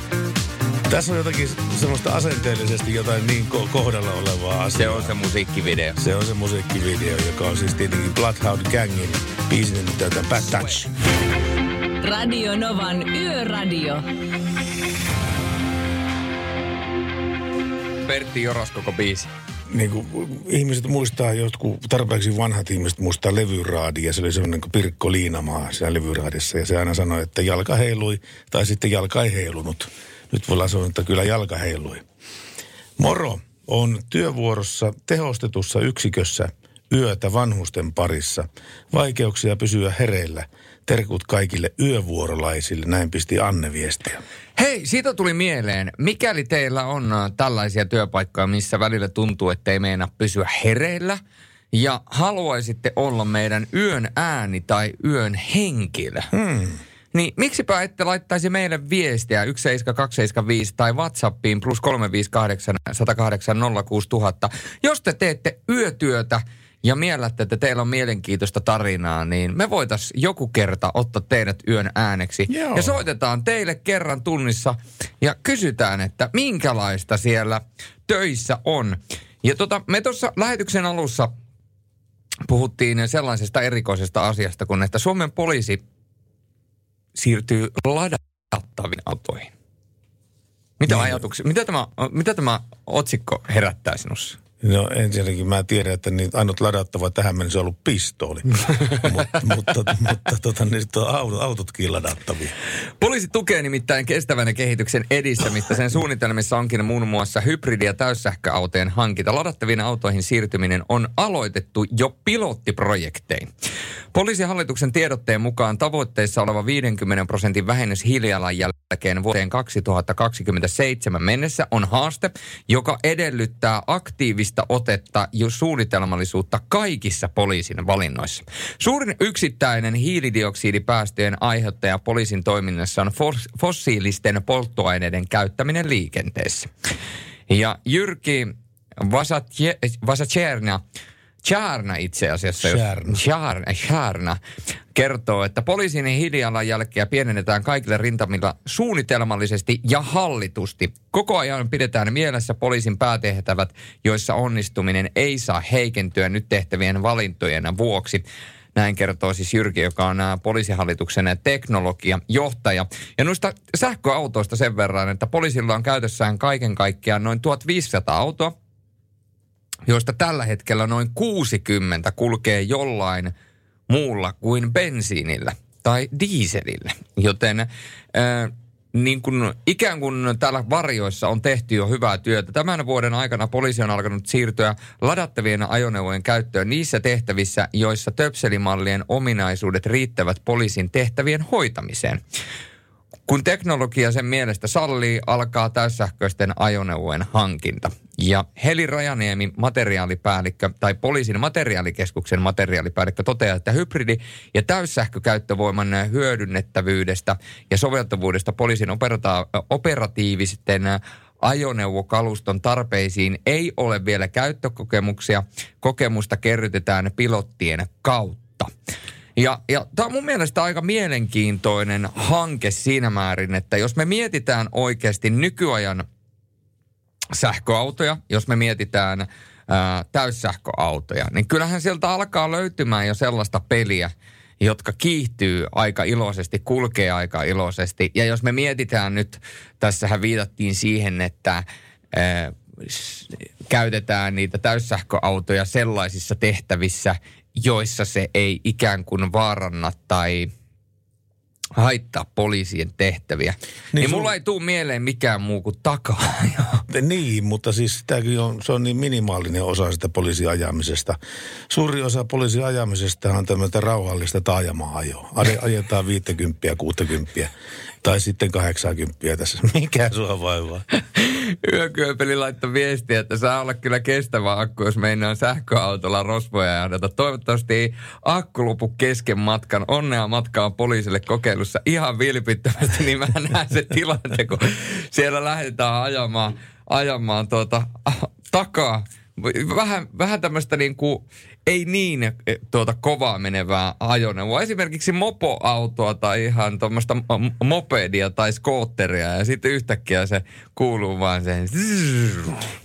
Tässä on jotakin semmoista asenteellisesti jotain niin ko- kohdalla olevaa asiaa. Se on se musiikkivideo. Se on se musiikkivideo, joka on siis tietenkin Bloodhound Gangin biisin nimeltään Bad Touch. Radio Novan Yöradio. Pertti Joros koko biisi. Niin kuin ihmiset muistaa, jotkut tarpeeksi vanhat ihmiset muistaa levyraadi ja se oli semmoinen kuin Pirkko Liinamaa siellä levyraadissa ja se aina sanoi, että jalka heilui tai sitten jalka ei heilunut. Nyt voidaan sanoa, että kyllä jalka heilui. Moro on työvuorossa tehostetussa yksikössä yötä vanhusten parissa. Vaikeuksia pysyä hereillä. Terkut kaikille yövuorolaisille, näin pisti Anne viestiä. Hei, siitä tuli mieleen, mikäli teillä on äh, tällaisia työpaikkoja, missä välillä tuntuu, että ei meina pysyä hereillä, ja haluaisitte olla meidän yön ääni tai yön henkilö, hmm. niin miksipä ette laittaisi meille viestiä 17275 tai Whatsappiin plus 358 108 06000. Jos te teette yötyötä ja miellätte, että teillä on mielenkiintoista tarinaa, niin me voitais joku kerta ottaa teidät yön ääneksi. Joo. Ja soitetaan teille kerran tunnissa ja kysytään, että minkälaista siellä töissä on. Ja tota, me tuossa lähetyksen alussa puhuttiin sellaisesta erikoisesta asiasta, kun että Suomen poliisi siirtyy ladattaviin autoihin. Mitä Niin. ajatuksia, mitä tämä, mitä tämä otsikko herättää sinussa? No ensinnäkin mä tiedän, että niin ainut ladattava tähän mennessä on ollut pistooli. Mut, mutta mutta tota, niin sit on autot, autotkin ladattavia. Poliisi tukee nimittäin kestävän kehityksen edistämistä. Sen suunnitelmissa onkin muun muassa hybridi- ja täyssähköautojen hankinta. Ladattaviin autoihin siirtyminen on aloitettu jo pilottiprojektein. Poliisihallituksen tiedotteen mukaan tavoitteissa oleva 50 prosentin vähennys hiilijalanjälkeen vuoteen 2027 mennessä on haaste, joka edellyttää aktiivista otetta ja suunnitelmallisuutta kaikissa poliisin valinnoissa. Suurin yksittäinen hiilidioksidipäästöjen aiheuttaja poliisin toiminnassa on fos- fossiilisten polttoaineiden käyttäminen liikenteessä. Ja Jyrki Vasacherna, Charna itse asiassa, jos- Charna. Charna, Charna kertoo, että poliisin hiilijalanjälkeä pienennetään kaikille rintamilla suunnitelmallisesti ja hallitusti. Koko ajan pidetään mielessä poliisin päätehtävät, joissa onnistuminen ei saa heikentyä nyt tehtävien valintojen vuoksi. Näin kertoo siis Jyrki, joka on poliisihallituksen teknologiajohtaja. Ja noista sähköautoista sen verran, että poliisilla on käytössään kaiken kaikkiaan noin 1500 autoa, joista tällä hetkellä noin 60 kulkee jollain muulla kuin bensiinillä tai dieselillä. Joten äh, niin kuin, ikään kuin täällä varjoissa on tehty jo hyvää työtä. Tämän vuoden aikana poliisi on alkanut siirtyä ladattavien ajoneuvojen käyttöön niissä tehtävissä, joissa töpselimallien ominaisuudet riittävät poliisin tehtävien hoitamiseen. Kun teknologia sen mielestä sallii, alkaa täyssähköisten ajoneuvojen hankinta. Ja Heli Rajaniemi, materiaalipäällikkö tai poliisin materiaalikeskuksen materiaalipäällikkö toteaa, että hybridi- ja täyssähkökäyttövoiman hyödynnettävyydestä ja soveltavuudesta poliisin operata- operatiivisten ajoneuvokaluston tarpeisiin ei ole vielä käyttökokemuksia. Kokemusta kerrytetään pilottien kautta. Ja, ja tämä on mun mielestä aika mielenkiintoinen hanke siinä määrin, että jos me mietitään oikeasti nykyajan sähköautoja, jos me mietitään ää, täyssähköautoja, niin kyllähän sieltä alkaa löytymään jo sellaista peliä, jotka kiihtyy aika iloisesti, kulkee aika iloisesti. Ja jos me mietitään nyt, tässähän viitattiin siihen, että ää, käytetään niitä täyssähköautoja sellaisissa tehtävissä, joissa se ei ikään kuin vaaranna tai haittaa poliisien tehtäviä. Niin, niin mulla ei tule mieleen mikään muu kuin takaa. niin, mutta siis tämäkin on, se on niin minimaalinen osa sitä poliisiajamisesta. Suuri osa poliisiajamisesta on tämmöistä rauhallista taajama-ajoa. Ajetaan 50 60 tai sitten 80 tässä. Mikä sua vaivaa? Yökyöpeli laittoi viestiä, että saa olla kyllä kestävä akku, jos meinaa sähköautolla rosvoja ja Toivottavasti ei akku lopu kesken matkan. Onnea matkaa poliisille kokeilussa ihan vilpittömästi, niin mä näen se tilanne, kun siellä lähdetään ajamaan, ajamaan tuota, takaa. Vähän, vähän tämmöistä niin kuin, ei niin eh, tuota kovaa menevää ajoneuvoa. Esimerkiksi mopoautoa tai ihan tuommoista mopedia tai skootteria ja sitten yhtäkkiä se kuuluu vaan sen.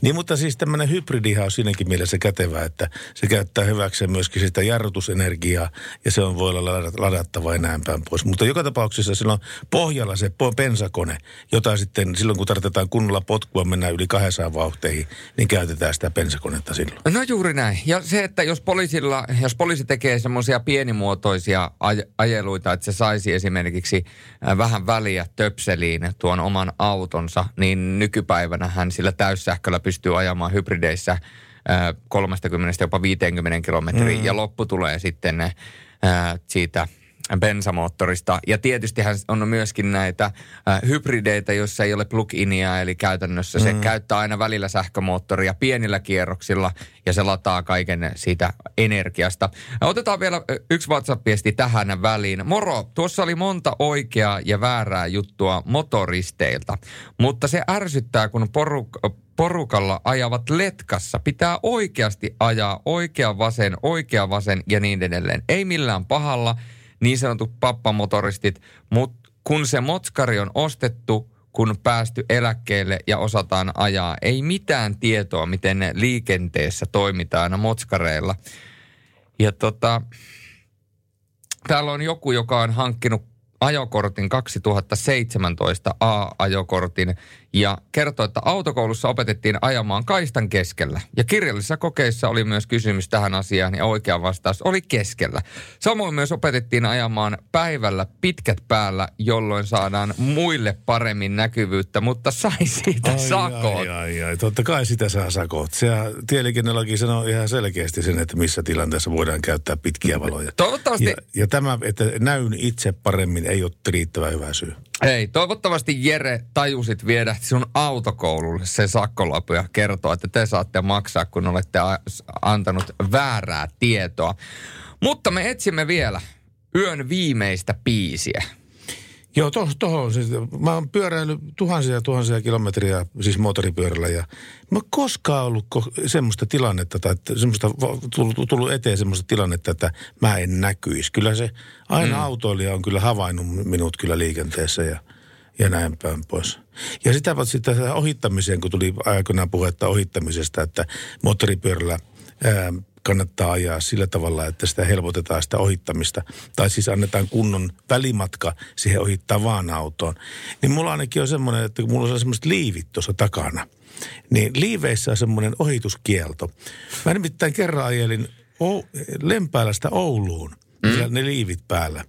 Niin, mutta siis tämmöinen hybridihan on siinäkin mielessä kätevä, että se käyttää hyväkseen myöskin sitä jarrutusenergiaa ja se on voi olla ladattava enää päin pois. Mutta joka tapauksessa silloin pohjalla se pensakone, jota sitten silloin kun tarvitaan kunnolla potkua mennä yli 200 vauhteihin, niin käytetään sitä pensakonetta silloin. No juuri näin. Ja se, että jos poliisilla, jos poliisi tekee semmoisia pienimuotoisia aj- ajeluita, että se saisi esimerkiksi äh, vähän väliä töpseliin tuon oman autonsa, niin nykypäivänä hän sillä täyssähköllä pystyy ajamaan hybrideissä 30 äh, jopa 50 kilometriä mm. ja loppu tulee sitten siitä – bensamoottorista. Ja tietysti hän on myöskin näitä äh, hybrideitä, joissa ei ole plug-inia, eli käytännössä se mm. käyttää aina välillä sähkömoottoria pienillä kierroksilla ja se lataa kaiken siitä energiasta. Otetaan vielä yksi WhatsApp-viesti tähän väliin. Moro, tuossa oli monta oikeaa ja väärää juttua motoristeilta, mutta se ärsyttää, kun poruk- porukalla ajavat letkassa. Pitää oikeasti ajaa oikea vasen, oikea vasen ja niin edelleen. Ei millään pahalla niin sanotut pappamotoristit, mutta kun se motskari on ostettu, kun päästy eläkkeelle ja osataan ajaa, ei mitään tietoa, miten ne liikenteessä toimitaan motskareilla. Ja tota, täällä on joku, joka on hankkinut ajokortin 2017 A-ajokortin ja kertoi, että autokoulussa opetettiin ajamaan kaistan keskellä. Ja kirjallisessa kokeissa oli myös kysymys tähän asiaan ja oikea vastaus oli keskellä. Samoin myös opetettiin ajamaan päivällä pitkät päällä, jolloin saadaan muille paremmin näkyvyyttä, mutta sai siitä ai, sakot. Ai, ai, ai, totta kai sitä saa sakot. Se tieliikennelaki sanoo ihan selkeästi sen, että missä tilanteessa voidaan käyttää pitkiä valoja. Toivottavasti. Ja, ja tämä, että näyn itse paremmin, ei ole riittävän hyvä syy. Ei, toivottavasti Jere tajusit viedä sun autokoululle se sakkolapu ja kertoa, että te saatte maksaa, kun olette antanut väärää tietoa. Mutta me etsimme vielä yön viimeistä piisiä. Joo. To, siis, mä oon pyöräillyt tuhansia ja tuhansia kilometriä siis moottoripyörällä ja mä oon koskaan ollut semmoista tilannetta tai semmoista tullut, tullut eteen semmoista tilannetta, että mä en näkyisi. Kyllä se aina mm. autoilija on kyllä havainnut minut kyllä liikenteessä ja, ja näin päin pois. Ja sitä paitsi tähän ohittamiseen, kun tuli aikoinaan puhetta ohittamisesta, että moottoripyörällä kannattaa ajaa sillä tavalla, että sitä helpotetaan sitä ohittamista. Tai siis annetaan kunnon välimatka siihen ohittavaan autoon. Niin mulla ainakin on semmoinen, että kun mulla on semmoiset liivit tuossa takana, niin liiveissä on semmoinen ohituskielto. Mä nimittäin kerran ajelin o- Lempäälästä Ouluun, mm. ne liivit päällä.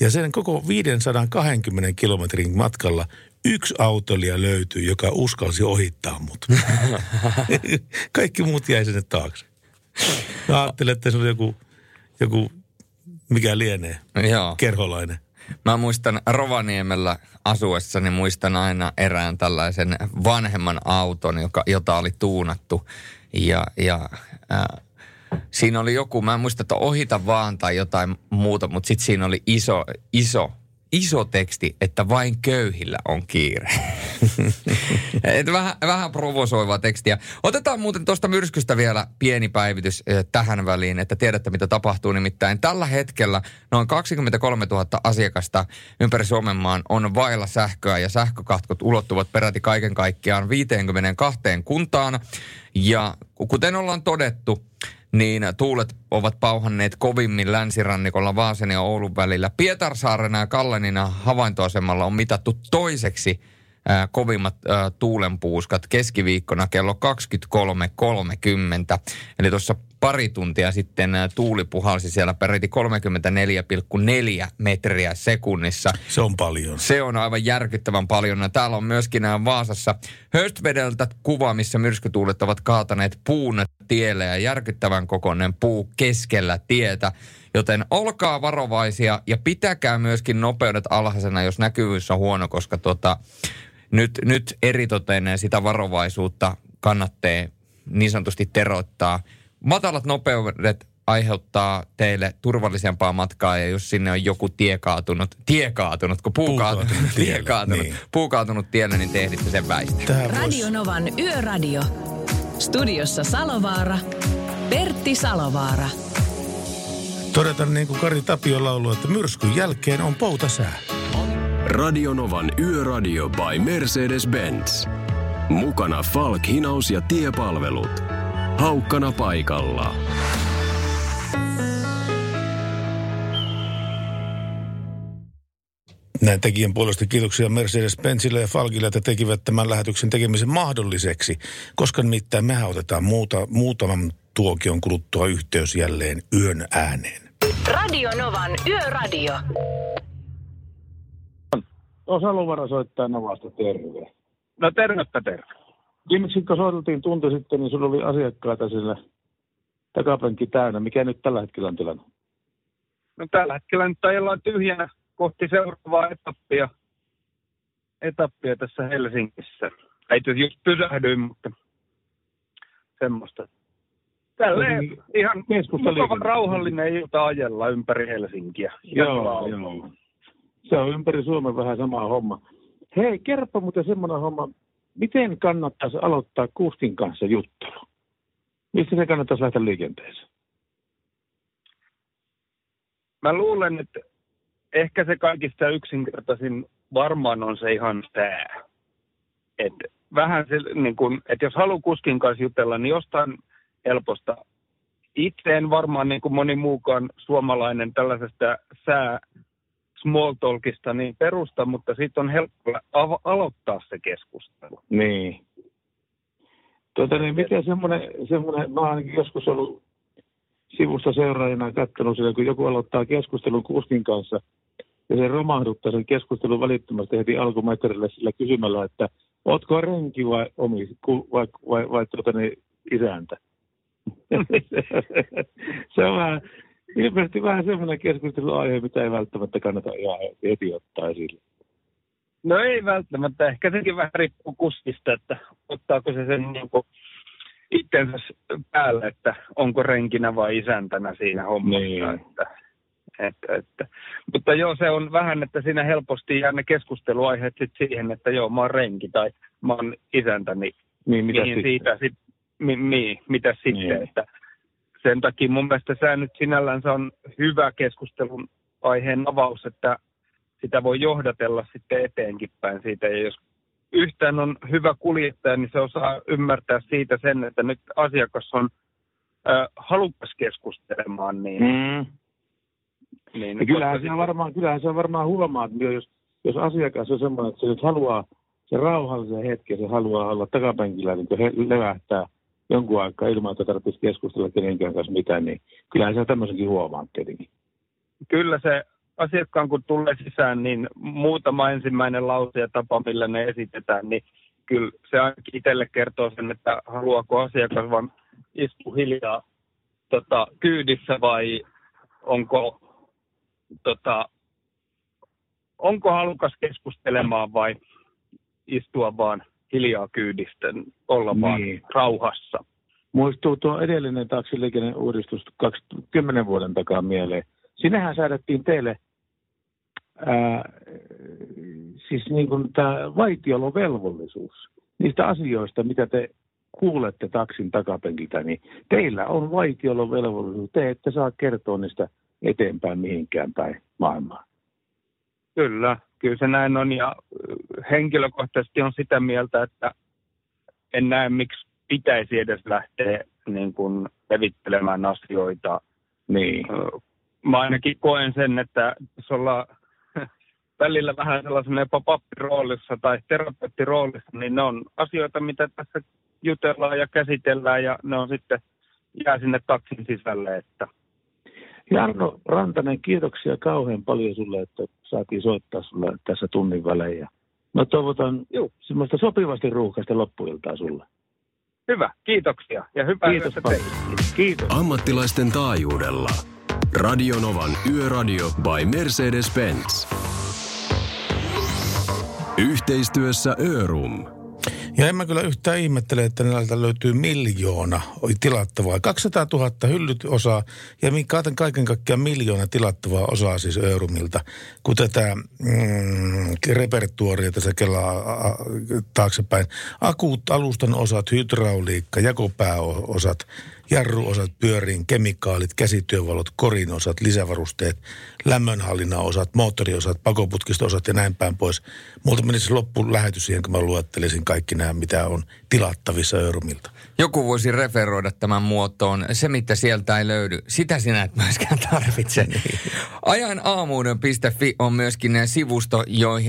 Ja sen koko 520 kilometrin matkalla yksi autolija löytyi, joka uskalsi ohittaa mut. Kaikki muut jäi sinne taakse. Mä ajattelin, että se oli joku, joku mikä lienee, Joo. kerholainen. Mä muistan Rovaniemellä asuessani, muistan aina erään tällaisen vanhemman auton, joka, jota oli tuunattu. Ja, ja äh, siinä oli joku, mä en muista, että ohita vaan tai jotain muuta, mutta sitten siinä oli iso, iso, iso teksti, että vain köyhillä on kiire. Et vähän, vähän provosoivaa tekstiä. Otetaan muuten tuosta myrskystä vielä pieni päivitys eh, tähän väliin, että tiedätte mitä tapahtuu. Nimittäin tällä hetkellä noin 23 000 asiakasta ympäri Suomen maan on vailla sähköä ja sähkökatkot ulottuvat peräti kaiken kaikkiaan 52 kuntaan. Ja kuten ollaan todettu, niin tuulet ovat pauhanneet kovimmin länsirannikolla Vaasan ja Oulun välillä. Pietarsaarena ja Kallenina havaintoasemalla on mitattu toiseksi ää, kovimmat ää, tuulenpuuskat keskiviikkona kello 23.30. Eli tuossa pari tuntia sitten tuuli puhalsi siellä peräti 34,4 metriä sekunnissa. Se on paljon. Se on aivan järkyttävän paljon. Ja täällä on myöskin nämä Vaasassa Höstvedeltä kuva, missä myrskytuulet ovat kaataneet puun tielle ja järkyttävän kokoinen puu keskellä tietä. Joten olkaa varovaisia ja pitäkää myöskin nopeudet alhaisena, jos näkyvyys on huono, koska tota, nyt, nyt eritoten sitä varovaisuutta kannattaa niin sanotusti teroittaa. Matalat nopeudet aiheuttaa teille turvallisempaa matkaa ja jos sinne on joku tie kaatunut, tie kaatunut, kun puu kaatunut, Puukaatunut tie kaatunut, niin. puu kaatunut tielle, niin te ehditte sen väistää. Tähän vois, Radio Novan Yöradio. Studiossa Salovaara. Pertti Salovaara. todeta niin kuin Kari Tapio laulu, että myrskyn jälkeen on poutasää. Radionovan Yöradio by Mercedes-Benz. Mukana Falk, hinaus ja tiepalvelut. Haukkana paikalla. Näin tekijän puolesta kiitoksia Mercedes-Benzille ja Falkille, että tekivät tämän lähetyksen tekemisen mahdolliseksi, koska nimittäin mehän otetaan muuta, muutaman tuokion kuluttua yhteys jälleen yön ääneen. Radio Novan Yöradio. Osa Luvara soittaa Novasta terve. No tervepä terve. Viimeksi kun soiteltiin tunti sitten, niin sulla oli asiakkaita sillä takapenkki täynnä. Mikä nyt tällä hetkellä on tilanne? No tällä hetkellä nyt ajellaan tyhjänä kohti seuraavaa etappia, etappia tässä Helsingissä. Ei just pysähdyin, mutta semmoista. Tälleen ihan mukava rauhallinen ilta ajella ympäri Helsinkiä. Joo, joo. Se on ympäri Suomen vähän sama homma. Hei, kerro muuten semmoinen homma. Miten kannattaisi aloittaa kuskin kanssa juttelu? Mistä se kannattaisi lähteä liikenteeseen? Mä luulen, että ehkä se kaikista yksinkertaisin varmaan on se ihan tää. Et vähän se, niin kun, että jos haluaa kuskin kanssa jutella, niin jostain helposta. Itse en varmaan niin kuin moni muukaan suomalainen tällaisesta sää small talkista niin perusta, mutta sitten on helppo avo- aloittaa se keskustelu. Niin. Tuota, niin miten semmoinen, semmoinen, mä ainakin joskus ollut sivusta seuraajana katsonut sitä, kun joku aloittaa keskustelun kuskin kanssa, ja se romahduttaa sen keskustelun välittömästi heti alkumetrille sillä kysymällä, että ootko renki vai, omi, vai, vai, vai tuota, niin, isäntä? se on vähän, ilmeisesti vähän semmoinen keskusteluaihe, mitä ei välttämättä kannata ihan heti ottaa esille. No ei välttämättä. Ehkä sekin vähän riippuu kuskista, että ottaako se sen niin kuin itsensä päälle, että onko renkinä vai isäntänä siinä hommassa. Niin. Että, että, että. Mutta joo, se on vähän, että siinä helposti jää ne keskusteluaiheet sit siihen, että joo, mä oon renki tai mä oon isäntä, niin Niin, mitä sitten? siitä sit, mi, mi, mitä sitten, Niin. että sen takia mun mielestä tämä nyt sinällänsä on hyvä keskustelun aiheen avaus, että sitä voi johdatella sitten eteenkin päin siitä. Ja jos yhtään on hyvä kuljettaja, niin se osaa ymmärtää siitä sen, että nyt asiakas on äh, halukas keskustelemaan, niin, Mm. niin Ja kyllähän se on varmaan, kyllähän se on varmaan huomaa, että jos, jos asiakas on semmoinen, että se nyt haluaa se rauhallisen hetken, se haluaa olla takapenkillä, niin kun he levähtää jonkun aikaa ilman, että tarvitsisi keskustella kenenkään kanssa mitään, niin kyllähän se tämmöisenkin huomaa tietenkin. kyllä se asiakkaan kun tulee sisään, niin muutama ensimmäinen lause ja tapa, millä ne esitetään, niin kyllä se ainakin itselle kertoo sen, että haluaako asiakas vaan istua hiljaa tota, kyydissä vai onko, tota, onko halukas keskustelemaan vai istua vaan hiljaa kyydisten, olla niin. vaan rauhassa. Muistuu tuo edellinen taksiliikenneuudistus 10 vuoden takaa mieleen. Sinähän säädettiin teille ää, siis niin kuin tämä vaitiolovelvollisuus niistä asioista, mitä te kuulette taksin takapenkiltä, niin teillä on vaitiolovelvollisuus. Te ette saa kertoa niistä eteenpäin mihinkään päin maailmaa. Kyllä, kyllä se näin on ja henkilökohtaisesti on sitä mieltä, että en näe miksi pitäisi edes lähteä niin kuin levittelemään asioita. Niin. Mä ainakin koen sen, että jos ollaan välillä vähän sellaisen jopa pappiroolissa tai terapeuttiroolissa, niin ne on asioita, mitä tässä jutellaan ja käsitellään ja ne on sitten jää sinne taksin sisälle. Että. Jarno Rantanen, kiitoksia kauhean paljon sulle, että saatiin soittaa sulle tässä tunnin välein. Mä toivotan Juh. semmoista sopivasti ruuhkaista loppuiltaa sulle. Hyvä, kiitoksia ja hyvää Kiitos paljon. Kiitos. Ammattilaisten taajuudella. Radionovan Yöradio by Mercedes-Benz. Yhteistyössä Örum. Ja en mä kyllä yhtään ihmettele, että näiltä löytyy miljoona tilattavaa. 200 000 hyllyt osaa ja kaiken kaikkiaan miljoona tilattavaa osaa siis Eurumilta. Kun tätä mm, repertuaria tässä kelaa taaksepäin. Akut, alustan osat, hydrauliikka, jakopääosat, jarruosat, pyöriin, kemikaalit, käsityövalot, korinosat, lisävarusteet, lämmönhallinnan osat, moottoriosat, pakoputkisto-osat ja näin päin pois. Multa menisi loppu lähetys siihen, kun mä luettelisin kaikki nämä, mitä on tilattavissa Euromilta. Joku voisi referoida tämän muotoon. Se, mitä sieltä ei löydy, sitä sinä et myöskään tarvitse. Niin. Ajanaamuuden.fi on myöskin sivusto,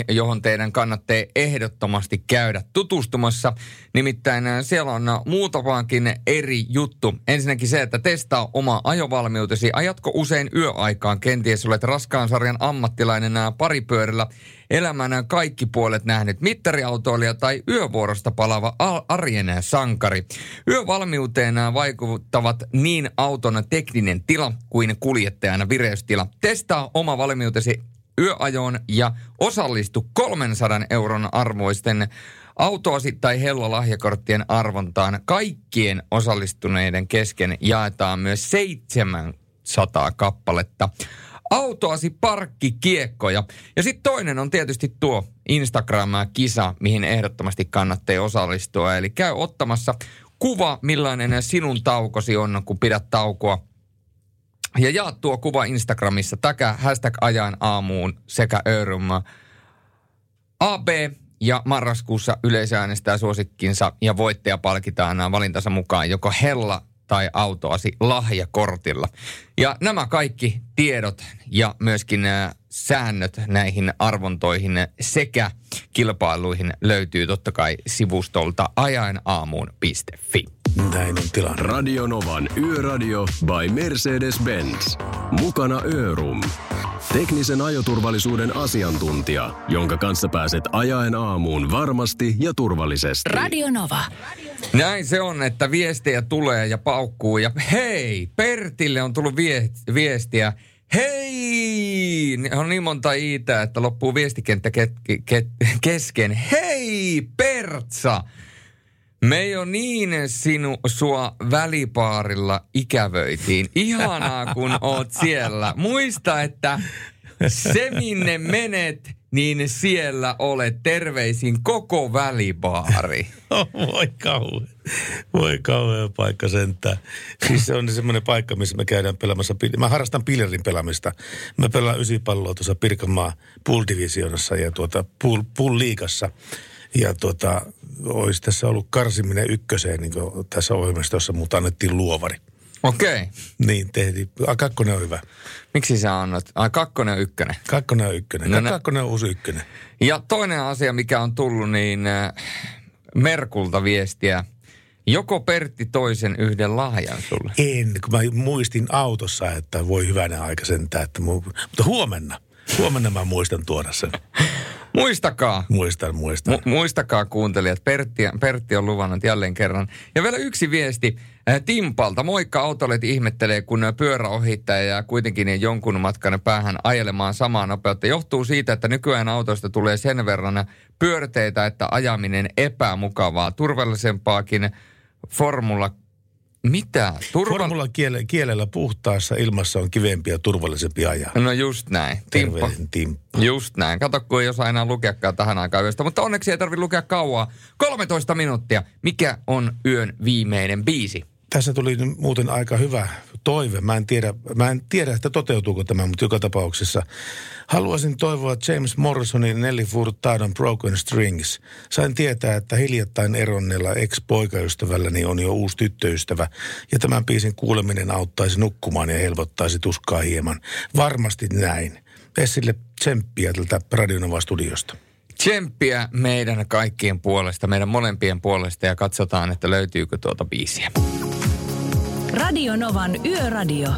johon teidän kannattaa ehdottomasti käydä tutustumassa. Nimittäin siellä on muutamaankin eri juttu. Ensinnäkin se, että testaa oma ajovalmiutesi. Ajatko usein yöaikaan? Kenties olet raskaan sarjan ammattilainen paripyörällä elämänä kaikki puolet nähnyt mittariautoilija tai yövuorosta palava arjen sankari. Yövalmiuteen vaikuttavat niin auton tekninen tila kuin kuljettajan vireystila. Testaa oma valmiutesi yöajoon ja osallistu 300 euron arvoisten autoasi tai Hello lahjakorttien arvontaan. Kaikkien osallistuneiden kesken jaetaan myös 700 kappaletta autoasi parkkikiekkoja. Ja sitten toinen on tietysti tuo Instagram-kisa, mihin ehdottomasti kannattaa osallistua. Eli käy ottamassa kuva, millainen sinun taukosi on, kun pidät taukoa. Ja jaa tuo kuva Instagramissa, täkä hashtag ajan aamuun sekä Örymä. AB ja marraskuussa yleisö äänestää suosikkinsa ja voittaja palkitaan valintansa mukaan joko Hella tai autoasi lahjakortilla. Ja nämä kaikki tiedot ja myöskin nämä säännöt näihin arvontoihin sekä kilpailuihin löytyy totta kai sivustolta ajanaamuun.fi. Näin on tilanne. Radionovan Yöradio by Mercedes-Benz. Mukana Örum. Teknisen ajoturvallisuuden asiantuntija, jonka kanssa pääset ajaen aamuun varmasti ja turvallisesti. Radio Nova. Näin se on, että viestejä tulee ja paukkuu. Ja hei, Pertille on tullut vie- viestiä. Hei! On niin monta iitä, että loppuu viestikenttä ke- ke- kesken. Hei, Pertsa! Me jo niin sinu, sua välipaarilla ikävöitiin. Ihanaa, kun oot siellä. Muista, että se minne menet, niin siellä olet terveisin koko välipaari. Oh, voi kauhean. Voi kauhean paikka sentään. Siis se on semmoinen paikka, missä me käydään pelaamassa. Mä harrastan pillerin pelaamista. Mä pelaan ysipalloa tuossa Pirkanmaa pool ja tuota pool, pool liigassa. Ja tuota, olisi tässä ollut karsiminen ykköseen niin tässä ohjelmistossa, mutta annettiin luovari. Okei. Okay. Niin tehtiin. A, kakkonen on hyvä. Miksi sä annat? Ai kakkonen on ykkönen. Kakkonen on ykkönen. No, kakkonen on uusi ykkönen. Ja toinen asia, mikä on tullut, niin äh, Merkulta viestiä. Joko Pertti toisen yhden lahjan sulle? En, kun mä muistin autossa, että voi hyvänä aika sentään, että mu... mutta huomenna Huomenna mä muistan tuoda sen. Muistakaa. Muistan, muistan. Mu- muistakaa kuuntelijat, Pertti, Pertti on luvannut jälleen kerran. Ja vielä yksi viesti äh, Timpalta. Moikka, autolet ihmettelee, kun pyöräohittaja ja kuitenkin jonkun matkan päähän ajelemaan samaa nopeutta. Johtuu siitä, että nykyään autoista tulee sen verran pyörteitä, että ajaminen epämukavaa. Turvallisempaakin Formula mitä? Turval... Formula kiele, kielellä puhtaassa ilmassa on kivempi ja turvallisempi ajaa. No just näin. Timppa. Timppa. Just näin. Kato, kun ei osaa enää lukeakaan tähän aikaan yöstä. Mutta onneksi ei tarvitse lukea kauaa. 13 minuuttia. Mikä on yön viimeinen biisi? Tässä tuli muuten aika hyvä toive. Mä en tiedä, mä en tiedä että toteutuuko tämä, mutta joka tapauksessa haluaisin toivoa James Morrisonin Nelly Furtadon Broken Strings. Sain tietää, että hiljattain eronneella ex-poikaystävälläni on jo uusi tyttöystävä, ja tämän biisin kuuleminen auttaisi nukkumaan ja helpottaisi tuskaa hieman. Varmasti näin. Essille tsemppiä tältä Radionova studiosta. Tsemppiä meidän kaikkien puolesta, meidän molempien puolesta ja katsotaan, että löytyykö tuota biisiä. Radio Novan Yöradio.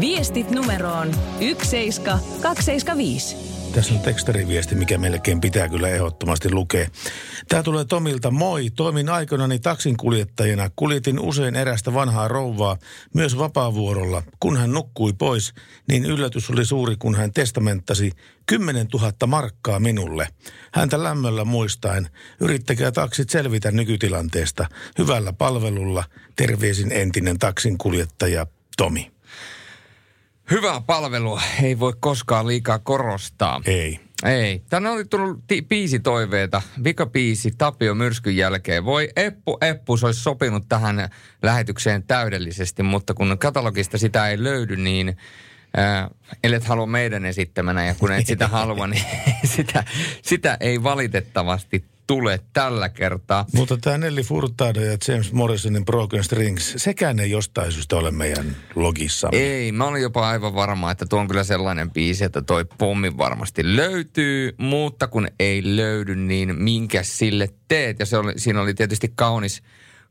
Viestit numeroon 17275. Tässä on tekstariviesti, mikä melkein pitää kyllä ehdottomasti lukea. Tämä tulee Tomilta. Moi, toimin aikanani taksinkuljettajana. Kuljetin usein erästä vanhaa rouvaa myös vapaavuorolla. Kun hän nukkui pois, niin yllätys oli suuri, kun hän testamenttasi 10 000 markkaa minulle. Häntä lämmöllä muistaen. Yrittäkää taksit selvitä nykytilanteesta. Hyvällä palvelulla. Terveisin entinen taksinkuljettaja Tomi. Hyvää palvelua ei voi koskaan liikaa korostaa. Ei. Ei. Tänne oli tullut ti- biisitoiveita. Vikabiisi Tapio Myrskyn jälkeen. Voi Eppu Eppu, se olisi sopinut tähän lähetykseen täydellisesti, mutta kun katalogista sitä ei löydy, niin äh, ellet halua meidän esittämänä ja kun et sitä halua, niin sitä, sitä ei valitettavasti tule tällä kertaa. Mutta tämä Nelly Furtado ja James Morrisonin Broken Strings, sekään ei jostain syystä ole meidän logissamme. Ei, mä olin jopa aivan varma, että tuo on kyllä sellainen biisi, että toi pommi varmasti löytyy, mutta kun ei löydy, niin minkä sille teet? Ja se oli, siinä oli tietysti kaunis,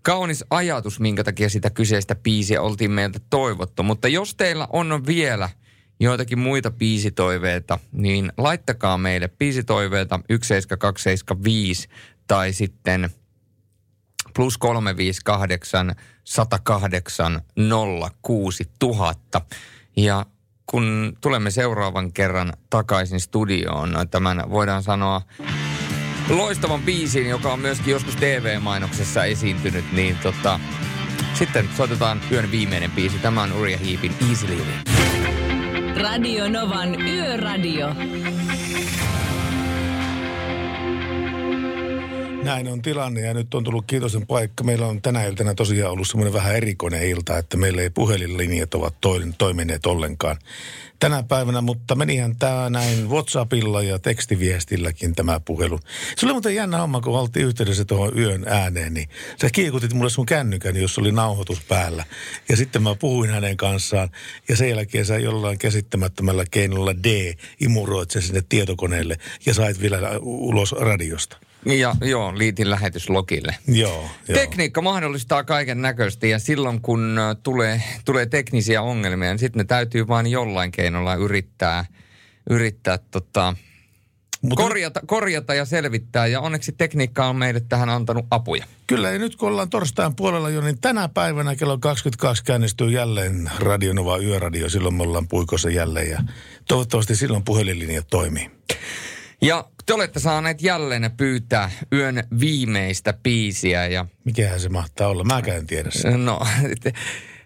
kaunis ajatus, minkä takia sitä kyseistä biisiä oltiin meiltä toivottu. Mutta jos teillä on vielä joitakin muita biisitoiveita, niin laittakaa meille biisitoiveita 17275 tai sitten plus 358 108 06000. Ja kun tulemme seuraavan kerran takaisin studioon, tämän voidaan sanoa loistavan biisin, joka on myöskin joskus TV-mainoksessa esiintynyt, niin tota, sitten soitetaan yön viimeinen biisi. Tämä on Uria Hiipin Easy Living. Radio Novan Yöradio. Näin on tilanne ja nyt on tullut kiitosen paikka. Meillä on tänä iltana tosiaan ollut semmoinen vähän erikoinen ilta, että meillä ei puhelinlinjat ovat toimineet ollenkaan tänä päivänä, mutta menihän tämä näin WhatsAppilla ja tekstiviestilläkin tämä puhelu. Se oli muuten jännä homma, kun oltiin yhteydessä tuohon yön ääneen, niin sä kiikutit mulle sun kännykän, jos oli nauhoitus päällä. Ja sitten mä puhuin hänen kanssaan ja sen jälkeen sä jollain käsittämättömällä keinolla D imuroit sen sinne tietokoneelle ja sait vielä ulos radiosta. Ja joo, liitin lähetyslogille. Joo, joo. Tekniikka mahdollistaa kaiken näköistä ja silloin kun ö, tulee, tulee teknisiä ongelmia, niin sitten ne täytyy vain jollain keinolla yrittää, yrittää tota, Mutta- korjata, korjata ja selvittää. Ja onneksi tekniikka on meille tähän antanut apuja. Kyllä, ja nyt kun ollaan torstain puolella jo, niin tänä päivänä kello 22 käynnistyy jälleen Radionova Yöradio. Silloin me ollaan puikossa jälleen ja toivottavasti silloin puhelinlinjat toimii. Ja te olette saaneet jälleen pyytää yön viimeistä biisiä ja Mikähän se mahtaa olla? Mä en tiedä sen. No,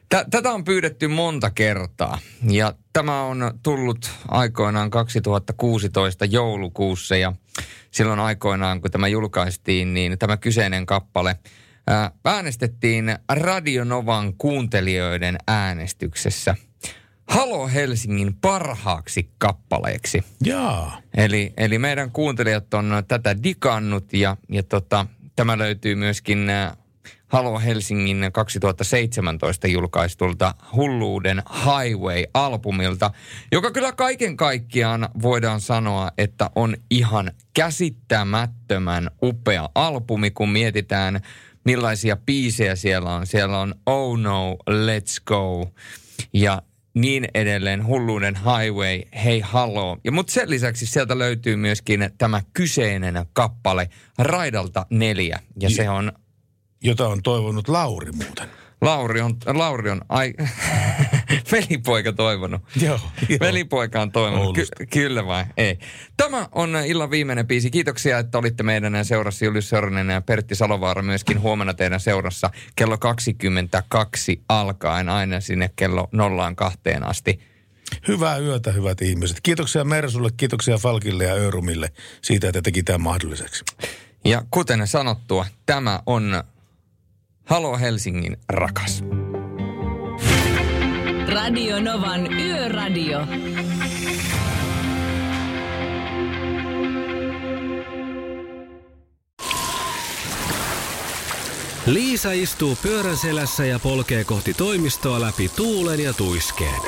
tä- tätä on pyydetty monta kertaa ja tämä on tullut aikoinaan 2016 joulukuussa ja silloin aikoinaan kun tämä julkaistiin, niin tämä kyseinen kappale ää, äänestettiin Radionovan kuuntelijoiden äänestyksessä Halo Helsingin parhaaksi kappaleeksi. Jaa. Eli, eli meidän kuuntelijat on tätä digannut ja, ja tota, tämä löytyy myöskin äh, Halo Helsingin 2017 julkaistulta Hulluuden Highway-albumilta, joka kyllä kaiken kaikkiaan voidaan sanoa, että on ihan käsittämättömän upea albumi, kun mietitään millaisia biisejä siellä on. Siellä on Oh No, Let's Go ja niin edelleen, hulluuden highway, hei haloo. Ja mutta sen lisäksi sieltä löytyy myöskin tämä kyseinen kappale Raidalta neljä. Ja se on Jota on toivonut Lauri muuten. Lauri on, Lauri on ai, velipoika toivonut. Joo, joo. Velipoika on toivonut. Ky- kyllä vai? Ei. Tämä on illan viimeinen biisi. Kiitoksia, että olitte meidän seurassa. Julius Sörnen ja Pertti Salovaara myöskin huomenna teidän seurassa kello 22 alkaen aina sinne kello nollaan kahteen asti. Hyvää yötä, hyvät ihmiset. Kiitoksia Mersulle, kiitoksia Falkille ja Örumille siitä, että teki tämän mahdolliseksi. Ja kuten sanottua, tämä on Halo Helsingin rakas. Radio Novan Yöradio. Liisa istuu pyörän selässä ja polkee kohti toimistoa läpi tuulen ja tuiskeen.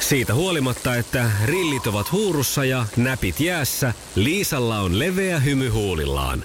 Siitä huolimatta, että rillit ovat huurussa ja näpit jäässä, Liisalla on leveä hymy huulillaan.